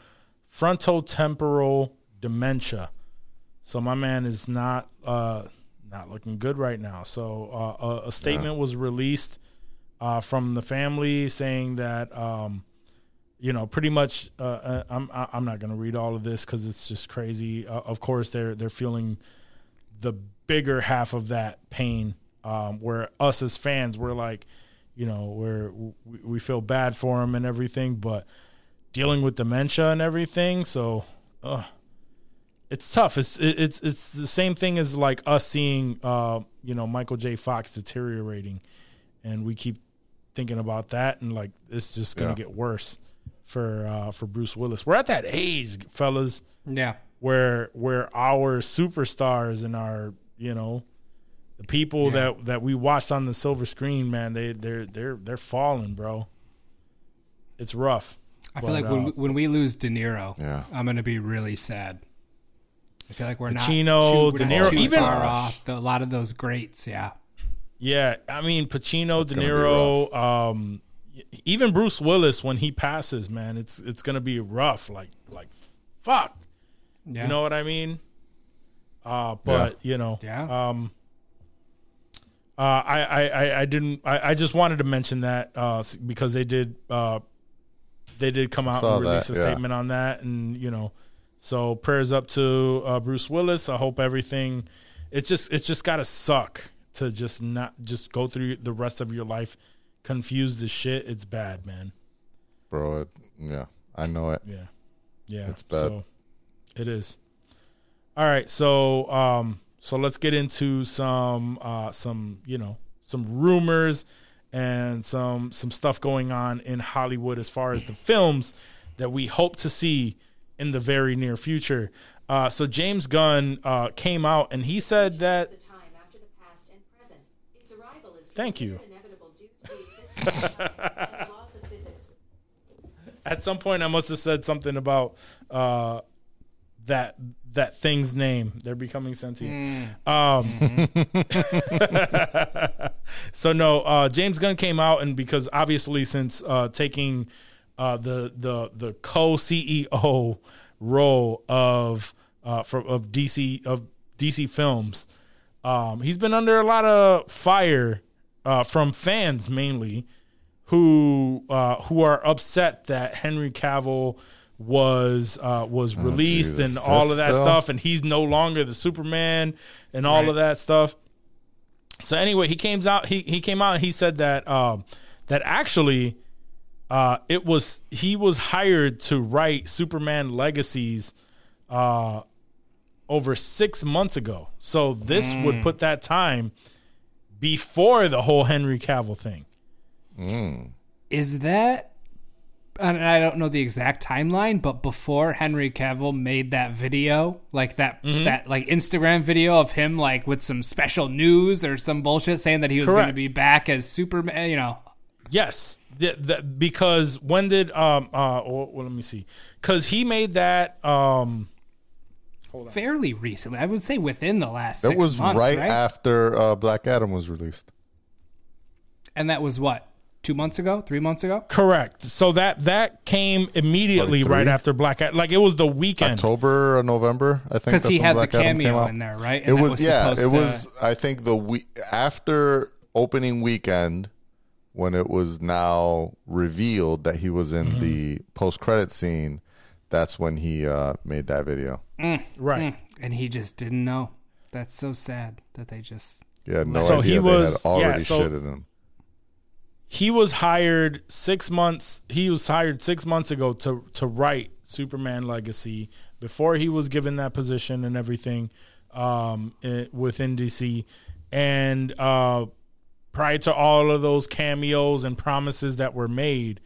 Speaker 5: frontotemporal dementia. So my man is not uh, not looking good right now. So uh, a, a statement was released uh, from the family saying that. Um, you know, pretty much. Uh, uh, I'm I'm not going to read all of this because it's just crazy. Uh, of course, they're they're feeling the bigger half of that pain um, where us as fans we're like you know we're we, we feel bad for him and everything but dealing with dementia and everything so uh, it's tough it's it, it's it's the same thing as like us seeing uh, you know Michael J Fox deteriorating and we keep thinking about that and like it's just going to
Speaker 1: Yeah.
Speaker 5: get worse for uh, for Bruce Willis we're at that age fellas
Speaker 2: yeah.
Speaker 5: where where our superstars and our you know the people that that we watched on the silver screen man they they're they're they're falling bro it's rough
Speaker 2: I feel
Speaker 5: But,
Speaker 2: like when,
Speaker 5: uh,
Speaker 2: we- when we lose De Niro,
Speaker 1: Yeah.
Speaker 2: I'm going to be really sad. I feel like we're
Speaker 5: Pacino,
Speaker 2: not too, we're
Speaker 5: De
Speaker 2: not
Speaker 5: Niro,
Speaker 2: too
Speaker 5: even-
Speaker 2: far off the, a lot of those greats. Yeah.
Speaker 5: Yeah i mean pacino de niro um even bruce willis when he passes man it's it's gonna be rough like like fuck
Speaker 2: Yeah.
Speaker 5: you know what i mean uh but you know
Speaker 2: Yeah.
Speaker 5: um uh, I, I, I, I didn't. I, I just wanted to mention that uh, because they did. Uh, they did come out
Speaker 1: Saw
Speaker 5: and release
Speaker 1: that,
Speaker 5: a
Speaker 1: yeah.
Speaker 5: statement on that, and you know, so prayers up to uh, Bruce Willis. I hope everything. It's just. It's just gotta suck to just not just go through the rest of your life confused as shit. It's bad, man.
Speaker 1: bro. It, yeah, I know it.
Speaker 5: Yeah. Yeah.
Speaker 1: It's bad.
Speaker 5: So it is. All right. So um so let's get into some uh some, you know, some rumors and some some stuff going on in Hollywood as far as the films that we hope to see in the very near future. Uh so James Gunn uh came out and he said that
Speaker 7: of you.
Speaker 5: at some point I must have said something about uh that that thing's name. They're becoming sentient. Um so no, uh James Gunn came out and because obviously since uh taking uh the the the co CEO role of uh for of DC of DC films, um he's been under a lot of fire uh from fans mainly who uh, who are upset that Henry Cavill was uh, was released
Speaker 1: Jesus.
Speaker 5: and all of that
Speaker 1: still-
Speaker 5: stuff, and he's no longer the Superman and all
Speaker 2: Right.
Speaker 5: of that stuff. So anyway, he came out. He he came out and he said that um, that actually uh, it was he was hired to write Superman Legacies uh, over six months ago. So this would put that time before the whole Henry Cavill thing.
Speaker 2: Is that? And I don't know the exact timeline, but before Henry Cavill made that video, like that
Speaker 5: Mm-hmm.
Speaker 2: that like Instagram video of him like with some special news or some bullshit saying that he was going to be back as Superman, you know.
Speaker 5: Yes, the, the, because when did um uh well, well, let me see because he made that um
Speaker 2: Fairly recently, I would say within the last.
Speaker 1: That
Speaker 2: six
Speaker 1: was
Speaker 2: months,
Speaker 1: right,
Speaker 2: right,
Speaker 1: after uh, Black Adam was released.
Speaker 2: and that was what two months ago, three months ago.
Speaker 5: correct so that that came immediately
Speaker 1: Probably
Speaker 5: right after Black Adam like it was the weekend
Speaker 1: October or November, I think.
Speaker 2: Because
Speaker 1: that's
Speaker 2: he
Speaker 1: when
Speaker 2: had the
Speaker 1: Black Adam came
Speaker 2: cameo
Speaker 1: out.
Speaker 2: in there, right?
Speaker 1: It
Speaker 2: And that
Speaker 1: was, yeah. It
Speaker 2: to-
Speaker 1: was. I think the week after opening weekend when it was now revealed that he was in
Speaker 2: Mm-hmm.
Speaker 1: the post credit scene. That's when he uh, made that video.
Speaker 5: Right
Speaker 2: and he just didn't know. That's so sad that they just.
Speaker 1: Yeah, no
Speaker 5: So
Speaker 1: idea
Speaker 5: he
Speaker 1: they
Speaker 5: was-
Speaker 1: had already
Speaker 5: yeah, so-
Speaker 1: shitted him.
Speaker 5: he was hired six months he was hired six months ago to to write Superman Legacy before he was given that position and everything um i- within DC and uh, prior to all of those cameos and promises that were made,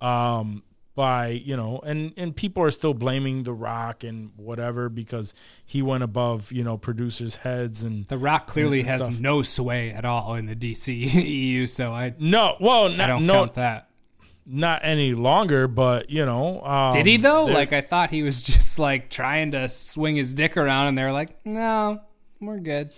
Speaker 5: um, by you know, and and people are still blaming The Rock and whatever because he went above you know producers' heads and
Speaker 2: The Rock clearly has
Speaker 5: stuff.
Speaker 2: no sway at all in the DC EU, so I
Speaker 5: no, well,
Speaker 2: I
Speaker 5: not
Speaker 2: don't
Speaker 5: no,
Speaker 2: count that.
Speaker 5: not any longer, but you know, um,
Speaker 2: Did he though? Like I thought he was just like trying to swing his dick around, and they're like, "No, we're good."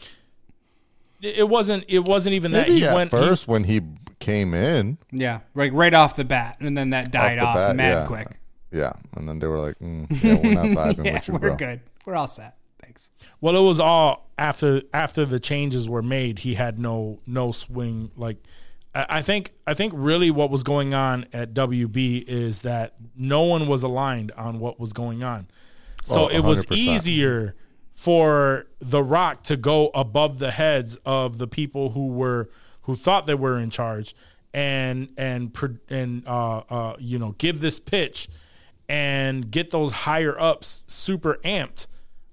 Speaker 5: It it wasn't it wasn't even that he
Speaker 1: at
Speaker 5: went he-
Speaker 1: first when he came in.
Speaker 2: Yeah, like right off the bat, and then that died
Speaker 1: the
Speaker 2: off,
Speaker 1: bat,
Speaker 2: mad
Speaker 1: yeah.
Speaker 2: quick.
Speaker 1: Yeah, and then they were like, mm, "Yeah, we're not vibing
Speaker 2: Yeah,
Speaker 1: with you,
Speaker 2: we're
Speaker 1: bro."
Speaker 2: good. We're all set. Thanks.
Speaker 5: Well, it was all after after the changes were made. He had no no swing. Like I, I think I think really what was going on at WB is that no one was aligned on what was going on. So
Speaker 1: Oh,
Speaker 5: it was easier for The Rock to go above the heads of the people who were who thought they were in charge and and and uh, uh, you know give this pitch and get those higher ups super amped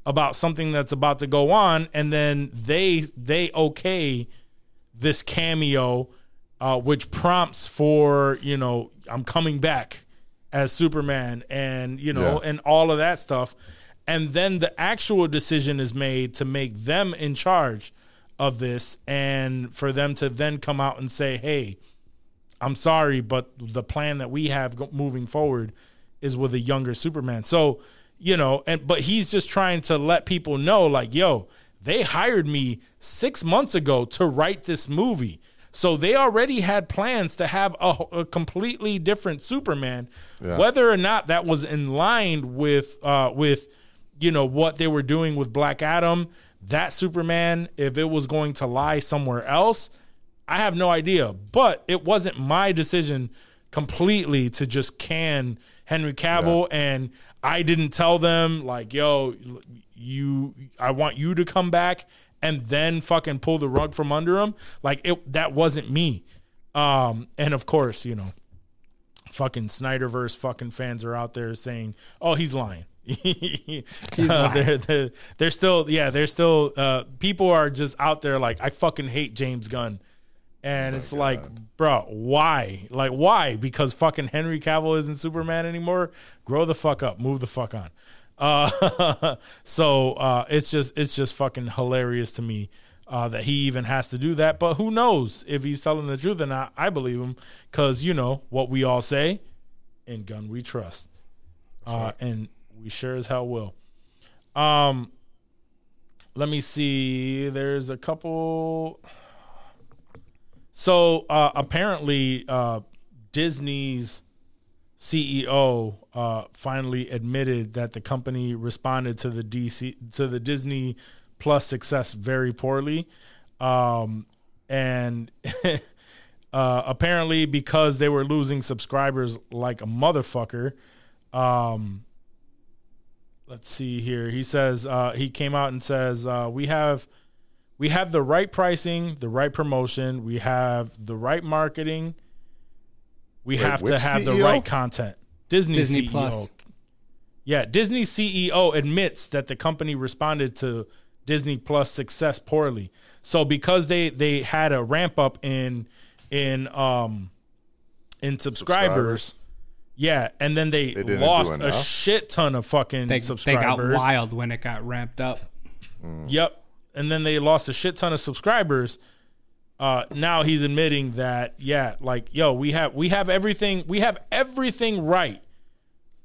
Speaker 5: about something that's about to go on and then they they okay this cameo uh, which prompts for you know i'm coming back as superman and you know
Speaker 1: Yeah.
Speaker 5: and all of that stuff and then the actual decision is made to make them in charge of this and for them to then come out and say hey I'm sorry, but the plan that we have moving forward is with a younger Superman. So, you know, and but he's just trying to let people know, like, yo, they hired me six months ago to write this movie. So they already had plans to have a, a completely different Superman,
Speaker 1: Yeah.
Speaker 5: whether or not that was in line with uh, with you know what they were doing with Black Adam. That Superman, if it was going to lie somewhere else, I have no idea, but it wasn't my decision completely to just can Henry Cavill and I didn't tell them like, yo, you I want you to come back and then fucking pull the rug from under him. Like it that wasn't me. Um and of course, you know, fucking Snyderverse fucking fans are out there saying, "Oh, he's lying." he's
Speaker 2: lying.
Speaker 5: They're, they're, they're still, yeah, they're still. Uh, people are just out there like, "I fucking hate James Gunn," and it's like, bro, why? Like, why? Because fucking Henry Cavill isn't Superman anymore. Grow the fuck up. Move the fuck on. Uh, so uh, it's just, it's just fucking hilarious to me. Uh, that he even has to do that, but who knows if he's telling the truth or not? I believe him because you know what we all say: "In Gunn we trust," uh, and we sure as hell will. Um, let me see. There's a couple. So uh, apparently, uh, Disney's CEO uh, finally admitted that the company responded to the DC to the Disney Plus success very poorly, um, and uh, apparently because they were losing subscribers like a motherfucker. Um, let's see here. He says uh, he came out and says uh, we have we have the right pricing, the right promotion, we have the right marketing. We
Speaker 1: Wait,
Speaker 5: have to
Speaker 1: which
Speaker 5: have the right content. Disney,
Speaker 2: Disney
Speaker 5: CEO.
Speaker 2: Plus.
Speaker 5: Yeah, Disney CEO admits that the company responded to Disney Plus success poorly. So because they they had a ramp up in in um in subscribers,
Speaker 1: Subscribers.
Speaker 5: Yeah, and then they,
Speaker 1: They
Speaker 5: lost a shit ton of fucking
Speaker 2: They, they got
Speaker 5: subscribers.
Speaker 2: wild when it got ramped up.
Speaker 5: Yep. And then they lost a shit ton of subscribers. Uh, now he's admitting that, yeah, like, yo, we have we have everything we have everything right.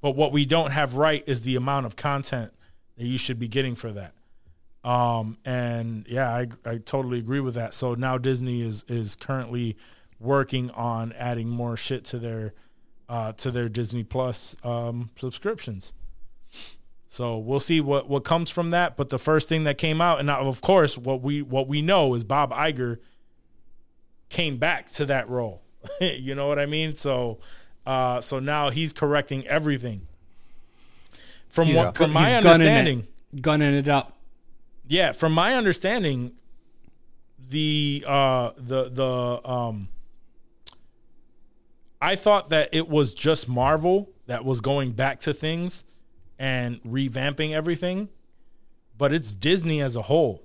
Speaker 5: But what we don't have right is the amount of content that you should be getting for that. Um, and yeah, I I totally agree with that. So now Disney is is currently working on adding more shit to their uh, to their Disney Plus um, subscriptions. So we'll see what what comes from that. But the first thing that came out, and of course, what we what we know is Bob Iger came back to that role. you know what I mean? So uh, so now he's correcting everything. From
Speaker 2: He's
Speaker 5: what from my
Speaker 2: he's gunning
Speaker 5: understanding,
Speaker 2: it, gunning it up.
Speaker 5: yeah, from my understanding, the uh the the um I thought that it was just Marvel that was going back to things and revamping everything, but it's Disney as a whole.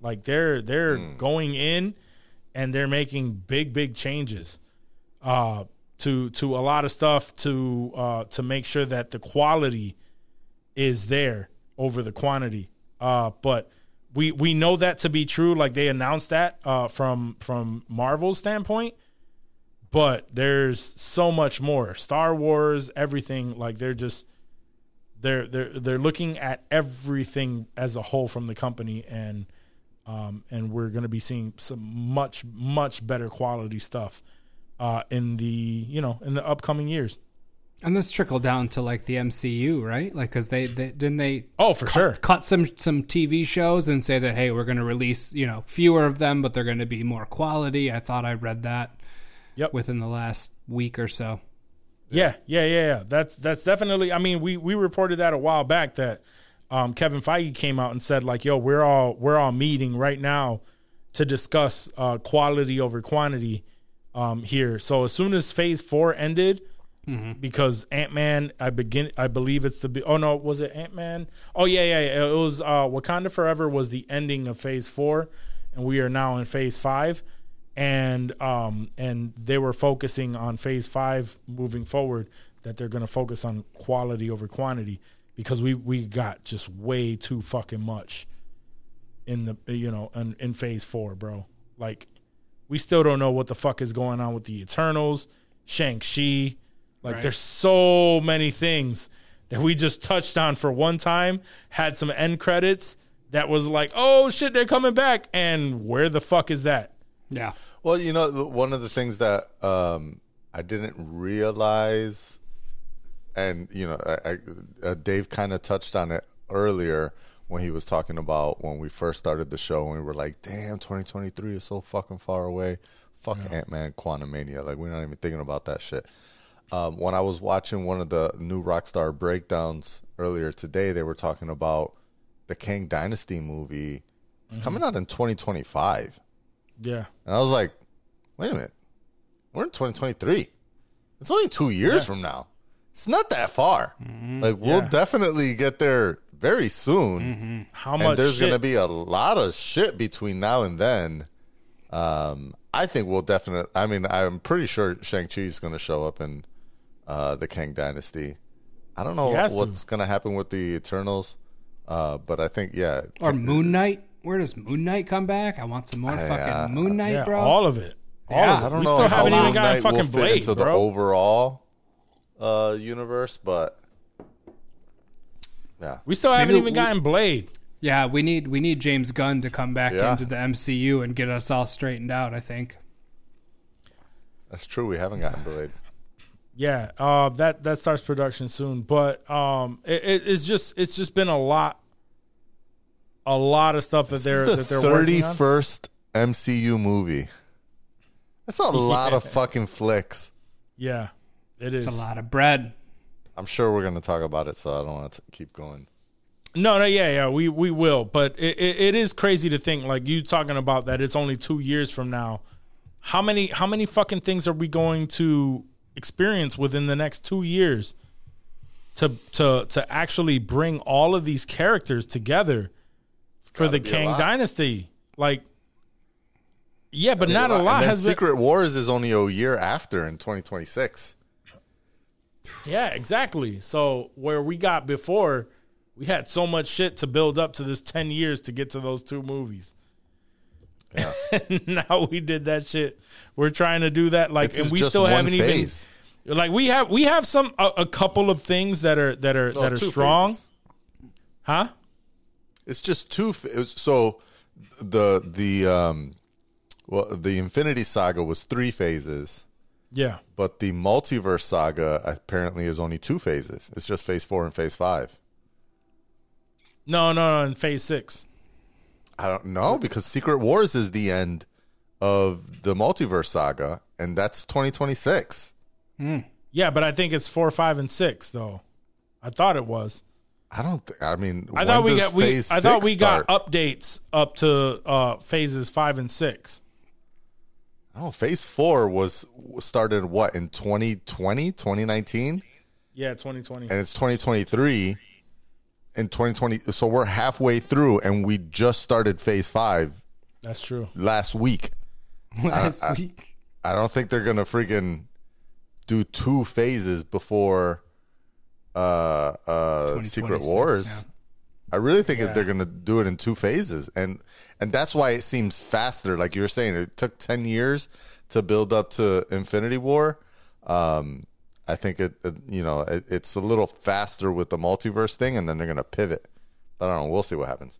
Speaker 5: Like they're they're going in and they're making big big changes uh to to a lot of stuff to uh to make sure that the quality is there over the quantity. Uh but we we know that to be true like they announced that uh from from Marvel's standpoint but there's so much more. Star Wars, everything like they're just they're they're they're looking at everything as a whole from the company and um and we're going to be seeing some much much better quality stuff uh in the you know in the upcoming years.
Speaker 2: And this trickle down to like the MCU, right? Like, because they, they didn't they
Speaker 5: Oh, for sure.
Speaker 2: cut some some TV shows and say that hey, we're going to release you know fewer of them, but they're going to be more quality. I thought I read that
Speaker 5: Yep.
Speaker 2: within the last week or so.
Speaker 5: Yeah, yeah, yeah, yeah. That's that's definitely. I mean, we we reported that a while back that um, Kevin Feige came out and said like, "Yo, we're all we're all meeting right now to discuss uh, quality over quantity um, here." So as soon as Phase Four ended, because Ant Man, I begin, I believe it's the. be- Oh no, was it Ant Man? Oh yeah, yeah, yeah. It was uh, Wakanda Forever was the ending of Phase Four, and we are now in Phase Five and um and they were focusing on phase five moving forward that they're going to focus on quality over quantity because we we got just way too fucking much in the you know in, in phase four bro. Like we still don't know what the fuck is going on with the eternals shang-chi. Like there's so many things that we just touched on for one time had some end credits that was like oh shit they're coming back and where the fuck is that
Speaker 2: Yeah,
Speaker 1: Well, you know, one of the things that um, I didn't realize, and you know, I, I, uh, Dave kind of touched on it earlier when he was talking about when we first started the show, and we were like, "Damn, 2023 is so fucking far away." Fuck Ant Man, Quantumania. Like we're not even thinking about that shit. Um, when I was watching one of the new Rockstar breakdowns earlier today, they were talking about the Kang Dynasty movie. It's coming out in 2025.
Speaker 5: Yeah
Speaker 1: And I was like, wait a minute. We're in 2023. It's only two years from now. It's not that far. Like, we'll
Speaker 5: Yeah.
Speaker 1: definitely get there very soon.
Speaker 5: how
Speaker 1: And
Speaker 5: much
Speaker 1: there's going to be a lot of shit between now and then. Um, I think we'll definitely, I mean, I'm pretty sure Shang-Chi is going to show up in uh, the Kang Dynasty. I don't know
Speaker 5: He has to.
Speaker 1: what's going to happen with the Eternals. Uh, but I think, yeah.
Speaker 2: or Moon Knight. Where does Moon Knight come back? I want some more
Speaker 1: Yeah.
Speaker 2: fucking Moon Knight,
Speaker 5: yeah,
Speaker 2: bro.
Speaker 5: all of it all
Speaker 2: Yeah.
Speaker 5: of it
Speaker 1: I don't
Speaker 5: we
Speaker 1: know
Speaker 5: still haven't even gotten
Speaker 1: Knight
Speaker 5: fucking
Speaker 1: will fit
Speaker 5: blade
Speaker 1: into the overall uh, universe, but yeah,
Speaker 5: we still haven't
Speaker 2: Maybe
Speaker 5: even
Speaker 2: we-
Speaker 5: gotten blade
Speaker 2: yeah, we need we need James Gunn to come back
Speaker 1: Yeah.
Speaker 2: into the MCU and get us all straightened out. I think.
Speaker 1: that's true. We haven't gotten Blade.
Speaker 5: Yeah, uh, that that starts production soon, but um, it, it, it's just it's just been a lot, a lot of stuff that they're
Speaker 1: This
Speaker 5: that
Speaker 1: is
Speaker 5: they're
Speaker 1: the
Speaker 5: working on.
Speaker 1: thirty-first MCU movie. That's a lot of fucking flicks.
Speaker 5: Yeah, it is.
Speaker 2: It's a lot of bread.
Speaker 1: I'm sure we're going to talk about it, so I don't want to keep going.
Speaker 5: No, no, yeah, yeah, we we will, but it, it, it is crazy to think like you talking about that. It's only two years from now. How many how many fucking things are we going to experience within the next two years to to to actually bring all of these characters together for the
Speaker 1: gotta be a
Speaker 5: Kang. Dynasty? Like, yeah, but not a lot has
Speaker 1: Secret Wars is only a year after in 2026.
Speaker 5: Yeah, exactly. So where we got before, we had so much shit to build up to this ten years to get to those two movies. now we did that shit. We're trying to do that like,
Speaker 1: This
Speaker 5: and
Speaker 1: is
Speaker 5: we
Speaker 1: just
Speaker 5: still
Speaker 1: one
Speaker 5: haven't
Speaker 1: phase.
Speaker 5: even like we have we have some a, a couple of things that are that are
Speaker 1: No,
Speaker 5: that are
Speaker 1: two
Speaker 5: strong,
Speaker 1: phases.
Speaker 5: huh?
Speaker 1: It's just two. ph- it was- So the the um, well, the Infinity Saga was three phases.
Speaker 5: Yeah,
Speaker 1: But the multiverse saga apparently is only two phases. It's just phase four and phase five.
Speaker 5: no, no, no. In Phase Six,
Speaker 1: I don't know because Secret Wars is the end of the multiverse saga, and that's 2026.
Speaker 5: yeah, but I think it's four, five, and six though. I thought it was.
Speaker 1: I don't. Th- I mean,
Speaker 5: I thought we got we. I thought
Speaker 1: six
Speaker 5: we got
Speaker 1: start?
Speaker 5: updates up to uh phases five and six.
Speaker 1: Oh, phase four was started what in 2020, 2019,
Speaker 5: Yeah, twenty twenty.
Speaker 1: and it's 2023. in 2020. So we're halfway through, and we just started Phase Five
Speaker 5: That's true.
Speaker 1: last week.
Speaker 2: last
Speaker 1: I-
Speaker 2: week.
Speaker 1: I don't think they're gonna freaking do two phases before uh uh Secret Wars.
Speaker 2: now.
Speaker 1: I really think is they're gonna do it in two phases, and and that's why it seems faster. Like you're saying, it took ten years to build up to Infinity War. Um, I think it, it you know it, it's a little faster with the multiverse thing, and then they're gonna pivot. But I don't know. We'll see what happens.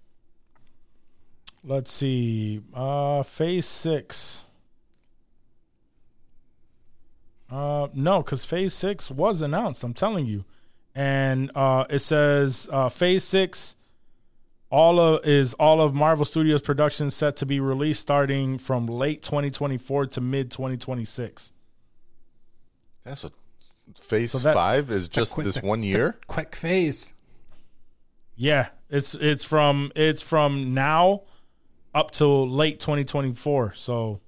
Speaker 5: Let's see. Uh phase six. Uh no, because phase six was announced, I'm telling you. And uh it says uh phase six all of is all of Marvel Studios production set to be released starting from late 2024 to mid 2026.
Speaker 1: That's what Phase
Speaker 5: So that-
Speaker 1: Five is just
Speaker 2: Quick-
Speaker 1: this one year.
Speaker 2: quick phase.
Speaker 5: Yeah, it's it's from it's from now up till late 2024. So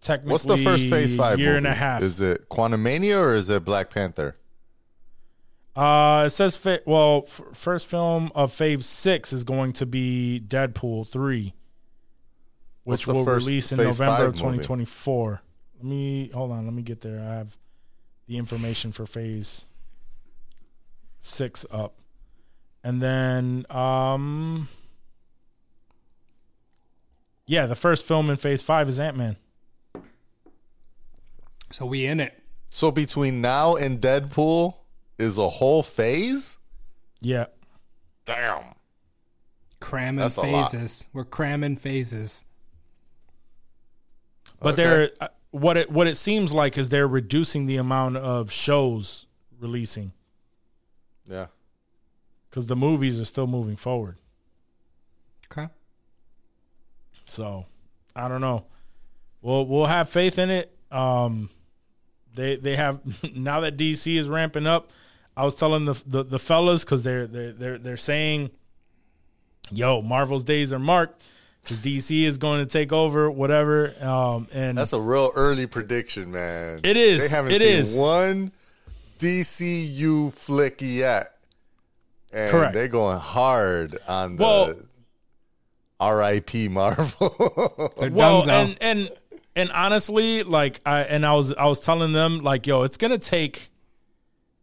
Speaker 5: technically,
Speaker 1: What's the first Phase Five?
Speaker 5: year and a half?
Speaker 1: Is it Quantumania or is it Black Panther?
Speaker 5: Uh, it says fa- well, f- first film of Phase Six is going to be Deadpool three, which will release in
Speaker 1: Phase
Speaker 5: November of
Speaker 1: Five movie?
Speaker 5: 2024. Let me hold on. Let me get there. I have the information for Phase Six up, and then um, yeah, the first film in Phase Five is Ant Man.
Speaker 2: So we in it.
Speaker 1: So between now and Deadpool is a whole phase.
Speaker 5: Yeah,
Speaker 1: Damn.
Speaker 2: Cramming
Speaker 1: That's
Speaker 2: phases. We're cramming phases.
Speaker 5: but
Speaker 1: Okay.
Speaker 5: they're uh, what it what it seems like is they're reducing the amount of shows releasing.
Speaker 1: Yeah.
Speaker 5: because the movies are still moving forward.
Speaker 2: Okay.
Speaker 5: So I don't know. We'll we'll have faith in it. Um, they they have now that DC is ramping up. I was telling the the, the fellas because they're they're they're they're saying, "Yo, Marvel's days are marked." Because DC is going to take over, whatever. Um, and
Speaker 1: That's a real early prediction, man.
Speaker 5: It is.
Speaker 1: They haven't
Speaker 5: It
Speaker 1: seen
Speaker 5: is.
Speaker 1: one DCU flick yet. And
Speaker 5: Correct.
Speaker 1: they're going hard on the
Speaker 5: Well-
Speaker 1: RIP Marvel.
Speaker 2: They're
Speaker 5: well, and and and honestly, like I and I was I was telling them like, yo, it's gonna take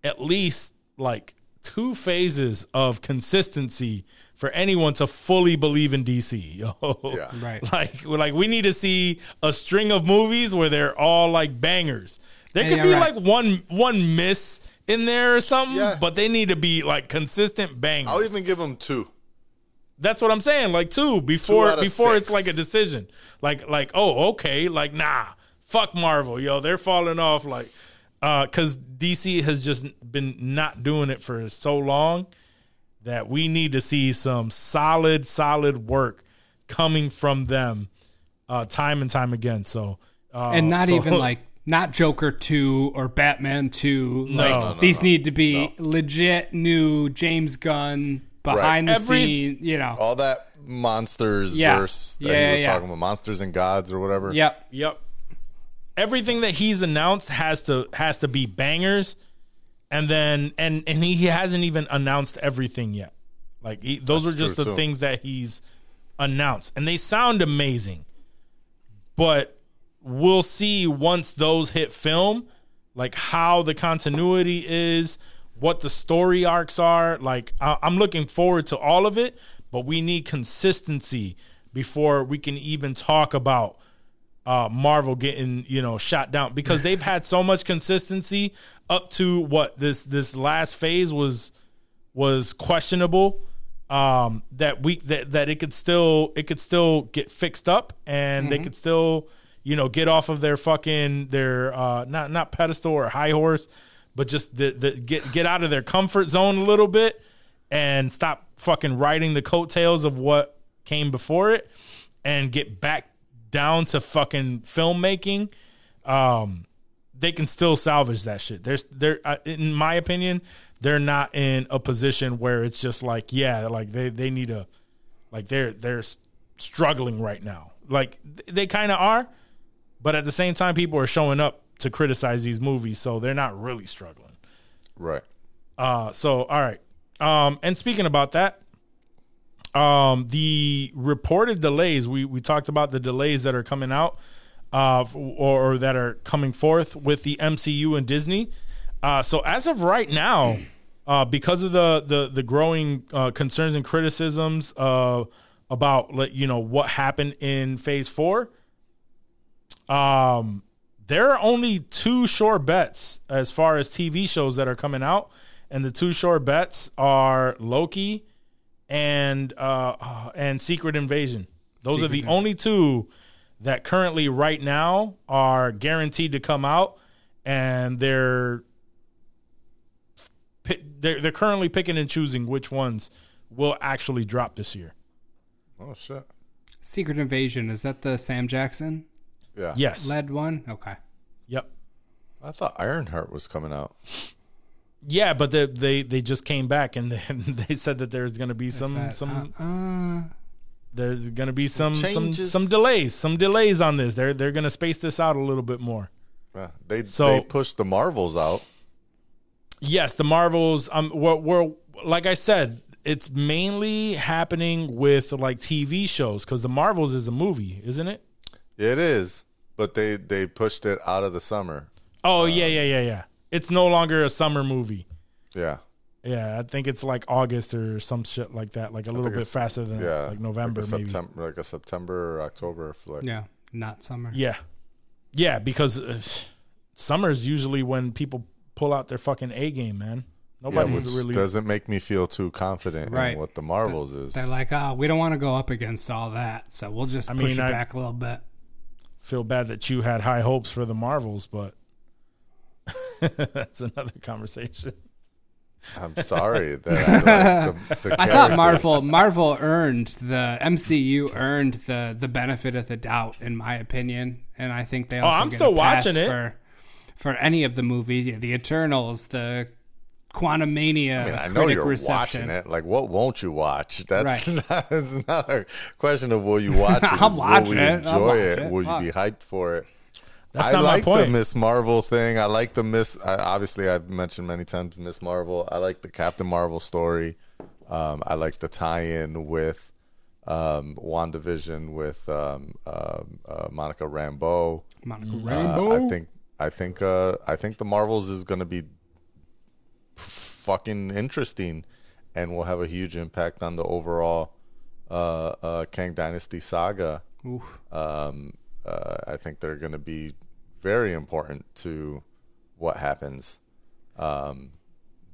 Speaker 5: at least like two phases of consistency for anyone to fully believe in DC. Yo,
Speaker 1: Yeah.
Speaker 2: Right.
Speaker 5: Like, we're like we need to see a string of movies where they're all like bangers. There could
Speaker 2: yeah,
Speaker 5: be
Speaker 2: right.
Speaker 5: like one one miss in there or something,
Speaker 1: Yeah.
Speaker 5: but they need to be like consistent bangers.
Speaker 1: I'll even give them two.
Speaker 5: That's what I'm saying. Like two before
Speaker 1: out of
Speaker 5: before it's like a decision. Like like oh okay like nah fuck Marvel yo they're falling off like uh because DC has just been not doing it for so long that we need to see some solid solid work coming from them uh time and time again. So uh,
Speaker 2: and not
Speaker 5: so-
Speaker 2: even like not Joker two or Batman two. Like
Speaker 5: No, no,
Speaker 2: these need to be legit new James Gunn behind the
Speaker 5: Every-
Speaker 2: scene. You know.
Speaker 1: All that monsters
Speaker 2: Yeah.
Speaker 1: verse that
Speaker 2: Yeah,
Speaker 1: he was
Speaker 2: yeah.
Speaker 1: talking about, monsters and gods or whatever.
Speaker 2: Yep.
Speaker 5: Yep. Everything that he's announced has to has to be bangers, and then and and he hasn't even announced everything yet. Like he, those
Speaker 1: That's
Speaker 5: are just the
Speaker 1: too.
Speaker 5: things that he's announced, and they sound amazing. But we'll see once those hit film, like how the continuity is, what the story arcs are. Like I, I'm looking forward to all of it, but we need consistency before we can even talk about uh, Marvel getting you know shot down because they've had so much consistency up to what this this last phase was was questionable um that we that, that it could still it could still get fixed up and they could still you know get off of their fucking their uh not not pedestal or high horse but just the, the get get out of their comfort zone a little bit and stop fucking riding the coattails of what came before it and get back down to fucking filmmaking um they can still salvage that shit. There's they're uh, in my opinion, they're not in a position where it's just like yeah, like they they need a like they're they're struggling right now. Like they kind of are, but at the same time people are showing up to criticize these movies, so they're not really struggling.
Speaker 1: Right.
Speaker 5: Uh so all right. Um, and speaking about that, um, the reported delays we we talked about the delays that are coming out, uh, or, or that are coming forth with the MCU and Disney. Uh, so as of right now, uh, because of the the the growing uh, concerns and criticisms uh, about you know what happened in Phase Four, um, there are only two sure bets as far as TV shows that are coming out, and the two sure bets are Loki and uh, uh, and Secret Invasion. Those are the only two that currently right now are guaranteed to come out, and they're they're they're currently picking and choosing which ones will actually drop this year.
Speaker 1: Oh shit.
Speaker 2: Secret Invasion is that the Sam Jackson
Speaker 1: Yeah.
Speaker 5: Yes.
Speaker 2: Lead one? Okay.
Speaker 5: Yep.
Speaker 1: I thought Ironheart was coming out.
Speaker 5: Yeah, but they they, they just came back and then they said that there's going to be some
Speaker 2: That-
Speaker 5: some
Speaker 2: uh, uh,
Speaker 5: there's going to be some some
Speaker 1: Changes.
Speaker 5: some delays, some delays on this. They're they're going to space this out a little bit more.
Speaker 1: Yeah. They
Speaker 5: So-
Speaker 1: they pushed the Marvels out.
Speaker 5: Yes, the Marvels. Um, we're, we're like I said, it's mainly happening with like TV shows because the Marvels is a movie, isn't it?
Speaker 1: It is, but they they pushed it out of the summer.
Speaker 5: Oh yeah, yeah, yeah, yeah. It's no longer a summer movie.
Speaker 1: Yeah.
Speaker 5: Yeah, I think it's like August or some shit like that, like a little bit faster than
Speaker 1: Yeah.
Speaker 5: like November
Speaker 1: like a
Speaker 5: maybe.
Speaker 1: September, like a September or October flick.
Speaker 2: yeah, not summer.
Speaker 5: Yeah, yeah, because uh, summer is usually when people pull out their fucking A game, man.
Speaker 1: Yeah, which
Speaker 5: really.
Speaker 1: doesn't make me feel too confident
Speaker 2: Right.
Speaker 1: in what the Marvels is.
Speaker 2: They're like, oh, we don't want to go up against all that, so we'll just
Speaker 5: I
Speaker 2: push
Speaker 5: mean,
Speaker 2: it
Speaker 5: I-
Speaker 2: back a little bit.
Speaker 5: Feel bad that you had high hopes for the Marvels, but that's another conversation.
Speaker 1: I'm sorry that I, like the, the
Speaker 2: I thought. Marvel Marvel earned the MCU earned the the benefit of the doubt in my opinion, and I think they oh, also
Speaker 5: Oh, I'm
Speaker 2: get
Speaker 5: still
Speaker 2: a pass
Speaker 5: watching it.
Speaker 2: for for any of the movies, yeah, the Eternals, the Quantumania.
Speaker 1: I mean, I know you're
Speaker 2: reception.
Speaker 1: watching it. Like, what won't you watch? That's
Speaker 2: Right.
Speaker 1: not. It's not a question of will you watch it.
Speaker 2: I'll
Speaker 1: it's
Speaker 2: watch
Speaker 1: will we
Speaker 2: it. I'll
Speaker 1: enjoy
Speaker 2: watch
Speaker 1: it?
Speaker 2: it.
Speaker 1: Will
Speaker 2: Fuck.
Speaker 1: you be hyped for it?
Speaker 5: That's
Speaker 1: I
Speaker 5: not
Speaker 1: like
Speaker 5: my
Speaker 1: the. Miss Marvel thing. I like the Miss. I, obviously, I've mentioned many times Miss Marvel. I like the Captain Marvel story. Um, I like the tie-in with um, Wandavision with um, um uh, Monica Rambeau.
Speaker 2: Monica
Speaker 1: Uh,
Speaker 2: Rambeau.
Speaker 1: I think I think uh, I think the Marvels is going to be fucking interesting, and will have a huge impact on the overall uh, uh, Kang Dynasty saga. Um, uh, I think they're going to be very important to what happens. Um,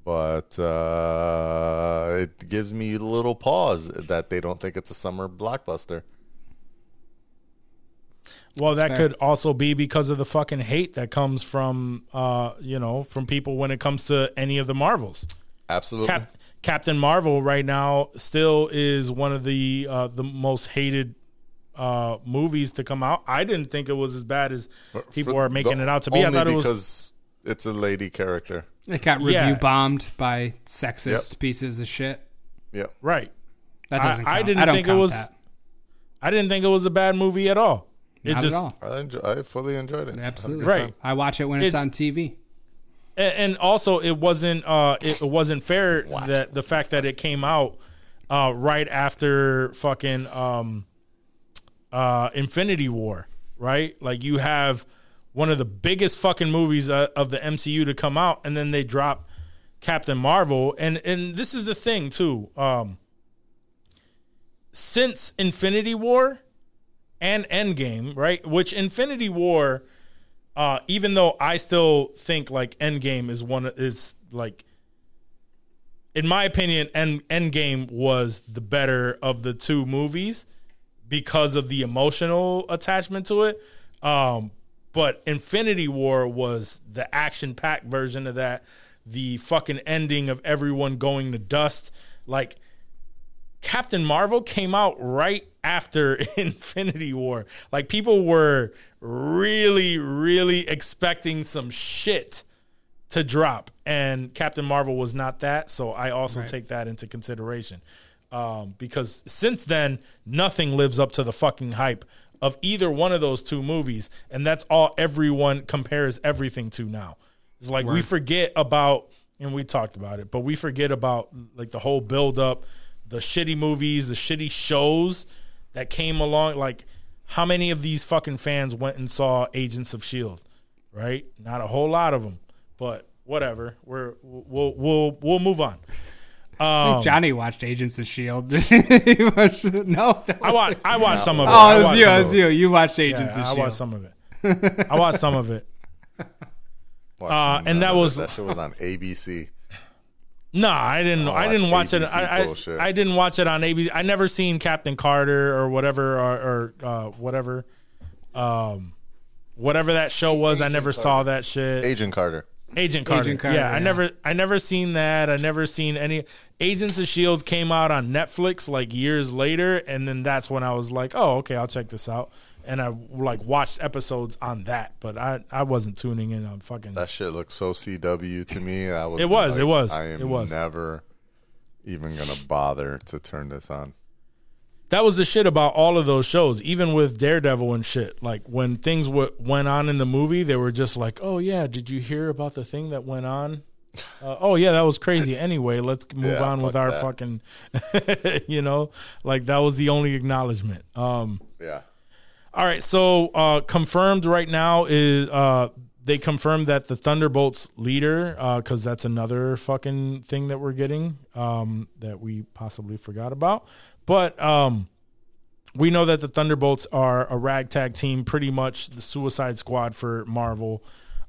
Speaker 1: but uh, it gives me a little pause that they don't think it's a summer blockbuster.
Speaker 5: Well, that
Speaker 2: fair.
Speaker 5: could also be because of the fucking hate that comes from, uh, you know, from people when it comes to any of the Marvels.
Speaker 1: Absolutely.
Speaker 5: Cap- Captain Marvel right now still is one of the uh, the most hated uh, movies to come out. I didn't think it was as bad as people
Speaker 1: For
Speaker 5: are making it out to be. I thought it was
Speaker 1: because it's a lady character.
Speaker 2: It got review
Speaker 5: Yeah.
Speaker 2: bombed by sexist
Speaker 1: Yep.
Speaker 2: pieces of shit.
Speaker 1: Yep.
Speaker 5: right.
Speaker 2: That doesn't.
Speaker 5: I
Speaker 2: count.
Speaker 5: didn't
Speaker 2: don't
Speaker 5: think it was-
Speaker 2: that.
Speaker 5: I didn't think it was a bad movie at all. It
Speaker 2: Not
Speaker 5: just
Speaker 2: at all.
Speaker 1: I, enjoy, I fully enjoyed it.
Speaker 2: Absolutely.
Speaker 5: Right.
Speaker 1: time.
Speaker 2: I watch it when it's,
Speaker 5: It's-
Speaker 2: on TV.
Speaker 5: and, and also it wasn't uh it wasn't fair that the fact that it came out uh right after fucking um uh Infinity War, right? Like you have one of the biggest fucking movies uh, of the MCU to come out and then they drop Captain Marvel and and this is the thing too. Um since Infinity War and Endgame, right? Which Infinity War uh, even though I still think like Endgame is one of is like in my opinion, End Endgame was the better of the two movies because of the emotional attachment to it. Um, but Infinity War was the action packed version of that. The fucking ending of everyone going to dust. Like Captain Marvel came out right after Infinity War. Like people were really, really expecting some shit to drop, and Captain Marvel was not that. So I also
Speaker 2: Right.
Speaker 5: take that into consideration um, because since then nothing lives up to the fucking hype of either one of those two movies, and that's all everyone compares everything to now. It's like we forget about and we talked about it, but we forget about like the whole build up, the shitty movies, the shitty shows that came along. Like, how many of these fucking fans went and saw Agents of Shield? Right, not a whole lot of them, but whatever. We're we'll we'll we'll move on. Um,
Speaker 2: Johnny watched Agents of Shield. Watched- no,
Speaker 5: I watched I watched some of it.
Speaker 2: Oh,
Speaker 5: I
Speaker 2: it was you.
Speaker 5: some
Speaker 2: It was you. You watched Agents
Speaker 5: Yeah,
Speaker 2: of
Speaker 5: I
Speaker 2: Shield.
Speaker 5: I watched some of it. I watched some of it. Uh, and
Speaker 1: none
Speaker 5: that was-
Speaker 1: that shit was on ABC.
Speaker 5: No, I didn't.
Speaker 1: Oh,
Speaker 5: I didn't watch
Speaker 1: watch
Speaker 5: it. I, I. I didn't watch it on ABC. I never seen Captain Carter or whatever or, or uh, whatever, um, whatever that show was. I never saw that shit.
Speaker 1: Agent Carter.
Speaker 5: Agent Carter.
Speaker 2: Agent Carter,
Speaker 5: yeah, I never, I never seen that. I never seen any. Agents of Shield came out on Netflix like years later, and then that's when I was like, oh, okay, I'll check this out. And I like watched episodes on that, but I, I wasn't tuning in on fucking.
Speaker 1: That shit looked so CW to me. I was.
Speaker 5: It was,
Speaker 1: like,
Speaker 5: it was,
Speaker 1: I am
Speaker 5: it was.
Speaker 1: never even gonna bother to turn this on.
Speaker 5: that was the shit about all of those shows, even with Daredevil and shit. Like when things w- went on in the movie, they were just like, "Oh yeah, did you hear about the thing that went on?" Uh, oh yeah, that was crazy. Anyway, let's move
Speaker 1: Yeah,
Speaker 5: on with our
Speaker 1: that.
Speaker 5: fucking, you know, like that was the only acknowledgement. Um,
Speaker 1: Yeah.
Speaker 5: All right, so uh, confirmed right now is uh, they confirmed that the Thunderbolts leader, because that's another fucking thing that we're getting um, that we possibly forgot about. But um, we know that the Thunderbolts are a ragtag team, pretty much the Suicide Squad for Marvel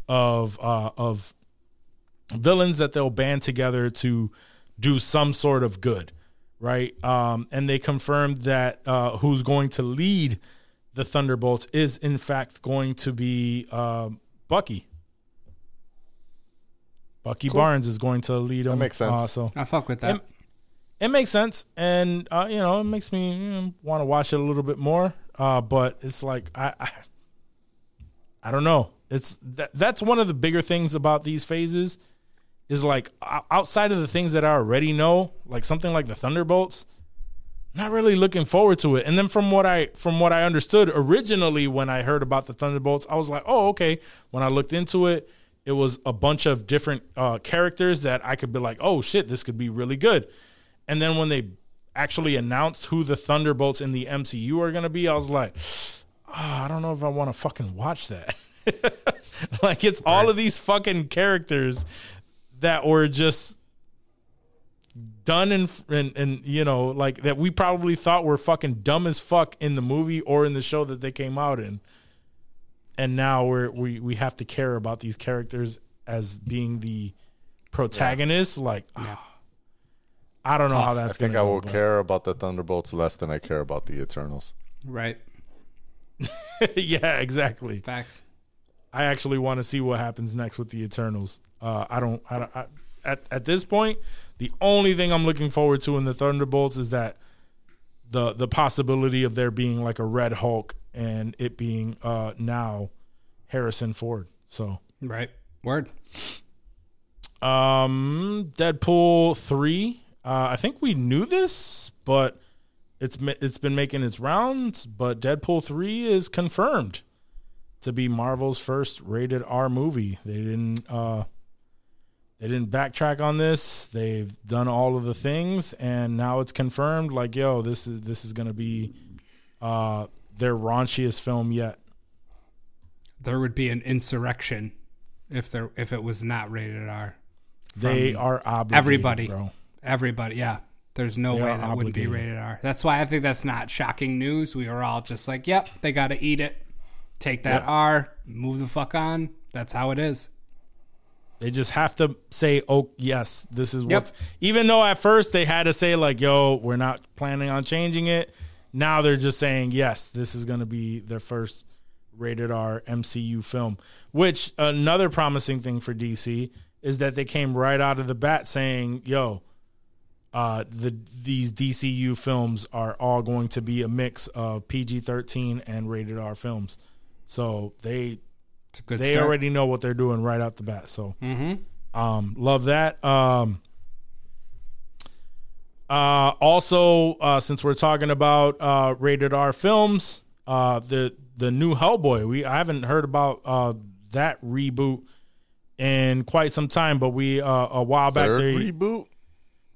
Speaker 5: of uh, of villains that they'll band together to do some sort of good, right? Um, and they confirmed that uh, who's going to lead the Thunderbolts is in fact going to be uh, Bucky. Bucky Barnes is going to lead them.
Speaker 1: makes sense.
Speaker 5: Uh, so
Speaker 2: I fuck with that.
Speaker 5: it, it makes sense, and uh, you know, it makes me want to watch it a little bit more. Uh, but it's like I, I, I don't know. It's that, that's one of the bigger things about these phases is like outside of the things that I already know, like something like the Thunderbolts. Not really looking forward to it. And then from what I from what I understood originally when I heard about the Thunderbolts, I was like, oh okay. When I looked into it, it was a bunch of different uh, characters that I could be like, oh shit, this could be really good. And then when they actually announced who the Thunderbolts in the MCU are going to be, I was like, "Ah, I don't know if I want to fucking watch that. like it's all of these fucking characters that were just done and and and you know like that we probably thought were fucking dumb as fuck in the movie or in the show that they came out in. And now we're we we have to care about these characters as being the protagonists like ah, I don't know how
Speaker 1: I
Speaker 5: that's
Speaker 1: think
Speaker 5: gonna
Speaker 1: I
Speaker 5: go,
Speaker 1: will
Speaker 5: but-
Speaker 1: care about the Thunderbolts less than I care about the Eternals.
Speaker 2: right.
Speaker 5: yeah, exactly.
Speaker 2: Facts.
Speaker 5: I actually want to see what happens next with the Eternals. Uh, I don't. I, don't- I, at at this point, the only thing I'm looking forward to in the Thunderbolts is that the the possibility of there being like a Red Hulk and it being uh, now Harrison Ford. So,
Speaker 2: Right. Word.
Speaker 5: um, Deadpool three. Uh, I think we knew this, but it's it's been making its rounds. But Deadpool three is confirmed to be Marvel's first rated R movie. They didn't uh, they didn't backtrack on this. They've done all of the things, and now it's confirmed. Like, yo, this is this is gonna be uh, their raunchiest film yet.
Speaker 2: There would be an insurrection if there if it was not rated R.
Speaker 5: They are obligated,
Speaker 2: everybody.
Speaker 5: bro.
Speaker 2: Everybody, yeah. There's no
Speaker 5: They
Speaker 2: way that wouldn't be rated R. That's why I think that's not shocking news. We were all just like, "Yep, they got to eat it. Take that
Speaker 5: Yep.
Speaker 2: R, move the fuck on." That's how it is.
Speaker 5: They just have to say, "Oh, yes, this is
Speaker 2: Yep.
Speaker 5: what." Even though at first they had to say, "Like, yo, we're not planning on changing it," now they're just saying, "Yes, this is going to be their first rated R MCU film." Which another promising thing for DC is that they came right out of the bat saying, "Yo, uh, the these DCU films are all going to be a mix of PG thirteen and rated R films." So they
Speaker 2: It's a good
Speaker 5: they
Speaker 2: start.
Speaker 5: already know what they're doing right out the bat. So, um, love that. Um, uh, also, uh, since we're talking about uh, rated R films, uh, the the new Hellboy, we I haven't heard about uh, that reboot in quite some time, but we uh, a while back
Speaker 1: Third
Speaker 5: they,
Speaker 1: reboot.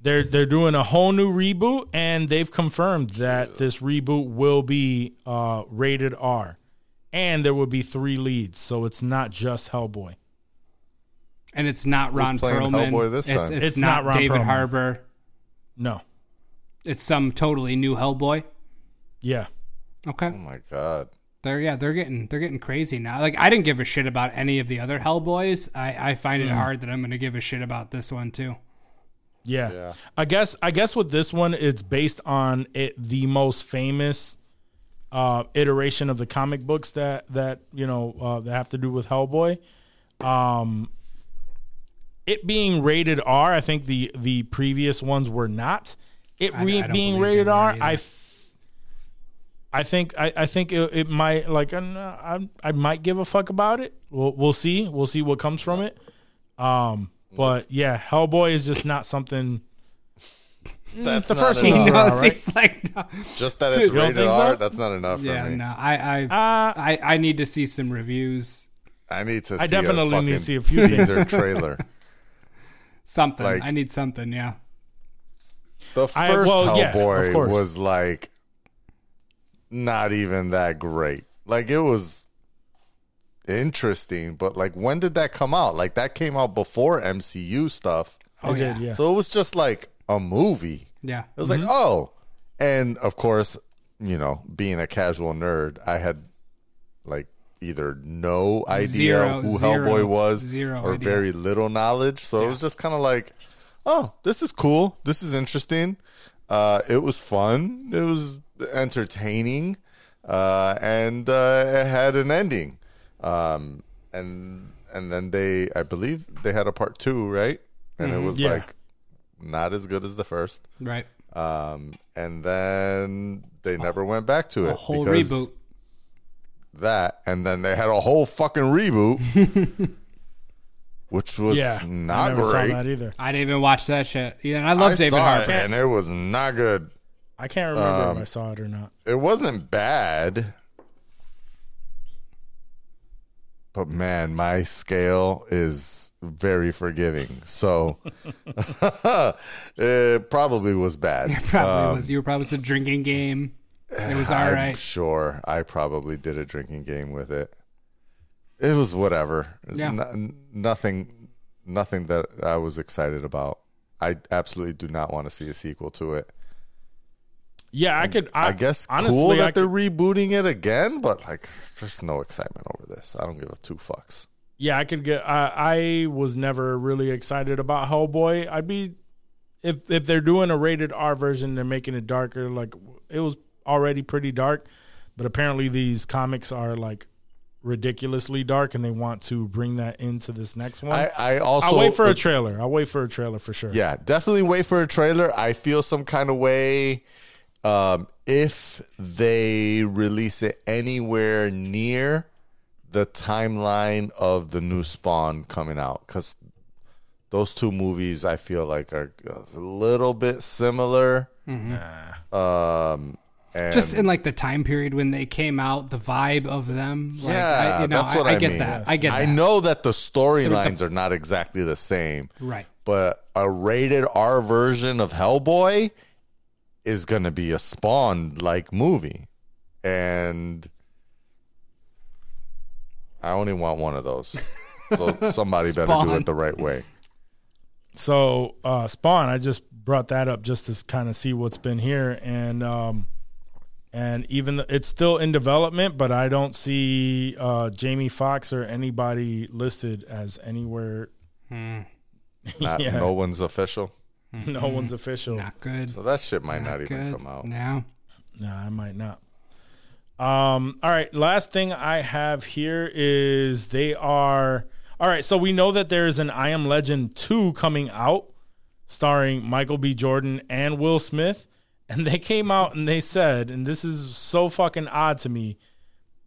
Speaker 5: they're they're doing a whole new reboot, and they've confirmed that this reboot will be uh, rated R, and there will be three leads, so it's not just Hellboy.
Speaker 2: And it's not Ron Perlman.
Speaker 1: Hellboy this
Speaker 2: It's,
Speaker 1: time?
Speaker 2: it's,
Speaker 5: It's
Speaker 2: not,
Speaker 5: not Ron
Speaker 2: David
Speaker 5: Perlman.
Speaker 2: Harbour.
Speaker 5: No,
Speaker 2: It's some totally new Hellboy.
Speaker 5: yeah,
Speaker 2: Okay.
Speaker 1: Oh my god.
Speaker 2: They're yeah, they're getting they're getting crazy now. Like I didn't give a shit about any of the other Hellboys. I, I find it
Speaker 5: Hmm.
Speaker 2: hard that I'm gonna give a shit about this one too.
Speaker 5: yeah,
Speaker 1: Yeah.
Speaker 5: I guess I guess with this one, it's based on it the most famous uh, iteration of the comic books that that you know uh, that have to do with Hellboy. Um, it being rated R, I think the the previous ones were not. It
Speaker 2: I-
Speaker 5: re-
Speaker 2: I
Speaker 5: being rated R. I. F- I think I, I think it, it might like I I might give a fuck about it. We'll we'll see we'll see what comes from it. Um, but yeah, Hellboy is just not something.
Speaker 1: That's
Speaker 5: the first one.
Speaker 1: enough.
Speaker 2: Knows
Speaker 5: right.
Speaker 2: he's like, no.
Speaker 1: Just that it's
Speaker 5: you don't
Speaker 1: rated
Speaker 5: think
Speaker 1: R.
Speaker 5: so?
Speaker 1: That's not enough for
Speaker 2: yeah,
Speaker 1: me.
Speaker 2: no. I I,
Speaker 5: Uh,
Speaker 2: I I need to see some reviews.
Speaker 1: I need to. See some reason.
Speaker 5: I
Speaker 1: see
Speaker 5: definitely
Speaker 1: a
Speaker 5: need to see a few things.
Speaker 1: teaser trailer.
Speaker 2: Something.
Speaker 1: Like-
Speaker 2: I need something. Yeah.
Speaker 1: The first
Speaker 5: I- well,
Speaker 1: Hellboy
Speaker 5: course.
Speaker 1: was like not even that great. Like it was interesting, but like when did that come out? Like that came out before MCU stuff.
Speaker 5: I
Speaker 2: Oh,
Speaker 5: did,
Speaker 2: yeah.
Speaker 5: yeah.
Speaker 1: So it was just like a movie.
Speaker 2: Yeah.
Speaker 1: It was like, oh. And of course, you know, being a casual nerd, I had like either no idea
Speaker 2: Zero-
Speaker 1: who
Speaker 2: zero-
Speaker 1: Hellboy was
Speaker 2: zero
Speaker 1: or
Speaker 2: idea.
Speaker 1: very little knowledge. So it was just kind of like, oh, this is cool. This is interesting. Uh, it was fun. It was entertaining. Uh, and uh, it had an ending. Um, and and then they, I believe they had a part two, right? And it was
Speaker 5: Yeah.
Speaker 1: like not as good as the first.
Speaker 2: Right.
Speaker 1: Um, and then they never went back to it.
Speaker 2: A whole
Speaker 1: because
Speaker 2: reboot.
Speaker 1: That, and then they had a whole fucking reboot, which was
Speaker 5: yeah, I
Speaker 1: not
Speaker 5: never
Speaker 1: great.
Speaker 5: saw that either.
Speaker 2: I didn't even watch that shit. Yeah, and I love
Speaker 1: I
Speaker 2: David
Speaker 1: saw
Speaker 2: Harbour.
Speaker 1: it, and it was not good.
Speaker 5: I can't remember
Speaker 1: Um,
Speaker 5: if I saw it or not.
Speaker 1: It wasn't bad, but man, my scale is very forgiving. So it probably was bad.
Speaker 2: Probably um, was. You were probably was a drinking game. It was all
Speaker 1: I'm
Speaker 2: right.
Speaker 1: sure I probably did a drinking game with it. It was whatever.
Speaker 2: Yeah.
Speaker 1: No- nothing, nothing that I was excited about. I absolutely do not want to see a sequel to it.
Speaker 5: Yeah, I could. I,
Speaker 1: I, guess
Speaker 5: honestly,
Speaker 1: cool that
Speaker 5: I
Speaker 1: they're
Speaker 5: could,
Speaker 1: rebooting it again, but like, there's no excitement over this. I don't give a two fucks.
Speaker 5: Yeah, I could get. I, I was never really excited about Hellboy. I'd be if if they're doing a rated R version, they're making it darker. Like it was already pretty dark, but apparently these comics are like ridiculously dark, and they want to bring that into this next one.
Speaker 1: I, I also
Speaker 5: I'll wait for a trailer. I'll wait for a trailer for sure.
Speaker 1: Yeah, definitely wait for a trailer. I feel some kind of way um, if they release it anywhere near the timeline of the new Spawn coming out, because those two movies I feel like are a little bit similar. Um, and
Speaker 2: Just in like the time period when they came out, the vibe of them. Like,
Speaker 1: yeah,
Speaker 2: I, you know,
Speaker 1: that's what
Speaker 2: I,
Speaker 1: I,
Speaker 2: I get
Speaker 1: mean.
Speaker 2: that. I get that.
Speaker 1: I know that the storylines are not exactly the same.
Speaker 2: Right.
Speaker 1: but a rated R version of Hellboy is going to be a Spawn like movie. And I only want one of those. So somebody better do
Speaker 2: Spawn.
Speaker 1: it the right way.
Speaker 5: So uh, Spawn, I just brought that up just to kind of see what's been here, and um, and even th- it's still in development, but I don't see uh, Jamie Foxx or anybody listed as anywhere.
Speaker 1: Not,
Speaker 5: Yeah.
Speaker 1: No one's official.
Speaker 5: No one's official.
Speaker 2: Not good.
Speaker 1: So that shit might not,
Speaker 2: Not
Speaker 1: even
Speaker 2: good.
Speaker 1: come out.
Speaker 2: No.
Speaker 5: Nah, I might not. Um, all right, last thing I have here is they are all right, so we know that there's an I Am Legend 2 coming out starring Michael B. Jordan and Will Smith. And they came out and they said, and this is so fucking odd to me,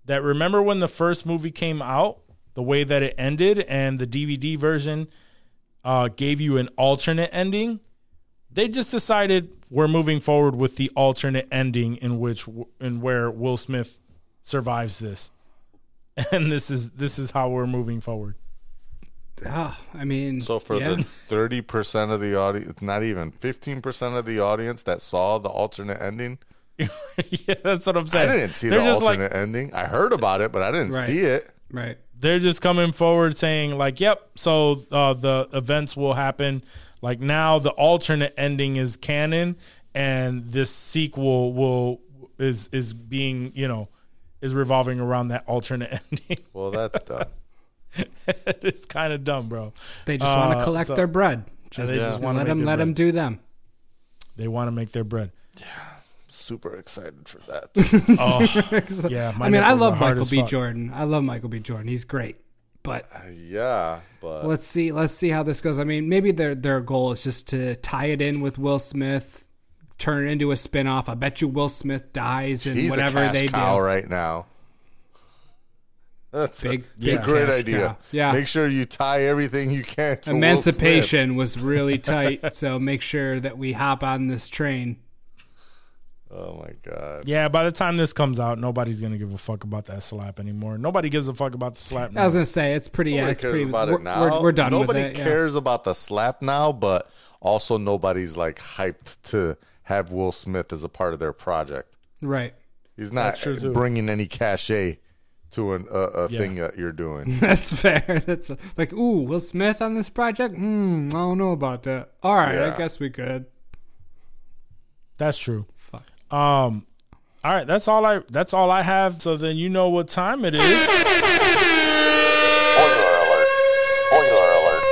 Speaker 5: that remember when the first movie came out, the way that it ended, and the DVD version uh, gave you an alternate ending? they just decided we're moving forward with the alternate ending in which in where Will Smith survives this. And this is this is how we're moving forward.
Speaker 2: Oh, I mean,
Speaker 1: So for
Speaker 2: yeah.
Speaker 1: the thirty percent of the audience, not even fifteen percent of the audience that saw the alternate ending,
Speaker 5: yeah, that's what I'm saying.
Speaker 1: I didn't see
Speaker 5: they're
Speaker 1: the
Speaker 5: just
Speaker 1: alternate
Speaker 5: like
Speaker 1: ending. I heard about it, but I didn't
Speaker 2: Right.
Speaker 1: see it.
Speaker 2: right.
Speaker 5: they're just coming forward saying like, "Yep." So uh, the events will happen. Like now, the alternate ending is canon, and this sequel will is is being you know is revolving around that alternate ending.
Speaker 1: Well, that's dumb.
Speaker 5: it's kind of dumb, bro.
Speaker 2: They just want to
Speaker 5: Uh,
Speaker 2: collect
Speaker 5: so-
Speaker 2: their bread. Just,
Speaker 5: they just wanna
Speaker 2: let them
Speaker 5: their
Speaker 2: let them do them.
Speaker 5: They want to make their bread.
Speaker 1: Yeah super excited for that.
Speaker 5: Oh, yeah.
Speaker 2: I mean, I love Michael B.
Speaker 5: fuck.
Speaker 2: Jordan. I love Michael B. Jordan. He's great. But uh,
Speaker 1: yeah, but
Speaker 2: let's see let's see how this goes. I mean, maybe their their goal is just to tie it in with Will Smith, turn it into a spin-off. I bet you Will Smith dies and whatever
Speaker 1: a
Speaker 2: they
Speaker 1: cow
Speaker 2: do.
Speaker 1: right now. That's
Speaker 2: Big-
Speaker 1: a,
Speaker 2: big
Speaker 1: great idea.
Speaker 2: cow. Yeah.
Speaker 1: make sure you tie everything you can to Will
Speaker 2: Emancipation was really tight, so make sure that we hop on this train.
Speaker 1: Smith. Oh my god.
Speaker 5: Yeah, by the time this comes out, nobody's gonna give a fuck about that slap anymore. Nobody gives a fuck about the slap. Now.
Speaker 2: I was gonna say it's pretty. Yeah,
Speaker 1: Nobody
Speaker 2: it's
Speaker 1: cares
Speaker 2: pretty.
Speaker 1: about
Speaker 2: we're,
Speaker 1: it now.
Speaker 2: We're, we're done
Speaker 1: Nobody
Speaker 2: with it. yeah.
Speaker 1: cares about the slap now, but also nobody's like hyped to have Will Smith as a part of their project.
Speaker 2: Right.
Speaker 1: He's not
Speaker 5: true,
Speaker 1: bringing any cachet to an, a, a
Speaker 5: Yeah.
Speaker 1: thing that you're doing.
Speaker 2: That's fair. That's like, ooh, Will Smith on this project? Hmm, I don't know about that. All right,
Speaker 1: Yeah.
Speaker 2: I guess we could.
Speaker 5: That's true. Um, all right, that's all I that's all I have. So then you know what time it is.
Speaker 1: Spoiler alert! Spoiler alert!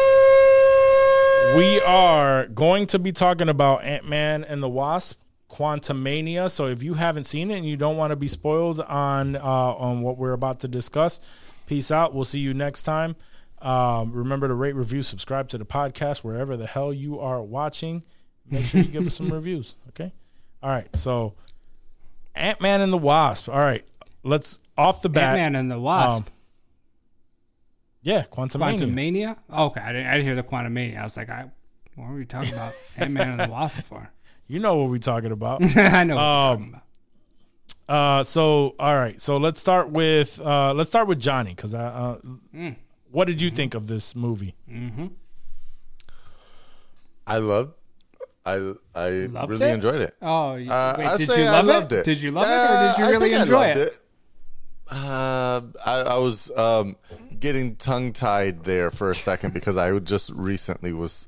Speaker 5: We are going to be talking about Ant Man and the Wasp, Quantumania. So if you haven't seen it and you don't want to be spoiled on uh, on what we're about to discuss, peace out. We'll see you next time. Um, remember to rate, review, subscribe to the podcast wherever the hell you are watching. Make sure you give us some reviews. Okay. All right. So Ant Man and the Wasp. All right. Let's off the bat.
Speaker 2: Ant Man and the Wasp.
Speaker 5: um, yeah, Quantum
Speaker 2: Quantum Mania? Okay, I didn't, I didn't hear the Quantum Mania. I was like, I, what were we talking about Ant Man and the Wasp for?
Speaker 5: You know what we're talking about.
Speaker 2: I know what we're
Speaker 5: Um,
Speaker 2: talking about.
Speaker 5: Uh, so all right, so let's start with uh, let's start with Johnny because I. Uh,
Speaker 2: Mm.
Speaker 5: What did you think of this movie? Mm-hmm.
Speaker 1: I loved. I I
Speaker 2: Loved
Speaker 1: really
Speaker 2: it?
Speaker 1: enjoyed it.
Speaker 2: Oh, you,
Speaker 1: Uh,
Speaker 2: wait, did you
Speaker 1: I
Speaker 2: love
Speaker 1: loved
Speaker 2: it?
Speaker 1: it.
Speaker 2: Did you love it, or did you really enjoy
Speaker 1: loved
Speaker 2: it?
Speaker 1: Uh, I, I was um, getting tongue tied there for a second because I just recently was,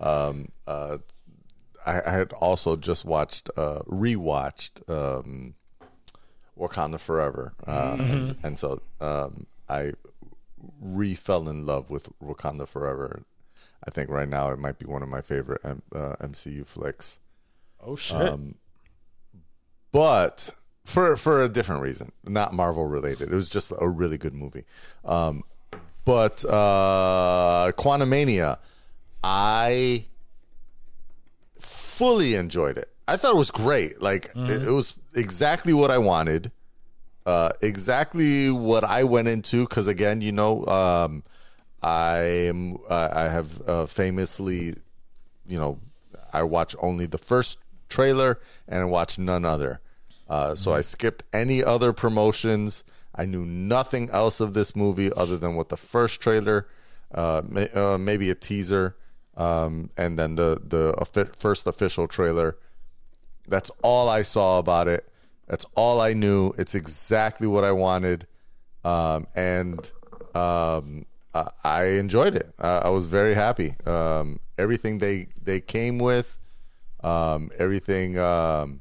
Speaker 1: um, uh, I, I had also just watched, uh, rewatched um, Wakanda Forever, uh, and, and so um, I re fell in love with Wakanda Forever. I think right now it might be one of my favorite M- uh, MCU flicks
Speaker 5: Oh shit!
Speaker 1: Um, but for for a different reason, not Marvel related. It was just a really good movie. Um, but uh, Quantumania, I fully enjoyed it. I thought it was great. Like it, it was exactly what I wanted. Uh, exactly what I went into. Because again, you know, um, I am. Uh, I have uh, famously, you know, I watch only the first trailer and I watch none other. Uh, so I skipped any other promotions. I knew nothing else of this movie other than what the first trailer, uh, may, uh, maybe a teaser, um, and then the the first official trailer. That's all I saw about it. That's all I knew. It's exactly what I wanted, um, and um, I, I enjoyed it. I, I was very happy. Um, everything they they came with, um, everything, um,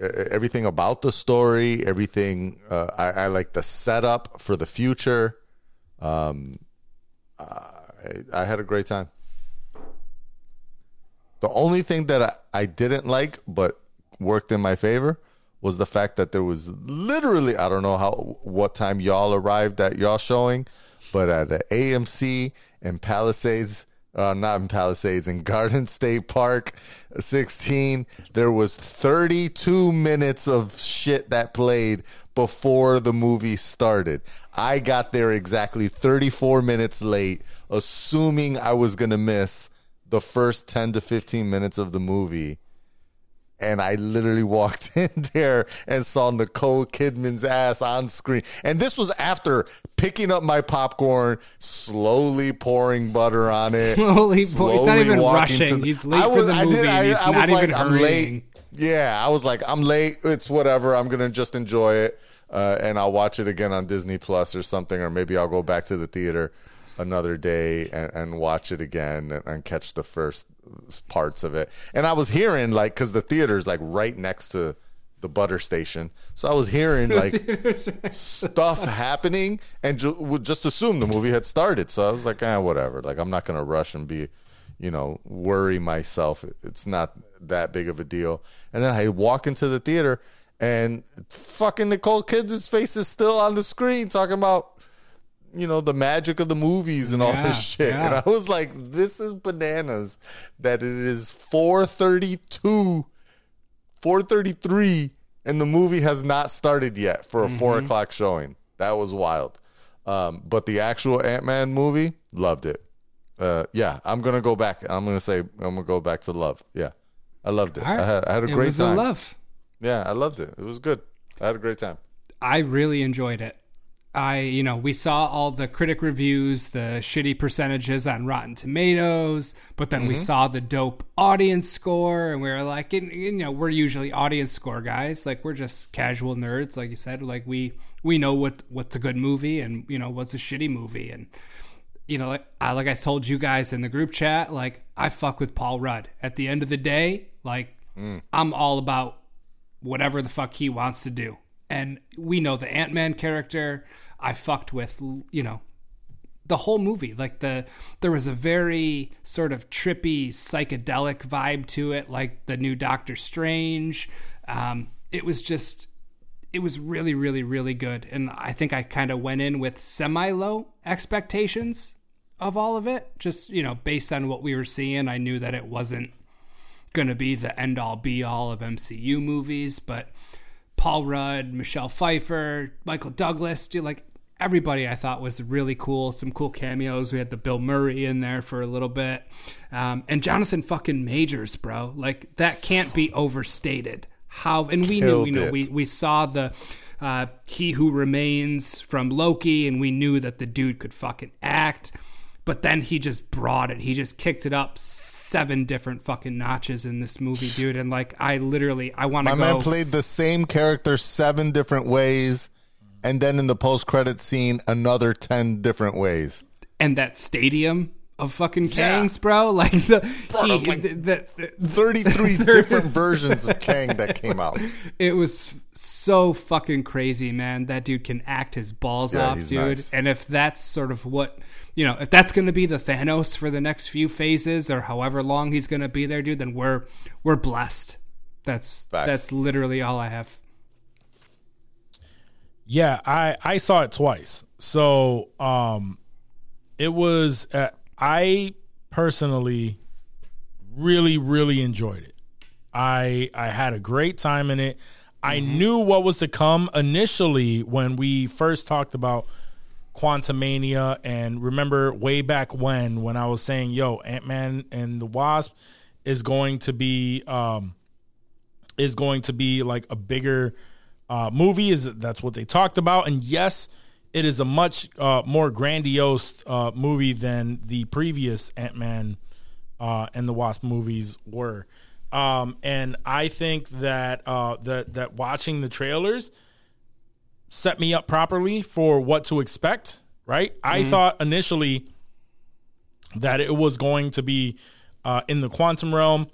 Speaker 1: everything about the story, everything. Uh, I, I like the setup for the future. Um, I, I had a great time. The only thing that I, I didn't like, but worked in my favor, was the fact that there was literally I don't know how what time y'all arrived at y'all showing, but at the AMC in Palisades, uh, not in Palisades, in Garden State Park, 16, there was 32 minutes of shit that played before the movie started. I got there exactly 34 minutes late, assuming I was gonna miss the first 10 to 15 minutes of the movie and I literally walked in there and saw Nicole Kidman's ass on screen. And this was after picking up my popcorn, slowly pouring butter on it.
Speaker 2: Slowly pour- he's not even rushing.
Speaker 1: the-
Speaker 2: He's late for the movie and he's not even
Speaker 1: I'm
Speaker 2: hurrying.
Speaker 1: late. Yeah, I was like, I'm late. It's whatever. I'm gonna just enjoy it, uh, and I'll watch it again on Disney Plus or something, or maybe I'll go back to the theater another day and, and watch it again and, and catch the first parts of it. And I was hearing like, because the theater's like right next to the butter station, so I was hearing like stuff happening, and ju- would just assume the movie had started. So I was like, ah, whatever. Like I'm not gonna rush and be you know, worry myself. It's not that big of a deal. And then I walk into the theater and fucking Nicole Kidman's face is still on the screen talking about, you know, the magic of the movies and all
Speaker 2: Yeah,
Speaker 1: this shit.
Speaker 2: yeah.
Speaker 1: And I was like, this is bananas that it is 432, 433, and the movie has not started yet for a four
Speaker 2: Mm-hmm.
Speaker 1: o'clock showing. That was wild. Um, but the actual Ant Man movie, loved it uh, yeah, I'm gonna go back. I'm gonna say I'm gonna go back to love. Yeah, I loved it.
Speaker 2: Right.
Speaker 1: I had I had a
Speaker 2: it
Speaker 1: great
Speaker 2: was
Speaker 1: time.
Speaker 2: a love.
Speaker 1: Yeah, I loved it. It was good. I had a great time.
Speaker 2: I really enjoyed it. I, you know, we saw all the critic reviews, the shitty percentages on Rotten Tomatoes, but then we mm-hmm. saw the dope audience score, and we were like, you know, we're usually audience score guys. Like we're just casual nerds, like you said. Like we we know what what's a good movie and you know what's a shitty movie, and you know, like I like I told you guys in the group chat, like I fuck with Paul Rudd. At the end of the day, like mm. I'm all about whatever the fuck he wants to do. And we know the Ant Man character. I fucked with, you know, the whole movie. Like the there was a very sort of trippy psychedelic vibe to it, like the new Doctor Strange. Um, it was just it was really, really, really good. And I think I kind of went in with semi low expectations of all of it. Just, you know, based on what we were seeing, I knew that it wasn't going to be the end all be all of MCU movies. But Paul Rudd, Michelle Pfeiffer, Michael Douglas, dude, like everybody I thought was really cool. Some cool cameos. We had the Bill Murray in there for a little bit. Um, and Jonathan fucking Majors, bro. Like that can't be overstated. How and we knew, you know,
Speaker 1: it.
Speaker 2: we we saw the uh, He Who Remains from Loki, and we knew that the dude could fucking act. But then he just brought it. He just kicked it up seven different fucking notches in this movie, dude. And like, I literally, I want to.
Speaker 1: My
Speaker 2: to
Speaker 1: man played the same character seven different ways, and then in the post credit scene, another ten different ways.
Speaker 2: and that stadium of fucking Kangs, bro. Like the he,
Speaker 1: like-
Speaker 2: the, the, the-
Speaker 1: Thirty-three different versions of Kang that came out.
Speaker 2: it was so fucking crazy, man. That dude can act his balls
Speaker 1: Yeah,
Speaker 2: off, dude.
Speaker 1: nice.
Speaker 2: And if that's sort of what you know, if that's going to be the Thanos for the next few phases or however long he's going to be there, dude, then we're we're blessed. That's
Speaker 1: Facts.
Speaker 2: that's literally all I have.
Speaker 5: Yeah, I I saw it twice. So, um it was uh, I personally really really enjoyed it. I I had a great time in it. I knew what was to come initially when we first talked about Quantumania and remember way back when when I was saying, "Yo, Ant-Man and the Wasp is going to be um is going to be like a bigger uh, movie. Is that's what they talked about? And yes, it is a much uh, more grandiose uh, movie than the previous Ant Man uh, and the Wasp movies were. Um, and I think that uh, that that watching the trailers set me up properly for what to expect. Right, I thought initially that it was going to be uh, in the quantum realm,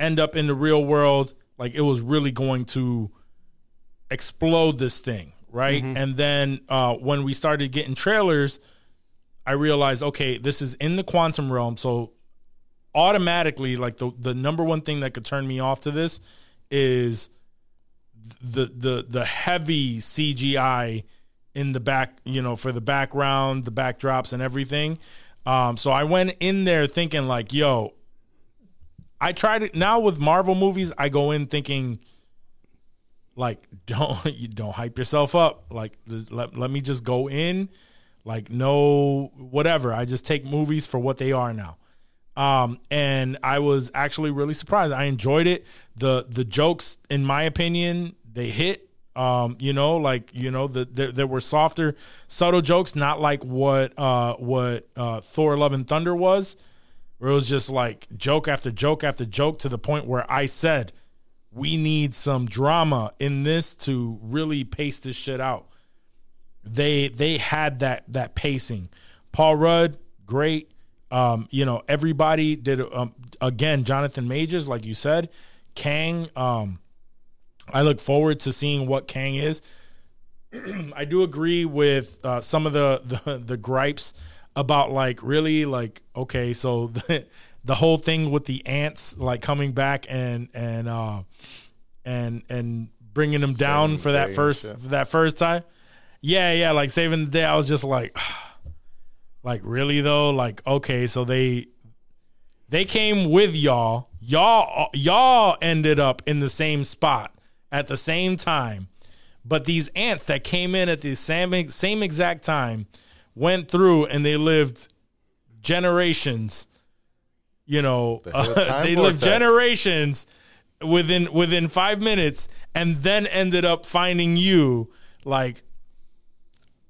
Speaker 5: end up in the real world. Like it was really going to explode this thing, right? And then uh, when we started getting trailers, I realized, okay, this is in the quantum realm. So automatically, like the the number one thing that could turn me off to this is the the the heavy CGI in the back, you know, for the background, the backdrops, and everything. Um, so I went in there thinking like, yo, I tried it now with Marvel movies. I go in thinking like don't you don't hype yourself up. Like let, let me just go in like no whatever. I just take movies for what they are now. Um, and I was actually really surprised. I enjoyed it. The the jokes, in my opinion, they hit. Um, you know, like you know, the, there there were softer, subtle jokes, not like what uh what uh Thor: Love and Thunder was, where it was just like joke after joke after joke to the point where I said, we need some drama in this to really pace this shit out. They they had that that pacing. Paul Rudd, great. Um, you know, everybody did um, again. Jonathan Majors, like you said, Kang. Um, I look forward to seeing what Kang is. I do agree with uh, some of the, the the gripes about like really like okay, so the the whole thing with the ants like coming back and and uh and and bringing them down
Speaker 1: Saving
Speaker 5: for that first for that first time. Yeah, yeah, like saving the day. I was just like, like really though. Like okay, so they they came with y'all. Y'all y'all ended up in the same spot at the same time. But these ants that came in at the same same exact time went through and they lived generations. You know,
Speaker 1: a time
Speaker 5: they lived
Speaker 1: vortex.
Speaker 5: generations within within five minutes, and then ended up finding you. Like,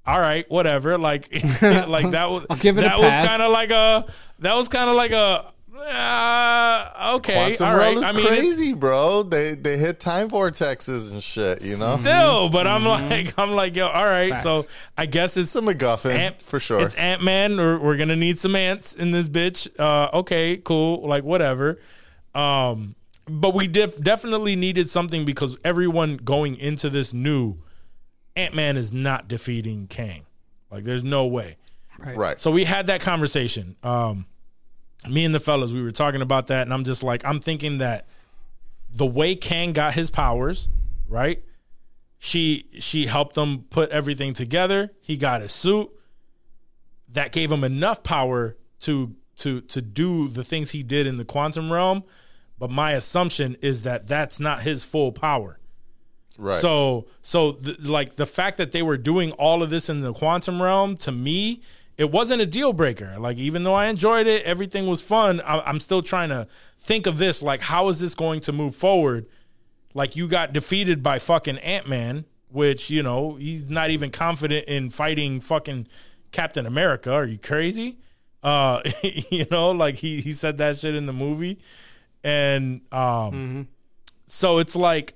Speaker 5: all right, whatever. Like, like that was.
Speaker 2: I'll give it a
Speaker 5: that was kind of like a. That was kind of like a. Uh, okay,
Speaker 1: Quantum
Speaker 5: all right.
Speaker 1: Realm is
Speaker 5: I mean, it's-
Speaker 1: crazy, bro. They they hit time vortexes and shit. You know,
Speaker 5: still, but I'm like, I'm like, yo, all right. So I guess it's
Speaker 1: it's a MacGuffin
Speaker 5: Ant-
Speaker 1: for sure.
Speaker 5: It's Ant Man, or we're gonna need some ants in this bitch. Uh, okay, cool, like whatever. Um, but we def- definitely needed something because everyone going into this knew Ant Man is not defeating Kang. Like, there's no way.
Speaker 1: right.
Speaker 5: So we had that conversation. Um, me and the fellas, we were talking about that, and I'm just like, I'm thinking that the way Kang got his powers, right? She she helped them put everything together. He got his suit. That gave him enough power to to to do the things he did in the quantum realm. But my assumption is that that's not his full power.
Speaker 1: Right.
Speaker 5: So, so th- like the fact that they were doing all of this in the quantum realm to me, it wasn't a deal breaker. Like even though I enjoyed it, everything was fun. I- I'm still trying to think of this. Like, how is this going to move forward? Like you got defeated by fucking Ant Man, which you know he's not even confident in fighting fucking Captain America. Are you crazy? Uh, you know, like he he said that shit in the movie, and um, so it's like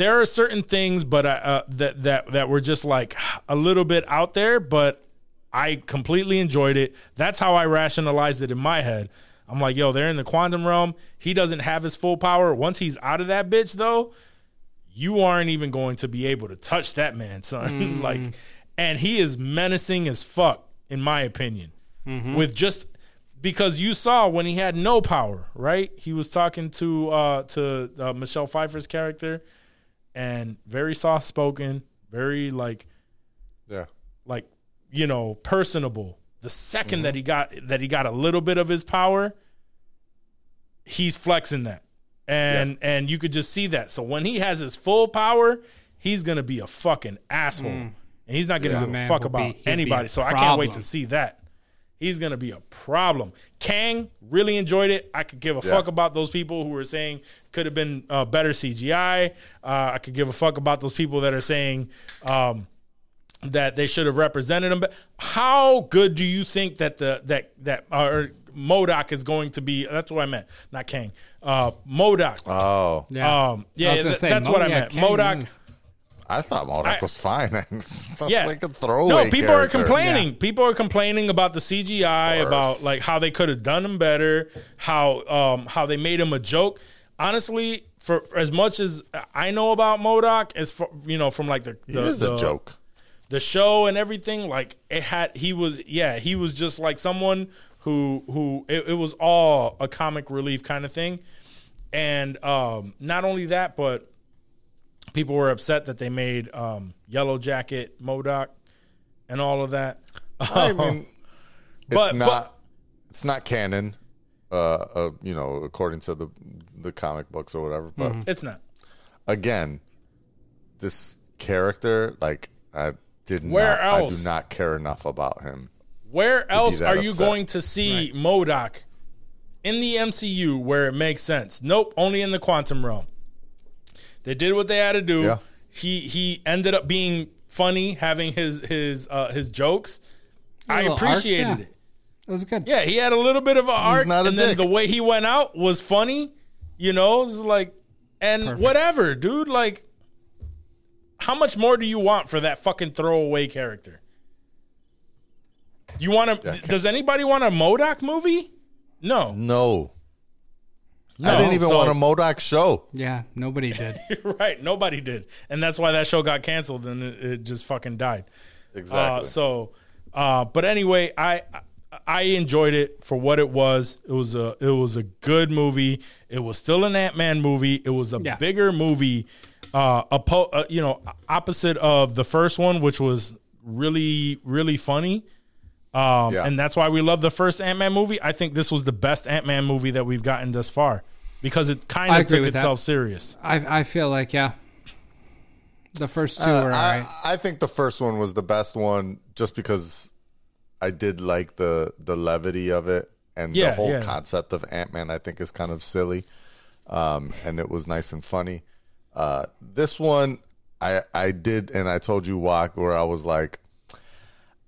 Speaker 5: there are certain things, but uh, that that that were just like a little bit out there. But I completely enjoyed it. That's how I rationalized it in my head. I'm like, yo, they're in the quantum realm. He doesn't have his full power. Once he's out of that bitch, though, you aren't even going to be able to touch that man, son. like, and he is menacing as fuck, in my opinion. With just because you saw when he had no power, right? He was talking to uh to uh, Michelle Pfeiffer's character, and very soft spoken, very like
Speaker 1: yeah.
Speaker 5: like you know personable. The 2nd mm-hmm. that he got that he got a little bit of his power, he's flexing that, and and you could just see that. So when he has his full power, he's gonna be a fucking asshole, mm. and he's not gonna
Speaker 2: Yeah,
Speaker 5: give a fuck about
Speaker 2: be
Speaker 5: anybody. So I can't wait to see that. He's gonna be a problem. Kang really enjoyed it. I could give a
Speaker 1: Yeah.
Speaker 5: fuck about those people who were saying could have been uh, better CGI. Uh, I could give a fuck about those people that are saying um, that they should have represented him. But how good do you think that the that that uh, MODOK is going to be? That's what I meant, not Kang. Uh, MODOK.
Speaker 1: Oh,
Speaker 2: Yeah.
Speaker 5: Um, yeah,
Speaker 2: I was gonna
Speaker 5: th-
Speaker 2: say,
Speaker 5: that's
Speaker 2: Mo-
Speaker 5: what I
Speaker 2: yeah,
Speaker 5: meant.
Speaker 2: Kang
Speaker 5: MODOK.
Speaker 2: is-
Speaker 1: I thought
Speaker 5: MODOK
Speaker 1: was fine. That's
Speaker 5: Yeah.
Speaker 1: like a throwaway.
Speaker 5: No, people
Speaker 1: character.
Speaker 5: are complaining. People are complaining about the CGI, about like how they could have done him better, how um how they made him a joke. Honestly, for as much as I know about MODOK, as for you know from like the
Speaker 1: He
Speaker 5: the,
Speaker 1: is
Speaker 5: the,
Speaker 1: a joke.
Speaker 5: the show and everything, like it had he was yeah he was just like someone who who it, it was all a comic relief kind of thing, and um not only that but people were upset that they made um Yellow Jacket MODOK and all of that.
Speaker 1: I mean, it's
Speaker 5: But-
Speaker 1: not.
Speaker 5: but-
Speaker 1: it's not canon. Uh, uh, you know, according to the the comic books or whatever. But
Speaker 5: It's not.
Speaker 1: again, this character, like, I did
Speaker 5: Where
Speaker 1: not. I do not care enough about him.
Speaker 5: Where else
Speaker 1: that
Speaker 5: are you
Speaker 1: upset.
Speaker 5: going to see MODOK in the MCU where it makes sense. Nope, only in the quantum realm. They did what they had to do.
Speaker 1: Yeah.
Speaker 5: He he ended up being funny, having his his uh, his jokes. I
Speaker 2: little arc,
Speaker 5: appreciated
Speaker 2: yeah.
Speaker 5: it.
Speaker 2: It was good.
Speaker 5: Yeah, he had a little bit of an arc,
Speaker 1: not a
Speaker 5: and then the way he went out was funny. You know, it's like, and whatever, dude. Like, how much more do you want for that fucking throwaway character? You want to? does anybody want a MODOK movie? No,
Speaker 1: No.
Speaker 5: No.
Speaker 1: I didn't even
Speaker 5: So-
Speaker 1: want a MODOK show.
Speaker 2: Yeah, nobody did.
Speaker 5: right. Nobody did, and that's why that show got canceled and it, it just fucking died.
Speaker 1: Exactly.
Speaker 5: Uh, so, uh, but anyway, I I enjoyed it for what it was. It was a it was a good movie. It was still an Ant Man movie. It was a
Speaker 2: Yeah.
Speaker 5: bigger movie. Uh, oppo- uh, you know, opposite of the first one, which was really really funny. Um,
Speaker 1: Yeah.
Speaker 5: and that's why we love the first Ant Man movie. I think this was the best Ant Man movie that we've gotten thus far because it kind of took
Speaker 2: with that.
Speaker 5: itself serious.
Speaker 2: I I feel like yeah, the first two
Speaker 1: Uh,
Speaker 2: were
Speaker 1: I,
Speaker 2: alright.
Speaker 1: I think the first one was the best one just because I did like the the levity of it and
Speaker 5: Yeah,
Speaker 1: the whole
Speaker 5: yeah.
Speaker 1: concept of Ant Man. I think is kind of silly, um, and it was nice and funny. Uh, this one, I I did, and I told you walk where I was like,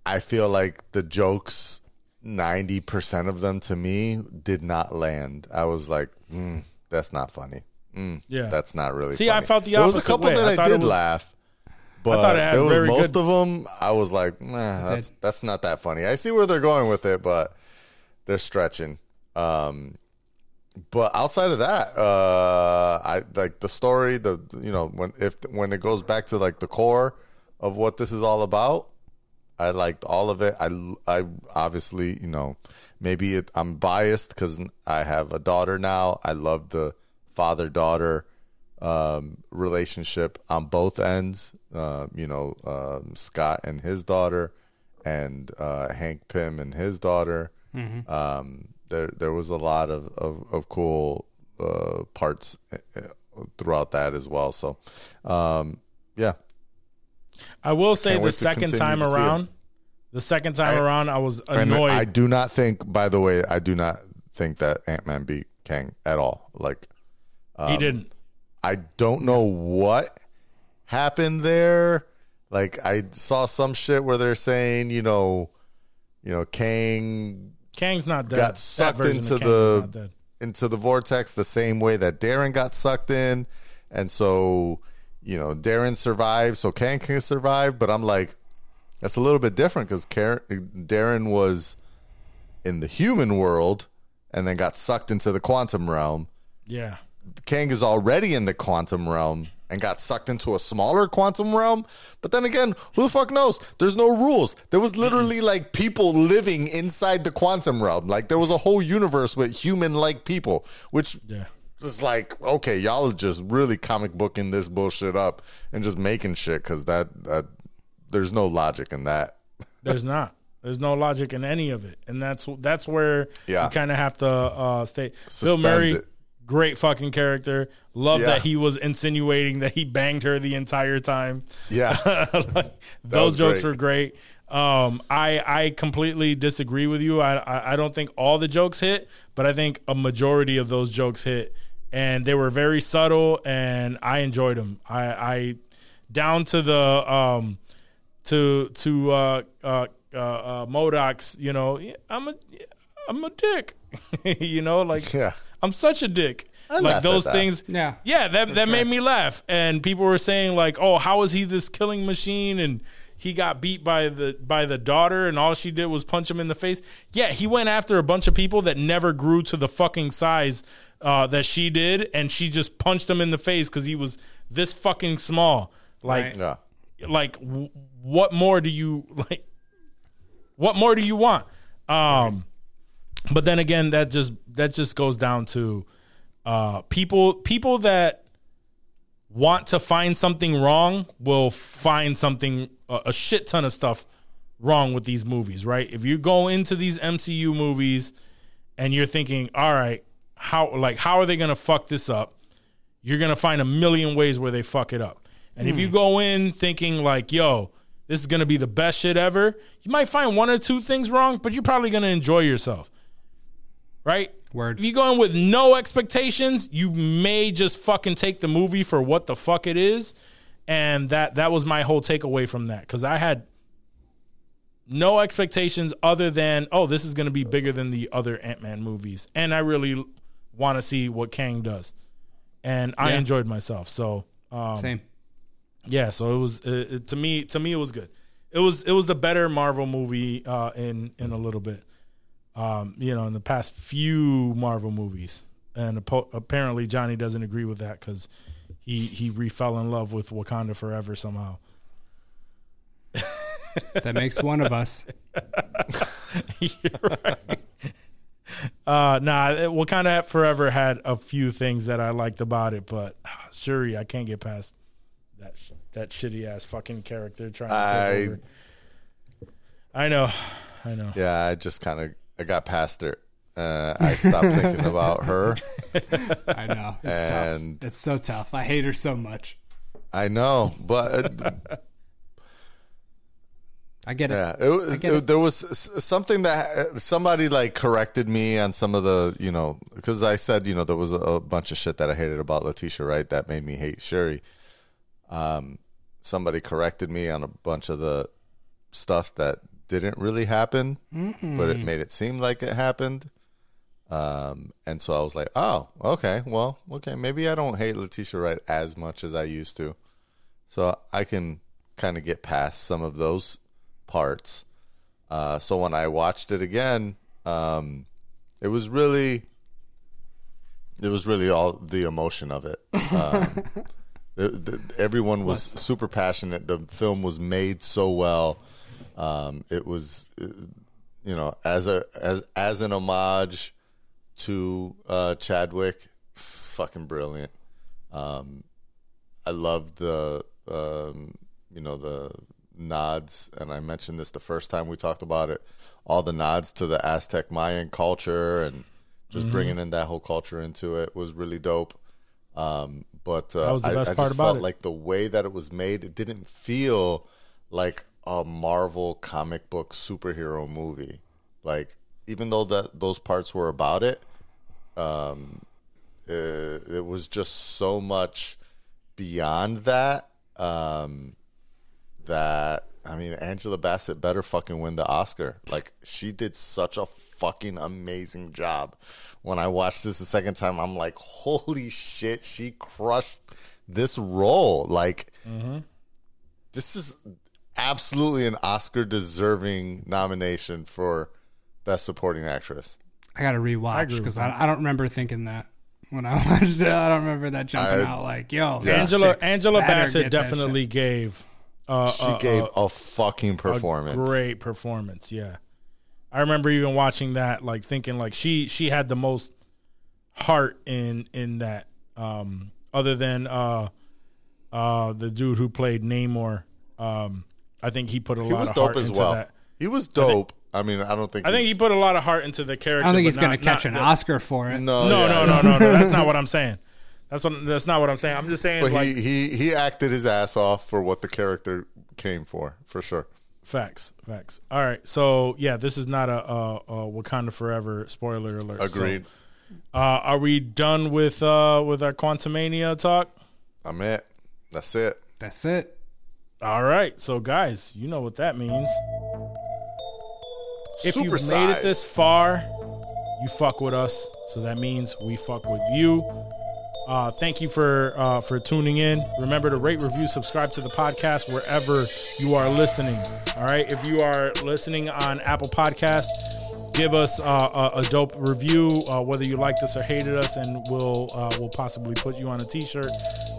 Speaker 1: I feel like the jokes. Ninety percent of them to me did not land. I was like, mm, "That's not funny. Mm,
Speaker 5: Yeah.
Speaker 1: that's not really."
Speaker 5: See, I felt the
Speaker 1: There was a couple
Speaker 5: way.
Speaker 1: that
Speaker 5: I
Speaker 1: I, did
Speaker 5: was-
Speaker 1: laugh, but
Speaker 5: thought it had
Speaker 1: there was most
Speaker 5: good-
Speaker 1: of them. I was like, nah, that's that's not that funny. I see where they're going with it, but they're stretching. Um, but outside of that, uh, I like the story. The you know when if when it goes back to like the core of what this is all about. I liked all of it. I, I obviously, you know, maybe it, I'm biased because I have a daughter now. I love the father daughter um, relationship on both ends. Uh, you know, um, Scott and his daughter, and uh, Hank Pym and his daughter. Um, there, there was a lot of of, of cool uh, parts uh, throughout that as well. So, um, yeah,
Speaker 5: I will say the second time around, the second time
Speaker 1: I-
Speaker 5: around, I was annoyed.
Speaker 1: I do not think, by the way, I do not think that Ant Man beat Kang at all. Like,
Speaker 5: he um, didn't.
Speaker 1: I don't know what happened there. Like, I saw some shit where they're saying, you know, you know, Kang
Speaker 5: Kang's not dead.
Speaker 1: got sucked into
Speaker 5: of Kang is not
Speaker 1: the into the vortex the same way that Darren got sucked in, and so you know Darren survived, so Kang can survive. But I'm like, that's a little bit different because Darren was in the human world and then got sucked into the quantum realm.
Speaker 5: Yeah.
Speaker 1: Kang is already in the quantum realm and got sucked into a smaller quantum realm. But then again, who the fuck knows? There's no rules. There was literally like people living inside the quantum realm. Like there was a whole universe with human like people, which
Speaker 5: Yeah.
Speaker 1: Is like, okay, y'all are just really comic booking this bullshit up and just making shit because that, that there's no logic in that.
Speaker 5: There's not. There's no logic in any of it, and that's that's where
Speaker 1: Yeah.
Speaker 5: you kind of have to uh, stay. Bill Murray,
Speaker 1: it.
Speaker 5: great fucking character. Love
Speaker 1: Yeah.
Speaker 5: that he was insinuating that he banged her the entire time.
Speaker 1: Yeah.
Speaker 5: like, those jokes
Speaker 1: great.
Speaker 5: were great. Um, I I completely disagree with you. I, I I don't think all the jokes hit, but I think a majority of those jokes hit, and they were very subtle, and I enjoyed them. I I down to the um to to uh uh uh, uh MODOK's. You know, I'm a I'm a dick. you know, like
Speaker 1: Yeah.
Speaker 5: I'm such a dick.
Speaker 1: laugh
Speaker 5: like those things.
Speaker 2: Yeah.
Speaker 5: Yeah, that that made me laugh. And people were saying like, "Oh, how is he this killing machine?" And he got beat by the by the daughter, and all she did was punch him in the face. Yeah, he went after a bunch of people that never grew to the fucking size uh, that she did, and she just punched him in the face because he was this fucking small. Like,
Speaker 2: Right.
Speaker 1: Yeah.
Speaker 5: like, w- what more do you like? What more do you want? Um, but then again, that just that just goes down to uh, people people that want to find something wrong will find something a, shit ton of stuff wrong with these movies, right? If you go into these MCU movies and you're thinking, all right, how like how are they gonna fuck this up? You're gonna find a million ways where they fuck it up. And if you hmm. go in thinking like, yo, this is gonna be the best shit ever, you might find one or two things wrong, but you're probably gonna enjoy yourself. Right?
Speaker 2: Word.
Speaker 5: If you go in with no expectations, you may just fucking take the movie for what the fuck it is. And that that was my whole takeaway from that because I had no expectations other than oh this is going to be bigger than the other Ant Man movies, and I really want to see what Kang does, and I
Speaker 2: Yeah.
Speaker 5: enjoyed myself. So um,
Speaker 2: Same.
Speaker 5: yeah, so it was it, it- to me to me it was good. It was it was the better Marvel movie uh, in in a little bit. Um, you know, in the past few Marvel movies, and apparently Johnny doesn't agree with that because he he refell in love with Wakanda Forever somehow.
Speaker 2: That makes one of us.
Speaker 5: You're right. Uh, nah, it- Wakanda Forever had a few things that I liked about it, but ah, Shuri, I can't get past that sh- that shitty ass fucking character trying to take
Speaker 1: I-
Speaker 5: over. I know, I know.
Speaker 1: Yeah, I just kind of I got past it. Uh, I stopped thinking about her.
Speaker 2: I know. It's
Speaker 1: And-
Speaker 2: tough. It's so tough. I hate her so much.
Speaker 1: I know, but uh,
Speaker 2: I get it.
Speaker 1: yeah, it was,
Speaker 2: get
Speaker 1: it-
Speaker 2: it.
Speaker 1: there was something that somebody like corrected me on some of the you know because I said you know there was a, a bunch of shit that I hated about Letitia, right? That made me hate Shuri. Um, somebody corrected me on a bunch of the stuff that didn't really happen, but it made it seem like it happened. Um, and so I was like, oh, okay, well, okay, maybe I don't hate Letitia Wright as much as I used to. So I can kind of get past some of those parts. Uh, so when I watched it again, um, it was really, it was really all the emotion of it. Um, the, the, everyone was super passionate. The film was made so well. Um, it was, uh, you know, as a as as an homage to uh, Chadwick, it's fucking brilliant. Um, I loved the um, you know the nods, and I mentioned this the first time we talked about it. All the nods to the Aztec Mayan culture and just bringing in that whole culture into it was really dope. Um, but uh,
Speaker 5: That was the
Speaker 1: I, I just felt
Speaker 5: it.
Speaker 1: like the way that it was made, it didn't feel like a Marvel comic book superhero movie. Like even though that those parts were about it, um, uh, it was just so much beyond that. Um, that I mean, Angela Bassett better fucking win the Oscar. Like she did such a fucking amazing job. When I watched this the second time, I'm like, holy shit, she crushed this role. Like, this is absolutely an Oscar deserving nomination for Best Supporting Actress.
Speaker 2: I got to rewatch because I, I don't remember thinking that when I watched it. I don't remember that jumping
Speaker 1: I-
Speaker 2: out like, yo,
Speaker 1: Yeah.
Speaker 5: Angela Angela Bassett definitely gave uh,
Speaker 1: She
Speaker 5: uh,
Speaker 1: gave
Speaker 5: uh,
Speaker 1: a fucking
Speaker 5: a
Speaker 1: performance.
Speaker 5: great performance. Yeah, I remember even watching that, like thinking like she she had the most heart in in that. Um, other than uh, uh, the dude who played Namor, um, I think he put a
Speaker 1: He
Speaker 5: lot
Speaker 1: was
Speaker 5: of
Speaker 1: dope
Speaker 5: heart
Speaker 1: as
Speaker 5: into
Speaker 1: well.
Speaker 5: that.
Speaker 1: He was dope. I mean, I don't think.
Speaker 5: I think he put a lot of heart into the character.
Speaker 2: I don't think he's going to catch an
Speaker 5: the-
Speaker 2: Oscar for it.
Speaker 1: No,
Speaker 5: No,
Speaker 1: yeah.
Speaker 5: no, no, no, no. That's not what I'm saying. That's what. That's not what I'm saying. I'm just saying
Speaker 1: But
Speaker 5: like
Speaker 1: he, he he acted his ass off for what the character came for, for sure.
Speaker 5: Facts, facts. All right, so yeah, this is not a, a, a Wakanda Forever spoiler alert. So,
Speaker 1: Agreed.
Speaker 5: uh, are we done with uh, with our Quantumania talk?
Speaker 1: I'm it. That's it.
Speaker 2: That's it.
Speaker 5: All right, so guys, you know what that means. If
Speaker 1: Super
Speaker 5: you've made it this far, you fuck with us. So that means we fuck with you. Uh, thank you for uh, for tuning in. Remember to rate, review, subscribe to the podcast wherever you are listening. All right, if you are listening on Apple Podcasts, give us uh, a, a dope review, uh, whether you liked us or hated us, and we'll uh, we'll possibly put you on a T-shirt,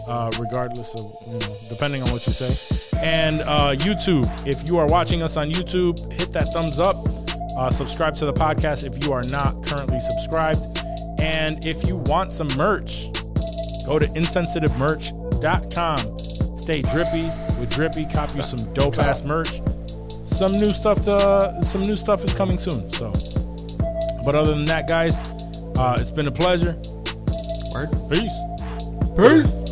Speaker 5: uh, regardless of you know, depending on what you say. And uh, YouTube, if you are watching us on YouTube, hit that thumbs up. Uh, subscribe to the podcast if you are not currently subscribed. And if you want some merch, go to insensitivemerch.com. Stay drippy with Drippy. Cop you some dope ass merch. Some new stuff to some new stuff is coming soon. So, but other than that, guys, uh, it's been a pleasure.
Speaker 2: Word.
Speaker 5: Peace.
Speaker 2: Peace.